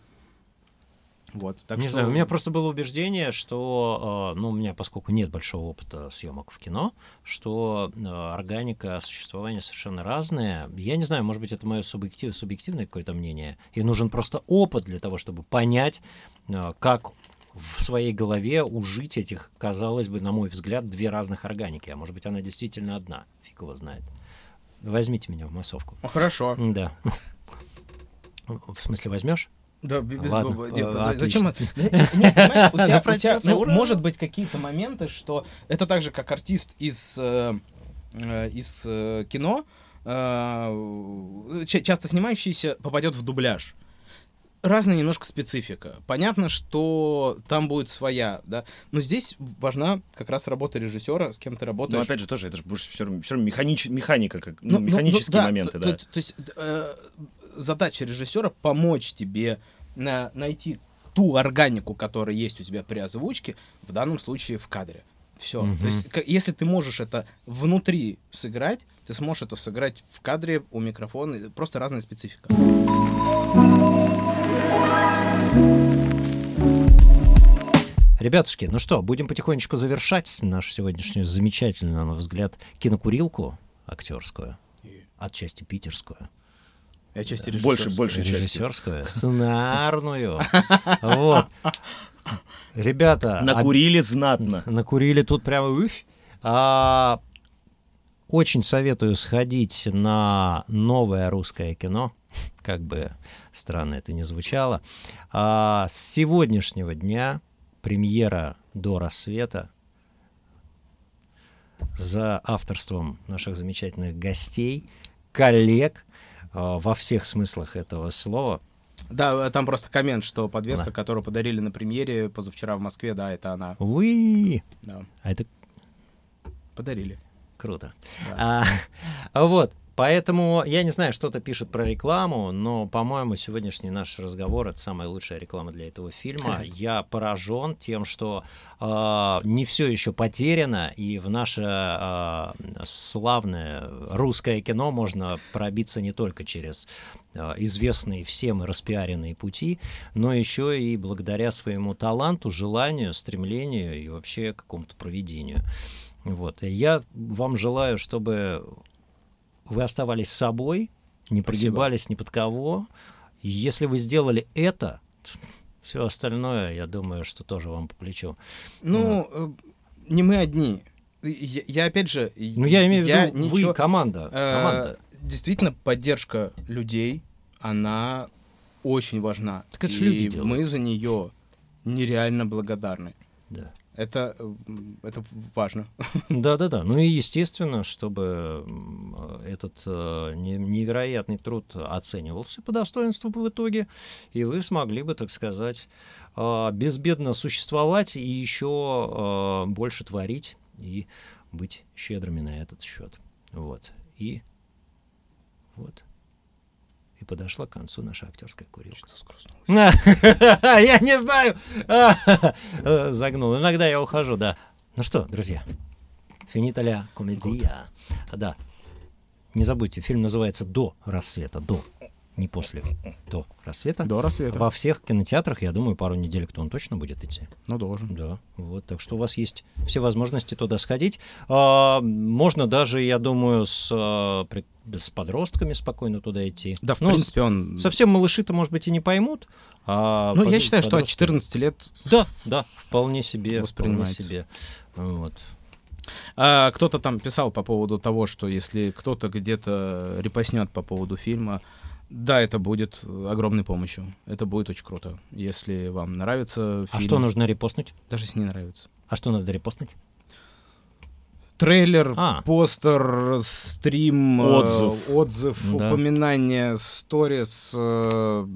[SPEAKER 3] вот, так
[SPEAKER 1] не
[SPEAKER 3] что
[SPEAKER 1] знаю, у меня просто было убеждение, что, э, ну, у меня, поскольку нет большого опыта съемок в кино, что э, органика существования совершенно разная. Я не знаю, может быть, это мое субъектив, субъективное какое-то мнение. И нужен просто опыт для того, чтобы понять, э, как в своей голове ужить этих, казалось бы, на мой взгляд, две разных органики. А может быть, она действительно одна. Фиг его знает. Возьмите меня в массовку.
[SPEAKER 3] Хорошо.
[SPEAKER 1] Да. В смысле, возьмешь?
[SPEAKER 3] Да, без-
[SPEAKER 1] Ладно,
[SPEAKER 3] б- нет,
[SPEAKER 1] отлично.
[SPEAKER 3] зачем? Нет, понимаешь, у тебя- у тебя, ну, может быть какие-то моменты, что это так же, как артист из э, э, из э, кино, ча- часто снимающийся попадет в дубляж. Разная немножко специфика. Понятно, что там будет своя, да, но здесь важна как раз работа режиссера, с кем ты
[SPEAKER 2] Но
[SPEAKER 3] работаешь.
[SPEAKER 2] опять же тоже, это же больше все равно, механика, как,
[SPEAKER 3] Ну,
[SPEAKER 2] ну,
[SPEAKER 3] ну,
[SPEAKER 2] механические
[SPEAKER 3] ну, да,
[SPEAKER 2] моменты,
[SPEAKER 3] то-
[SPEAKER 2] да.
[SPEAKER 3] То, то есть э, задача режиссера помочь тебе на- найти ту органику, которая есть у тебя при озвучке, в данном случае в кадре. Все.
[SPEAKER 1] Мгм.
[SPEAKER 3] То есть, если ты можешь это внутри сыграть, ты сможешь это сыграть в кадре у микрофона. Просто разная специфика.
[SPEAKER 1] Ребятушки, ну что, будем потихонечку завершать нашу сегодняшнюю замечательную, на мой взгляд, кинокурилку актерскую, отчасти питерскую,
[SPEAKER 3] Я части
[SPEAKER 2] Больше, больше
[SPEAKER 1] режиссерскую, сценарную. Вот. Ребята,
[SPEAKER 2] Накурили знатно.
[SPEAKER 1] накурили тут прямо... А, Очень советую сходить на новое русское кино, как бы странно это ни звучало. А, С сегодняшнего дня премьера «До рассвета» за авторством наших замечательных гостей, коллег а, во всех смыслах этого слова.
[SPEAKER 3] Да, там просто коммент, что подвеска,
[SPEAKER 1] Да.
[SPEAKER 3] которую подарили на премьере позавчера в Москве, да, это она.
[SPEAKER 1] Уи!
[SPEAKER 3] Да,
[SPEAKER 1] А это
[SPEAKER 3] подарили.
[SPEAKER 1] Круто.
[SPEAKER 3] Да.
[SPEAKER 1] А, вот, поэтому я не знаю, что-то пишут про рекламу, но, по-моему, сегодняшний наш разговор это самая лучшая реклама для этого фильма. Я поражен тем, что а, не все еще потеряно, и в наше а, славное русское кино можно пробиться не только через а, известные всем и распиаренные пути, но еще и благодаря своему таланту, желанию, стремлению и вообще какому-то проведению. Вот. И я вам желаю, чтобы вы оставались собой, не
[SPEAKER 3] Спасибо.
[SPEAKER 1] прогибались ни под кого. Если вы сделали это, все остальное, я думаю, что тоже вам по плечу.
[SPEAKER 3] Ну, э, не мы одни. Я, я опять же...
[SPEAKER 1] Ну, я имею в виду,
[SPEAKER 3] ничего-
[SPEAKER 1] вы команда.
[SPEAKER 3] Э,
[SPEAKER 1] команда.
[SPEAKER 3] Действительно, поддержка людей, она очень важна.
[SPEAKER 1] Так это
[SPEAKER 3] И
[SPEAKER 1] люди делают.
[SPEAKER 3] мы за нее нереально благодарны.
[SPEAKER 1] Да.
[SPEAKER 3] Это, это важно.
[SPEAKER 1] Да-да-да. Ну и естественно, чтобы этот э, не- невероятный труд оценивался по достоинству в итоге, и вы смогли бы, так сказать, э, безбедно существовать и еще э, больше творить и быть щедрыми на этот счет. Вот. И Вот. Подошла к концу наша актерская курилка. Я не знаю. Загнул. Иногда я ухожу, да. Ну что, друзья, финита ля комедия. Да. Не забудьте, фильм называется «До рассвета». До. Не после. До рассвета.
[SPEAKER 3] До рассвета.
[SPEAKER 1] Во всех кинотеатрах, я думаю, пару недель он точно будет идти.
[SPEAKER 3] Ну, должен.
[SPEAKER 1] Да, вот, так что у вас есть все возможности туда сходить. А, можно даже, я думаю, с, а, с подростками спокойно туда идти.
[SPEAKER 3] Да, в
[SPEAKER 1] Ну,
[SPEAKER 3] принципе, он...
[SPEAKER 1] Совсем малыши-то, может быть, и не поймут. а
[SPEAKER 3] Ну, я
[SPEAKER 1] под-
[SPEAKER 3] считаю, что от
[SPEAKER 1] подростки-
[SPEAKER 3] 14 лет...
[SPEAKER 1] Да, да, вполне себе. Вполне
[SPEAKER 3] Воспринимается.
[SPEAKER 1] себе. Вот.
[SPEAKER 3] А, кто-то там писал по поводу того, что если кто-то где-то репостнет по поводу фильма, да, это будет огромной помощью. Это будет очень круто. Если вам нравится фильм...
[SPEAKER 1] А что нужно репостнуть?
[SPEAKER 3] Даже если не нравится.
[SPEAKER 1] А что надо репостнуть?
[SPEAKER 3] Трейлер,
[SPEAKER 1] А.
[SPEAKER 3] постер, стрим, э,
[SPEAKER 2] Отзыв.
[SPEAKER 3] отзыв
[SPEAKER 1] Да.
[SPEAKER 3] упоминание, сторис. э,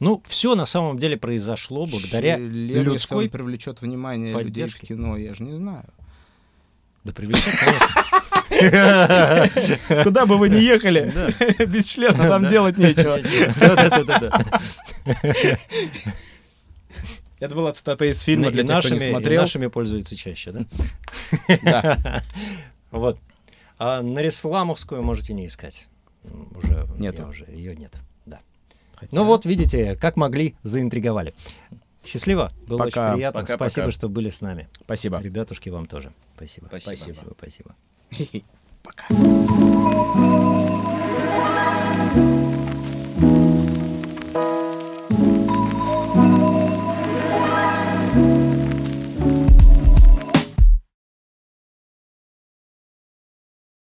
[SPEAKER 1] Ну, все на самом деле произошло благодаря
[SPEAKER 3] член,
[SPEAKER 1] людской...
[SPEAKER 3] привлечет внимание людей в кино, я же не знаю.
[SPEAKER 1] Да привлечет, конечно.
[SPEAKER 3] Куда бы вы ни ехали, без члена там делать нечего. Это была цитата из фильма
[SPEAKER 1] И
[SPEAKER 3] для тех, кто
[SPEAKER 1] нашими,
[SPEAKER 3] не
[SPEAKER 1] и
[SPEAKER 3] смотрел.
[SPEAKER 1] нашими пользуются чаще, да?
[SPEAKER 3] Да.
[SPEAKER 1] Вот. А Нарисламовскую можете не искать. Уже
[SPEAKER 3] Нету.
[SPEAKER 1] я уже ее нет. Да.
[SPEAKER 3] Хотя-
[SPEAKER 1] Ну вот, видите, как могли, заинтриговали. Счастливо. Было
[SPEAKER 3] пока.
[SPEAKER 1] очень приятно.
[SPEAKER 2] Пока,
[SPEAKER 1] спасибо, пока. что были с нами.
[SPEAKER 3] Спасибо.
[SPEAKER 1] Ребятушки, вам тоже. Спасибо.
[SPEAKER 2] Спасибо.
[SPEAKER 1] Спасибо. спасибо.
[SPEAKER 3] Пока.